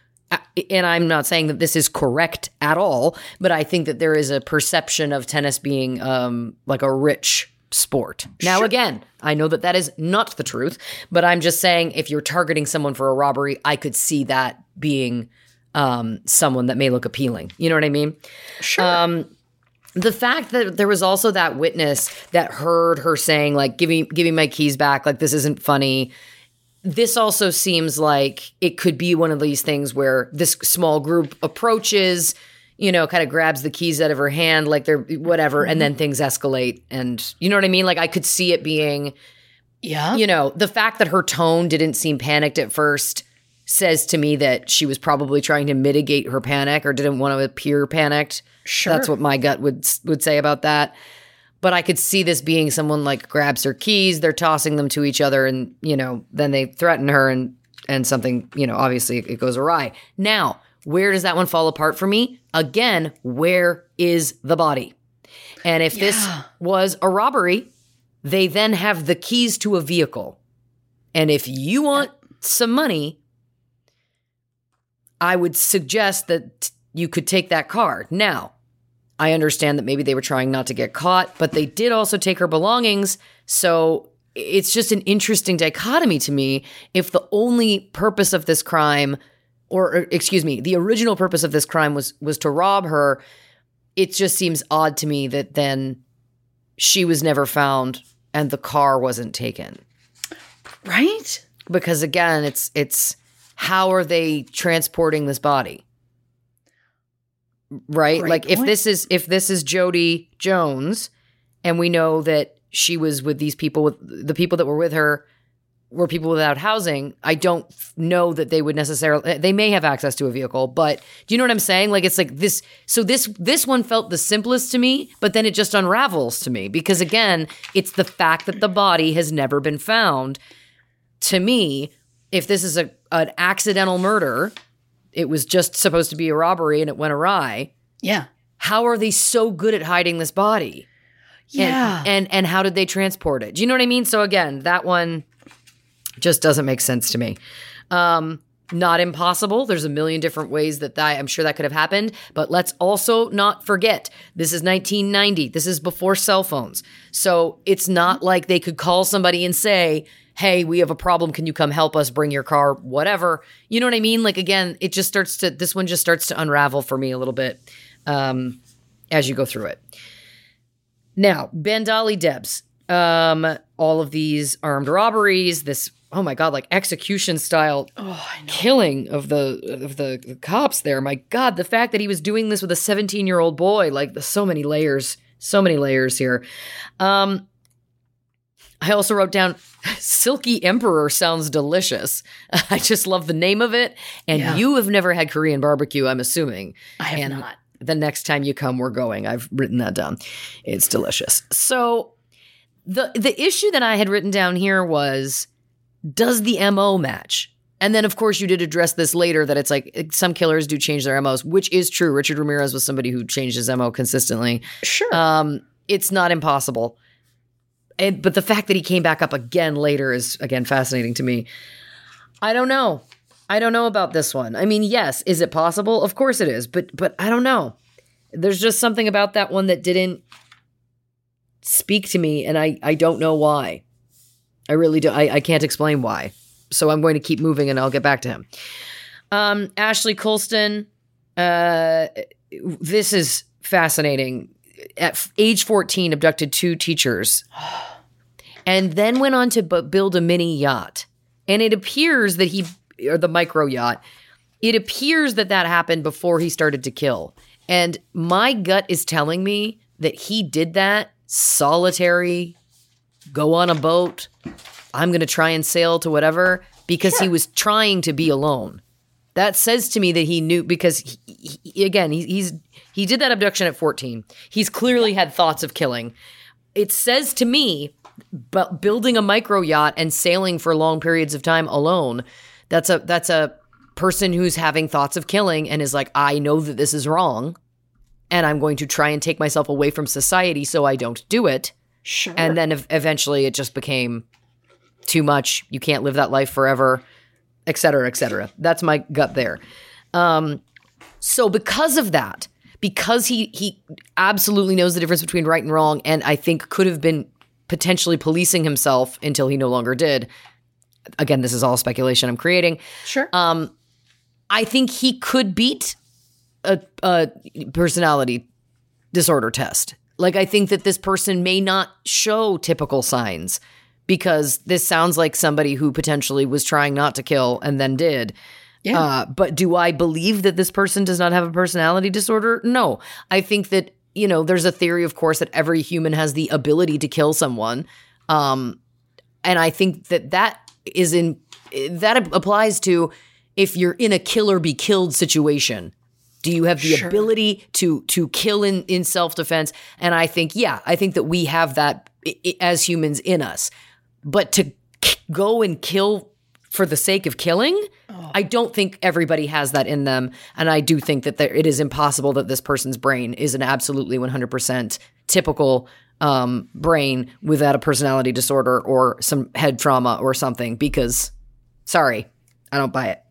and I'm not saying that this is correct at all, but I think that there is a perception of tennis being um, like a rich sport. Now, again, I know that that is not the truth, but I'm just saying if you're targeting someone for a robbery, I could see that being um, someone that may look appealing. You know what I mean? Sure. Um, the fact that there was also that witness that heard her saying like give me give me my keys back. Like this isn't funny. This also seems like it could be one of these things where this small group approaches you know kind of grabs the keys out of her hand like they're whatever and then mm-hmm. things escalate. And you know what i mean? Like i could see it being yeah. you know, the fact that her tone didn't seem panicked at first says to me that she was probably trying to mitigate her panic or didn't want to appear panicked. Sure. That's what my gut would would say about that. But I could see this being someone like grabs her keys, they're tossing them to each other and, you know, then they threaten her and and something, you know, obviously it goes awry. Now, where does that one fall apart for me? Again, where is the body? And if this was a robbery, they then have the keys to a vehicle. And if you want some money, I would suggest that you could take that car. Now, I understand that maybe they were trying not to get caught, but they did also take her belongings. So it's just an interesting dichotomy to me. If the only purpose of this crime, or, or excuse me, the original purpose of this crime was was to rob her, it just seems odd to me that then she was never found and the car wasn't taken right? because again it's it's how are they transporting this body right? Great like if this is if this is jody jones and we know that she was with these people with the people that were with her were people without housing i don't know that they would necessarily eh, they may have access to a vehicle but do you know what i'm saying? Like it's like this so this this one felt the simplest to me but then it just unravels to me because again it's the fact that the body has never been found. To me, if this is a an accidental murder, it was just supposed to be a robbery and it went awry. Yeah. How are they so good at hiding this body? And- Yeah. And and, how did they transport it? Do you know what I mean? So again, that one just doesn't make sense to me. Um not impossible. There's a million different ways that, that I'm sure that could have happened, but let's also not forget this is 1990. This is before cell phones. So it's not like they could call somebody and say, "Hey, we have a problem. Can you come help us bring your car?" whatever. You know what I mean? Like again, it just starts to this one just starts to unravel for me a little bit um as you go through it. Now, Bandali Debs, um, all of these armed robberies, this oh my god, like execution style Oh, killing of the of the, the cops there. My god, the fact that he was doing this with a 17 year old boy, like the, so many layers, so many layers here. Um, I also wrote down Silky Emperor sounds delicious. I just love the name of it. And Yeah. you have never had Korean barbecue, I'm assuming. I have And not. The next time you come, we're going. I've written that down. It's delicious. So the the issue that I had written down here was does the MO match? And then of course you did address this later that it's like some killers do change their MOs, which is true. Richard Ramirez was somebody who changed his MO consistently. Sure. Um, it's not impossible. And but the fact that he came back up again later is again fascinating to me. I don't know. I don't know about this one. I mean, yes, is it possible? Of course it is, but but I don't know. There's just something about that one that didn't speak to me, and I I don't know why. I really do. I, I can't explain why. So I'm going to keep moving, and I'll get back to him. Um, Ashley Coulston. Uh, this is fascinating. At age 14, abducted two teachers, and then went on to bu- build a mini yacht. And it appears that he, or the micro yacht, it appears that that happened before he started to kill. And my gut is telling me that he did that solitary, go on a boat. I'm going to try and sail to whatever because he was trying to be alone. That says to me that he knew because he, he- again, he, he's he did that abduction at 14. He's clearly had thoughts of killing. It says to me, but building a micro yacht and sailing for long periods of time alone, that's a that's a person who's having thoughts of killing and is like, I know that this is wrong, and I'm going to try and take myself away from society so I don't do it. Sure. And then ev- eventually it just became too much. You can't live that life forever, et cetera, et cetera. That's my gut there. Um, so because of that, because he he absolutely knows the difference between right and wrong, and I think could have been potentially policing himself until he no longer did. Again, this is all speculation I'm creating. sure. Um, I think he could beat a, a personality disorder test. Like, I think that this person may not show typical signs because this sounds like somebody who potentially was trying not to kill and then did. Yeah. Uh, but do I believe that this person does not have a personality disorder? No. I think that, you know, there's a theory, of course, that every human has the ability to kill someone. Um, and I think that that is in, that applies to if you're in a kill or be killed situation. Do you have the Sure. ability to to kill in in self defense? And I think yeah, I think that we have that as humans in us. But to k- go and kill for the sake of killing, I don't think everybody has that in them. And I do think that there, it is impossible that this person's brain is an absolutely 100% typical um, brain without a personality disorder or some head trauma or something. Because, sorry, I don't buy it.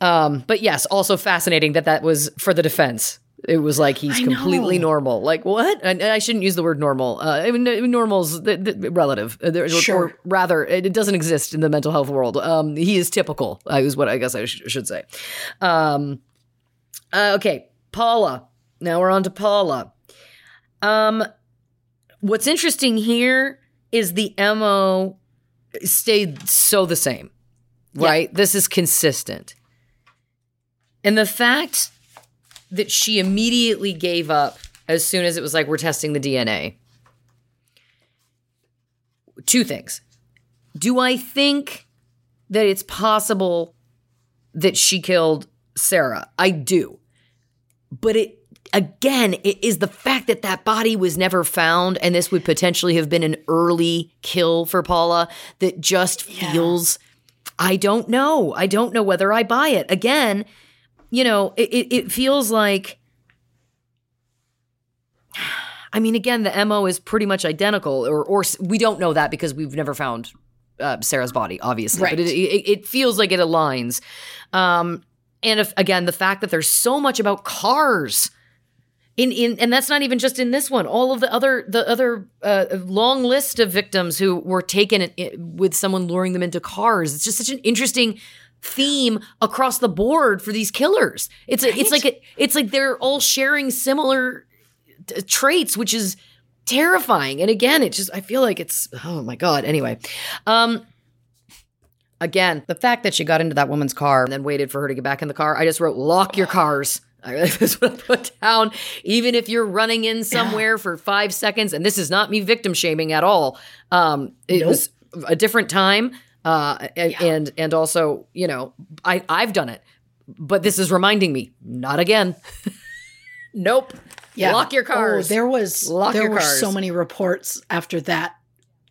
Um, but yes, also fascinating that that was for the defense. It was like he's I completely know. normal. Like what? And, I shouldn't use the word normal. Uh, I mean, normal's the, the, relative, Uh, there- or- Sure. or rather, it, doesn't exist in the mental health world. Um, he is typical. Uh, is what I guess I sh- should say. Um, uh, okay, Paula. Now we're on to Paula. Um, what's interesting here is the mo stayed so the same, right? This is consistent. And the fact that she immediately gave up as soon as it was like, we're testing the DNA. Two things. Do I think that it's possible that she killed Sarah? I do. But it, again, it is the fact that that body was never found and this would potentially have been an early kill for Paula that just feels. I don't know. I don't know whether I buy it. Again, you know, it, it, it feels like. I mean, again, the mo is pretty much identical, or or we don't know that because we've never found uh, Sarah's body, obviously. Right. But it, it, it feels like it aligns. Um, and if again, the fact that there's so much about cars. In, in and that's not even just in this one. All of the other the other uh, long list of victims who were taken i- with someone luring them into cars. It's just such an interesting theme across the board for these killers. It's a, it's like a, it's like they're all sharing similar t- traits, which is terrifying. And again, it just I feel like it's oh my god. Anyway, um, again, the fact that she got into that woman's car and then waited for her to get back in the car, I just wrote lock your cars. I really that's what I put down. Even if you're running in somewhere for five seconds, and this is not me victim shaming at all. Um, it Nope. was a different time, uh, a- and and also you know I I've done it, but this is reminding me not again. nope. Lock your cars. Oh, there was Lock there were cars. so many reports after that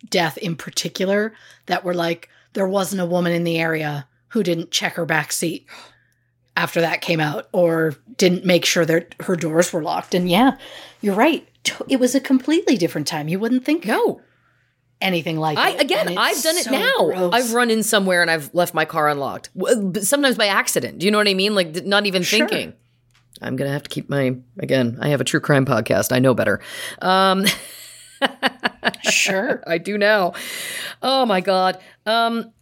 death in particular that were like there wasn't a woman in the area who didn't check her back seat after that came out or didn't make sure that her doors were locked. And yeah, you're right. It was a completely different time. You wouldn't think no. Anything like I it. again, I've done it so now. gross. I've run in somewhere and I've left my car unlocked. Sometimes by accident. Do you know what I mean? Like not even Sure. thinking. I'm gonna have to keep my again. I have a true crime podcast. I know better. Um, sure. I do now. Oh my god. Um,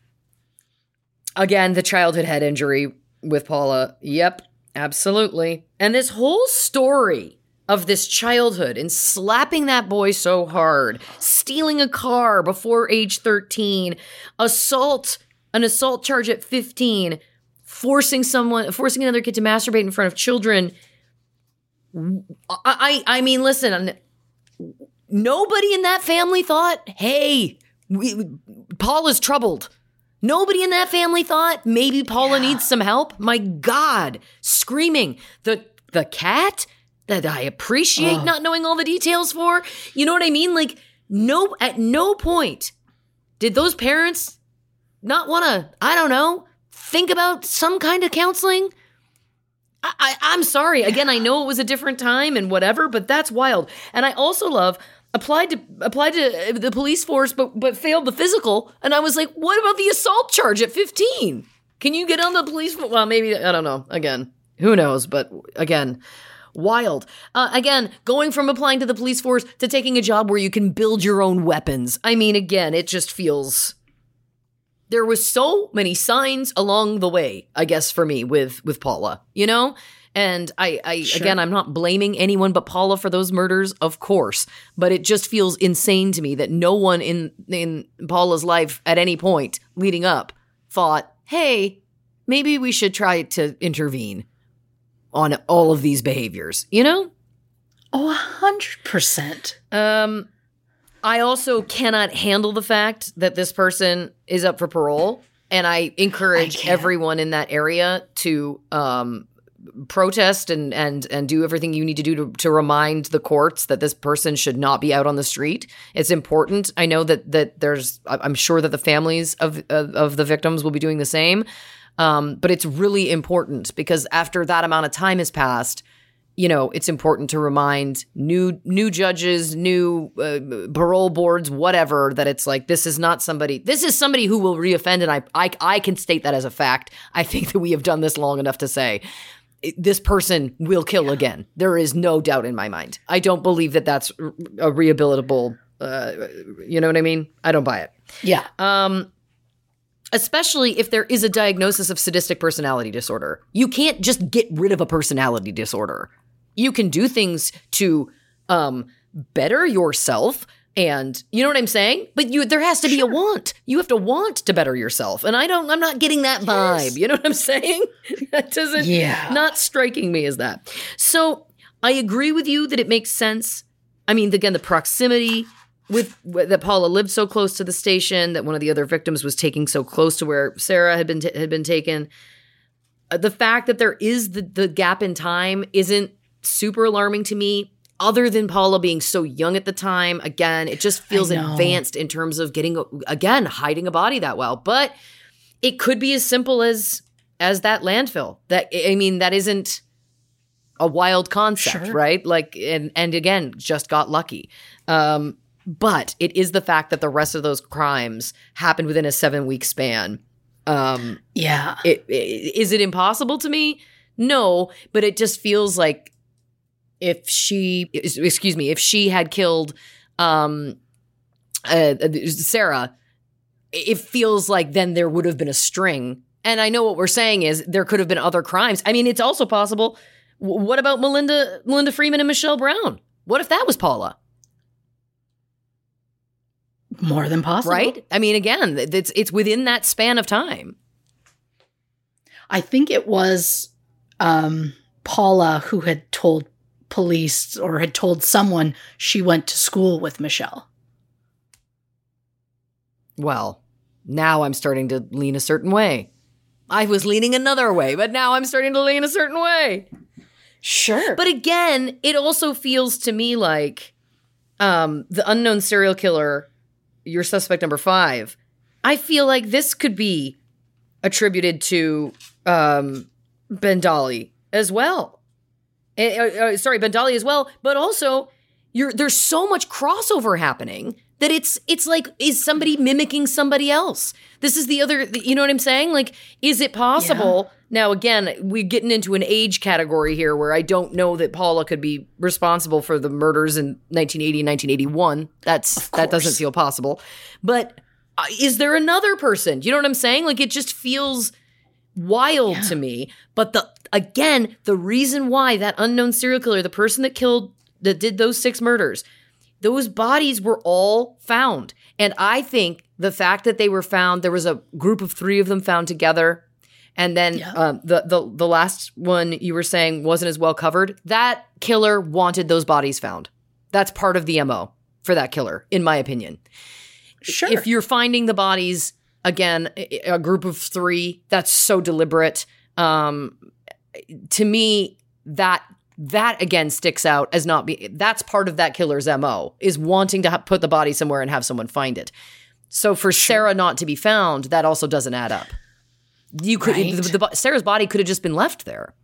again, the childhood head injury with Paula. Yep, absolutely. And this whole story of this childhood and slapping that boy so hard, stealing a car before age 13, assault, an assault charge at 15, forcing someone, forcing another kid to masturbate in front of children. I, I, I mean, listen, nobody in that family thought, hey, we, Paula's troubled. Nobody in that family thought maybe Paula needs some help. My God, screaming the the cat that I appreciate not knowing all the details for. You know what I mean? Like no, at no point did those parents not want to. I don't know. Think about some kind of counseling. I, I, I'm sorry. Again, I know it was a different time and whatever, but that's wild. And I also love applied to applied to uh, the police force, but but failed the physical. And I was like, what about the assault charge at 15? Can you get on the police? Well, maybe I don't know. Again, who knows? But again, wild. Uh, again, going from applying to the police force to taking a job where you can build your own weapons. I mean, again, it just feels there was so many signs along the way i guess for me with with paula you know and i i again i'm not blaming anyone but paula for those murders of course but it just feels insane to me that no one in in paula's life at any point leading up thought hey maybe we should try to intervene on all of these behaviors you know Oh, a hundred percent. um, I also cannot handle the fact that this person is up for parole, and I encourage can't. everyone in that area to um, protest and and and do everything you need to do to, to remind the courts that this person should not be out on the street. It's important. I know that that there's. I- I'm sure that the families of of, of the victims will be doing the same. Um, but it's really important because after that amount of time has passed, you know, it's important to remind new new judges, new uh, parole boards, whatever, that it's like this is not somebody. This is somebody who will reoffend, and I I I can state that as a fact. I think that we have done this long enough to say this person will kill again. There is no doubt in my mind. I don't believe that that's a rehabilitable. Uh, you know what I mean? I don't buy it Yeah. um, especially if there is a diagnosis of sadistic personality disorder. You can't just get rid of a personality disorder. You can do things to um, better yourself. And you know what I'm saying? But you there has to be a want. You have to want to better yourself. And I don't I'm not getting that vibe. You know what I'm saying? that doesn't Yeah. not striking me as that. So I agree with you that it makes sense. I mean, again, the proximity with that Paula lived so close to the station, that one of the other victims was taking so close to where Sarah had been had been taken. Uh, the fact that there is the the gap in time isn't super alarming to me. Other than Paula being so young at the time, again, it just feels advanced in terms of getting again hiding a body that well. But it could be as simple as as that landfill. That I mean, that isn't a wild concept, Sure. right? Like, and and again, just got lucky. Um, but it is the fact that the rest of those crimes happened within a seven week span. Um, Yeah. it, i is it impossible to me? No, but it just feels like if she, excuse me, if she had killed um, uh, Sarah, it feels like then there would have been a string. And I know what we're saying is there could have been other crimes. I mean, it's also possible. What about Melinda, Melinda Freeman and Michelle Brown? What if that was Paula? More than possible. Right? I mean, again, it's it's within that span of time. I think it was um Paula who had told police or had told someone she went to school with Michelle. Well, now I'm starting to lean a certain way. I was leaning another way, but now I'm starting to lean a certain way. Sure. But again, it also feels to me like um, the unknown serial killer, your suspect number five. I feel like this could be attributed to um, Bandali as well. Uh, uh, sorry, Bandali as well, but also there's so much crossover happening that it's it's like is somebody mimicking somebody else? This is the other you know what i'm saying? Like is it possible? Now again we're getting into an age category here where i don't know that paula could be responsible for the murders in 1980 and 1981 that's that doesn't feel possible. But uh, is there another person? You know what i'm saying? Like it just feels wild to me. But the again the reason why that unknown serial killer the person that killed that did those six murders those bodies were all found. And I think the fact that they were found, there was a group of three of them found together. And then Yeah. um, the, the the last one you were saying wasn't as well covered. That killer wanted those bodies found. That's part of the MO for that killer, in my opinion. Sure. If you're finding the bodies, again, a group of three, that's so deliberate. Um, to me, that that again sticks out as not be that's part of that killer's mo is wanting to ha- put the body somewhere and have someone find it. So for Sarah not to be found, that also doesn't add up. You could Right. the, the, Sarah's body could have just been left there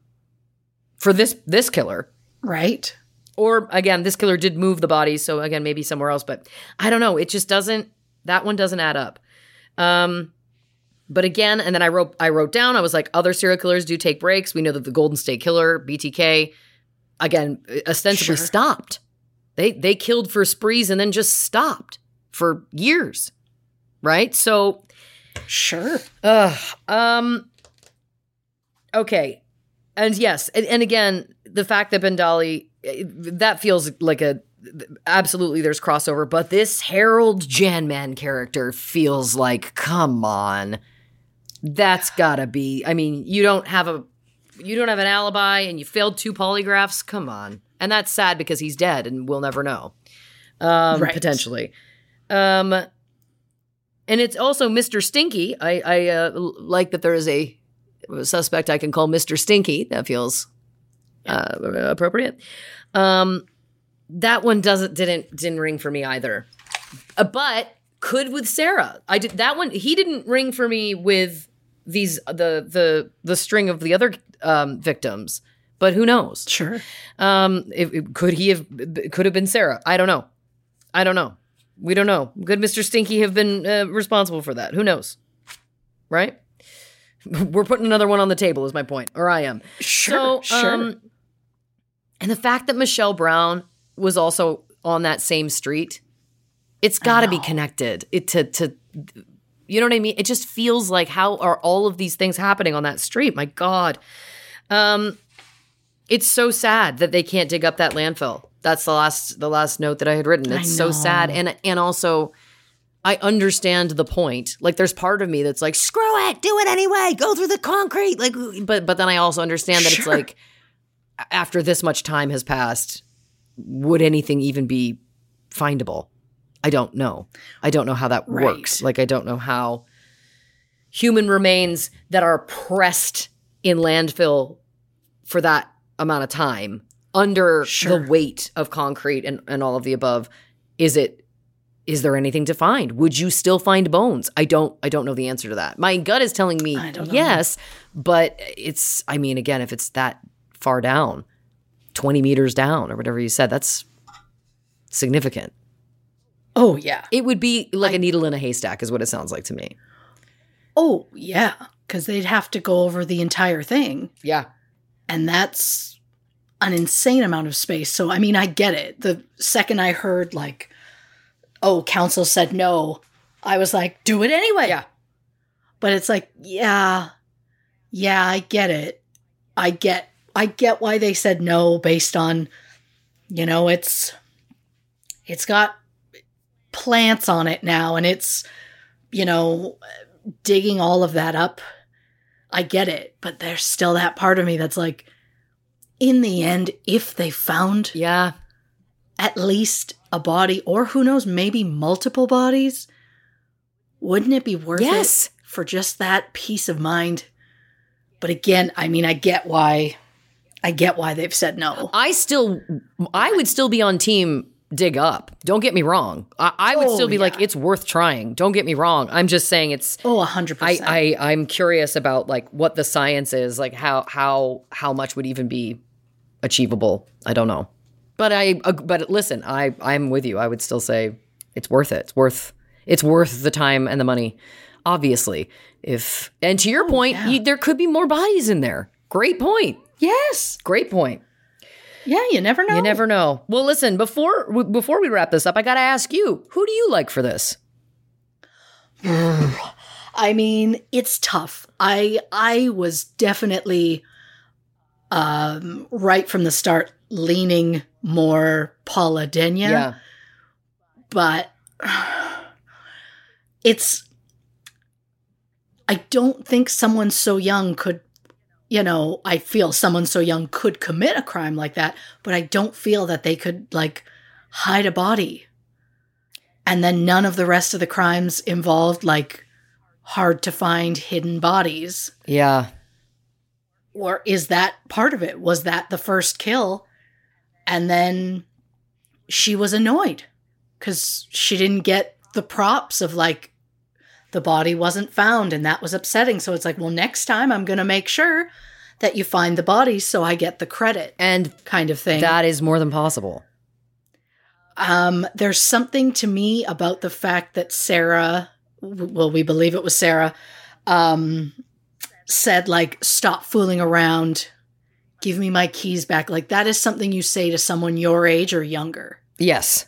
for this this killer. right? Or again, this killer did move the body, so again, maybe somewhere else. But I don't know. It just doesn't. That one doesn't add up. Um, but again, and then I wrote. I wrote down. I was like, other serial killers do take breaks. We know that the Golden State Killer, BTK, again, ostensibly Sure. stopped. They they killed for sprees and then just stopped for years, right? So Sure. Ugh. Um. Okay. And yes, and, and again, the fact that Bandali eh, that feels like a absolutely there's crossover, but this Harold Janman character feels like come on, that's gotta be. I mean, you don't have a you don't have an alibi, and you failed two polygraphs. Come on, and that's sad because he's dead, and we'll never know. Um, Right. potentially. Um, and it's also Mr. Stinky. I, I uh, like that there is a, suspect I can call Mr. Stinky. That feels uh, appropriate. Um, that one doesn't didn't didn't ring for me either. Uh, but could with Sarah. I did that one. He didn't ring for me with these the the the string of the other um, victims. But who knows? Sure. Um, if, if- could he have could have been Sarah? I don't know. I don't know. We don't know. Could Mr. Stinky have been uh, responsible for that? Who knows? Right? We're putting another one on the table, is my point, or I am. Sure. So, sure. um, and the fact that Michelle Brown was also on that same street, it's got to be connected. It to to, you know what I mean? It just feels like how are all of these things happening on that street? My God, um, it's so sad that they can't dig up that landfill. That's the last the last note that I had written. It's so sad, and and also. I understand the point. Like there's part of me that's like, screw it, do it anyway, go through the concrete. Like but but then I also understand that it's like after this much time has passed, would anything even be findable? I don't know. I don't know how that Right. works. Like I don't know how human remains that are pressed in landfill for that amount of time under Sure. the weight of concrete and, and all of the above is it is there anything to find would you still find bones i don't i don't know the answer to that my gut is telling me I don't know. yes but it's i mean again if it's that far down 20 meters down or whatever you said that's significant oh yeah. it would be like a needle in a haystack is what it sounds like to me Oh yeah. Because they'd have to go over the entire thing, yeah and that's an insane amount of space. So I mean, I get it. The second I heard like, oh, council said no, I was like, do it anyway. yeah But it's like, yeah, yeah, I get it. I get, I get why they said no based on, you know, it's, it's got plants on it now, and it's, you know, digging all of that up. I get it, but there's still that part of me that's like, in the end, if they found Yeah. at least a body, or who knows, maybe multiple bodies, wouldn't it be worth Yes. it for just that peace of mind? But again, I mean, I get why. I get why they've said no. I still, I would still be on team dig up. Don't get me wrong. I, I would Oh, still be like, it's worth trying. Don't get me wrong. I'm just saying it's. Oh, a hundred I, I I'm curious about like what the science is, like how how how much would even be achievable. I don't know, but I uh, but listen, I I'm with you. I would still say it's worth it. It's worth it's worth the time and the money. Obviously, if and to your point, you, there could be more bodies in there. Great point. Yes. Great point. Yeah, you never know. You never know. Well, listen, before w- before we wrap this up, I got to ask you, who do you like for this? I mean, it's tough. I I was definitely um right from the start leaning more Paula Denyer, Yeah. but it's I don't think someone so young could you know, I feel someone so young could commit a crime like that, but I don't feel that they could like hide a body. And then none of the rest of the crimes involved like hard to find hidden bodies. Yeah. Or is that part of it? Was that the first kill? And then she was annoyed because she didn't get the props of like the body wasn't found and that was upsetting. So it's like, well, next time I'm going to make sure that you find the body so I get the credit And kind of thing. that is more than possible. Um, there's something to me about the fact that Sarah, well, we believe it was Sarah, um, said like, "Stop fooling around, give me my keys back." Like that is something you say to someone your age or younger. Yes.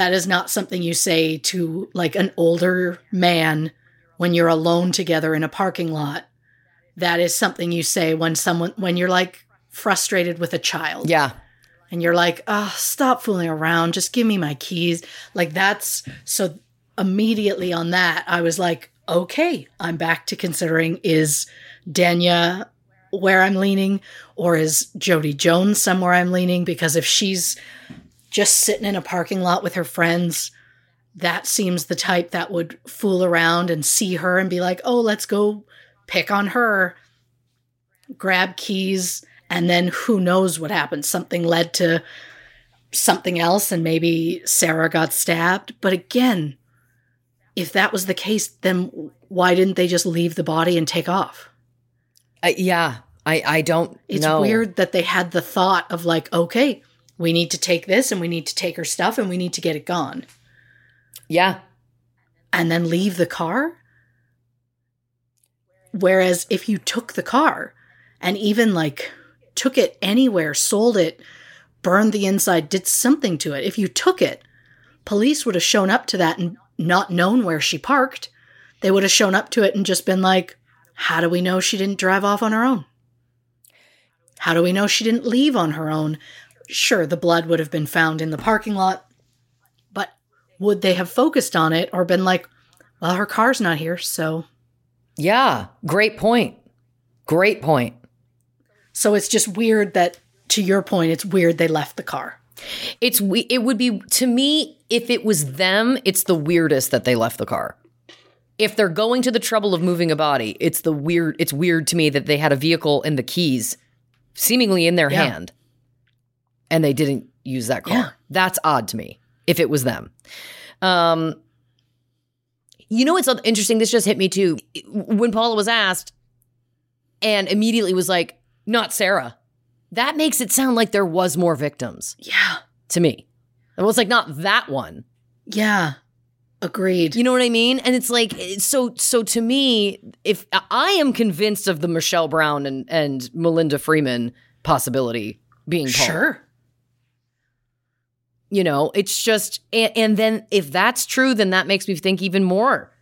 That is not something you say to like an older man when you're alone together in a parking lot. That is something you say when someone when you're like frustrated with a child Yeah. and you're like, oh, stop fooling around. Just give me my keys. Like that's so immediately on that, I was like, okay, I'm back to considering is Denyer where I'm leaning or is Jody Jones somewhere I'm leaning? Because if she's just sitting in a parking lot with her friends, that seems the type that would fool around and see her and be like, oh, let's go pick on her, grab keys, and then who knows what happened? Something led to something else, and maybe Sarah got stabbed. But again, if that was the case, then why didn't they just leave the body and take off? I, yeah. I, I don't It's know. weird that they had the thought of like, okay, we need to take this and we need to take her stuff and we need to get it gone. Yeah. and then leave the car. Whereas if you took the car and even like took it anywhere, sold it, burned the inside, did something to it, if you took it, police would have shown up to that and not known where she parked. They would have shown up to it and just been like, how do we know she didn't drive off on her own? How do we know she didn't leave on her own? Sure, the blood would have been found in the parking lot, but would they have focused on it or been like, well, her car's not here, so Yeah. Great point. Great point. so it's just weird that to your point, it's weird they left the car. It's we. It would be to me if it was them. It's the weirdest that they left the car. If they're going to the trouble of moving a body, it's the weird. It's weird to me that they had a vehicle and the keys, seemingly in their Yeah. hand, and they didn't use that car. Yeah. That's odd to me. If it was them, um, you know what's interesting? This just hit me too. When Paula was asked, and immediately was like, "Not Sarah." That makes it sound like there was more victims Yeah. to me. It was like not that one. Yeah. Agreed. You know what I mean? And it's like so so to me, if I am convinced of the Michelle Brown and and Melinda Freeman possibility being Paula. sure. You know, it's just and, and then if that's true, then that makes me think even more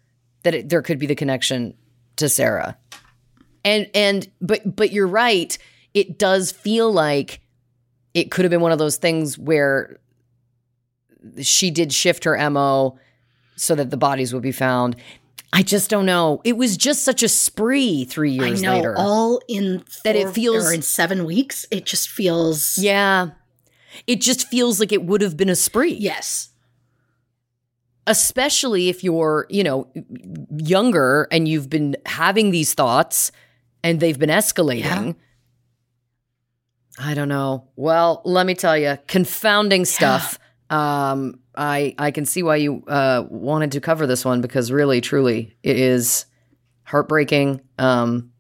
that it, there could be the connection to Sarah. And and but but you're right. It does feel like it could have been one of those things where she did shift her mo so that the bodies would be found. I just don't know. It was just such a spree three years I know, later. all in That it feels- or in seven weeks. It just feels yeah. It just feels like it would have been a spree. yes, especially if you're, you know, younger and you've been having these thoughts and they've been escalating. I don't know. Well, let me tell you, confounding stuff. Um, I I can see why you uh, wanted to cover this one because really, truly, it is heartbreaking. Um,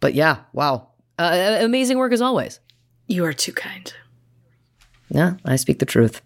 but yeah, wow, uh, amazing work as always. you are too kind. Yeah, I speak the truth.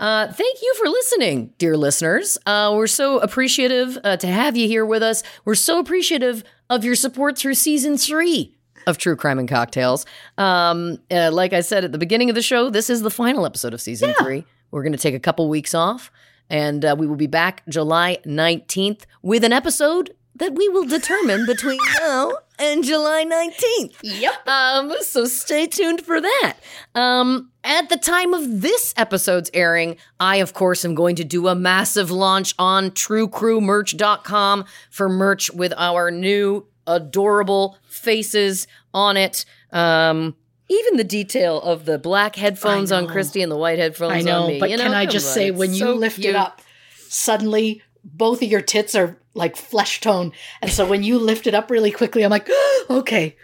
Uh, thank you for listening, dear listeners. Uh, we're so appreciative uh, to have you here with us. We're so appreciative of your support through season three of True Crime and Cocktails. Um, uh, like I said at the beginning of the show, this is the final episode of season three. We're going to take a couple weeks off, and uh, we will be back July 19th with an episode that we will determine between now and July 19th. Yep. Um, so stay tuned for that. Um, at the time of this episode's airing, I, of course, am going to do a massive launch on truecrewmerch.com for merch with our new adorable faces on it. Um, even the detail of the black headphones on. Christy and the white headphones I know, on me. but you know, can I just on, say, it's when you so lift cute. it up, suddenly both of your tits are like flesh tone, and so when you lift it up really quickly, I'm like, okay.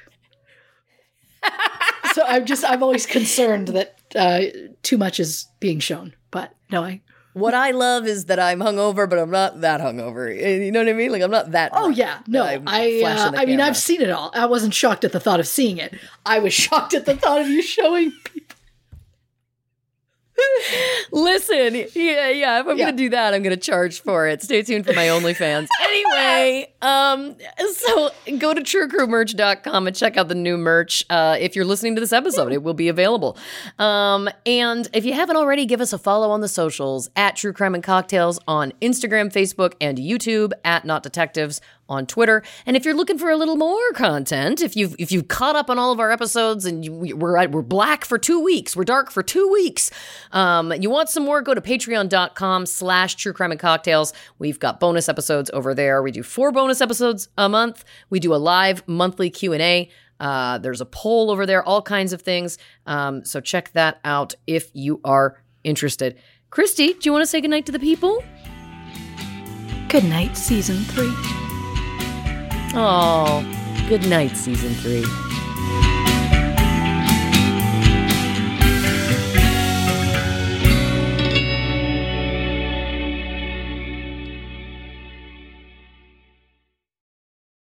so I'm just, I'm always concerned that uh, too much is being shown, but no, I. What I love is that I'm hungover, but I'm not that hungover. You know what I mean? Like I'm not that. Oh yeah, no, I. Uh, I mean. I've seen it all. I wasn't shocked at the thought of seeing it. I was shocked at the thought of you showing. Listen, yeah, yeah. If I'm Yeah. gonna do that, I'm gonna charge for it. Stay tuned for my OnlyFans. anyway, um, so go to truecrewmerch.com and check out the new merch. Uh, if you're listening to this episode, it will be available. Um, and if you haven't already, give us a follow on the socials at True Crime and Cocktails on Instagram, Facebook, and YouTube at Not Detectives on Twitter. And if you're looking for a little more content, if you've if you've caught up on all of our episodes and you, we're we're black for two weeks, we're dark for two weeks. Um, you want some more? Go to patreon.com slash true crime and cocktails. We've got bonus episodes over there. We do four bonus episodes a month. We do a live monthly Q&A. Uh, there's a poll over there, all kinds of things. Um, so check that out if you are interested. Christy, do you want to say goodnight to the people? Good night, season three. Oh, good night, season three.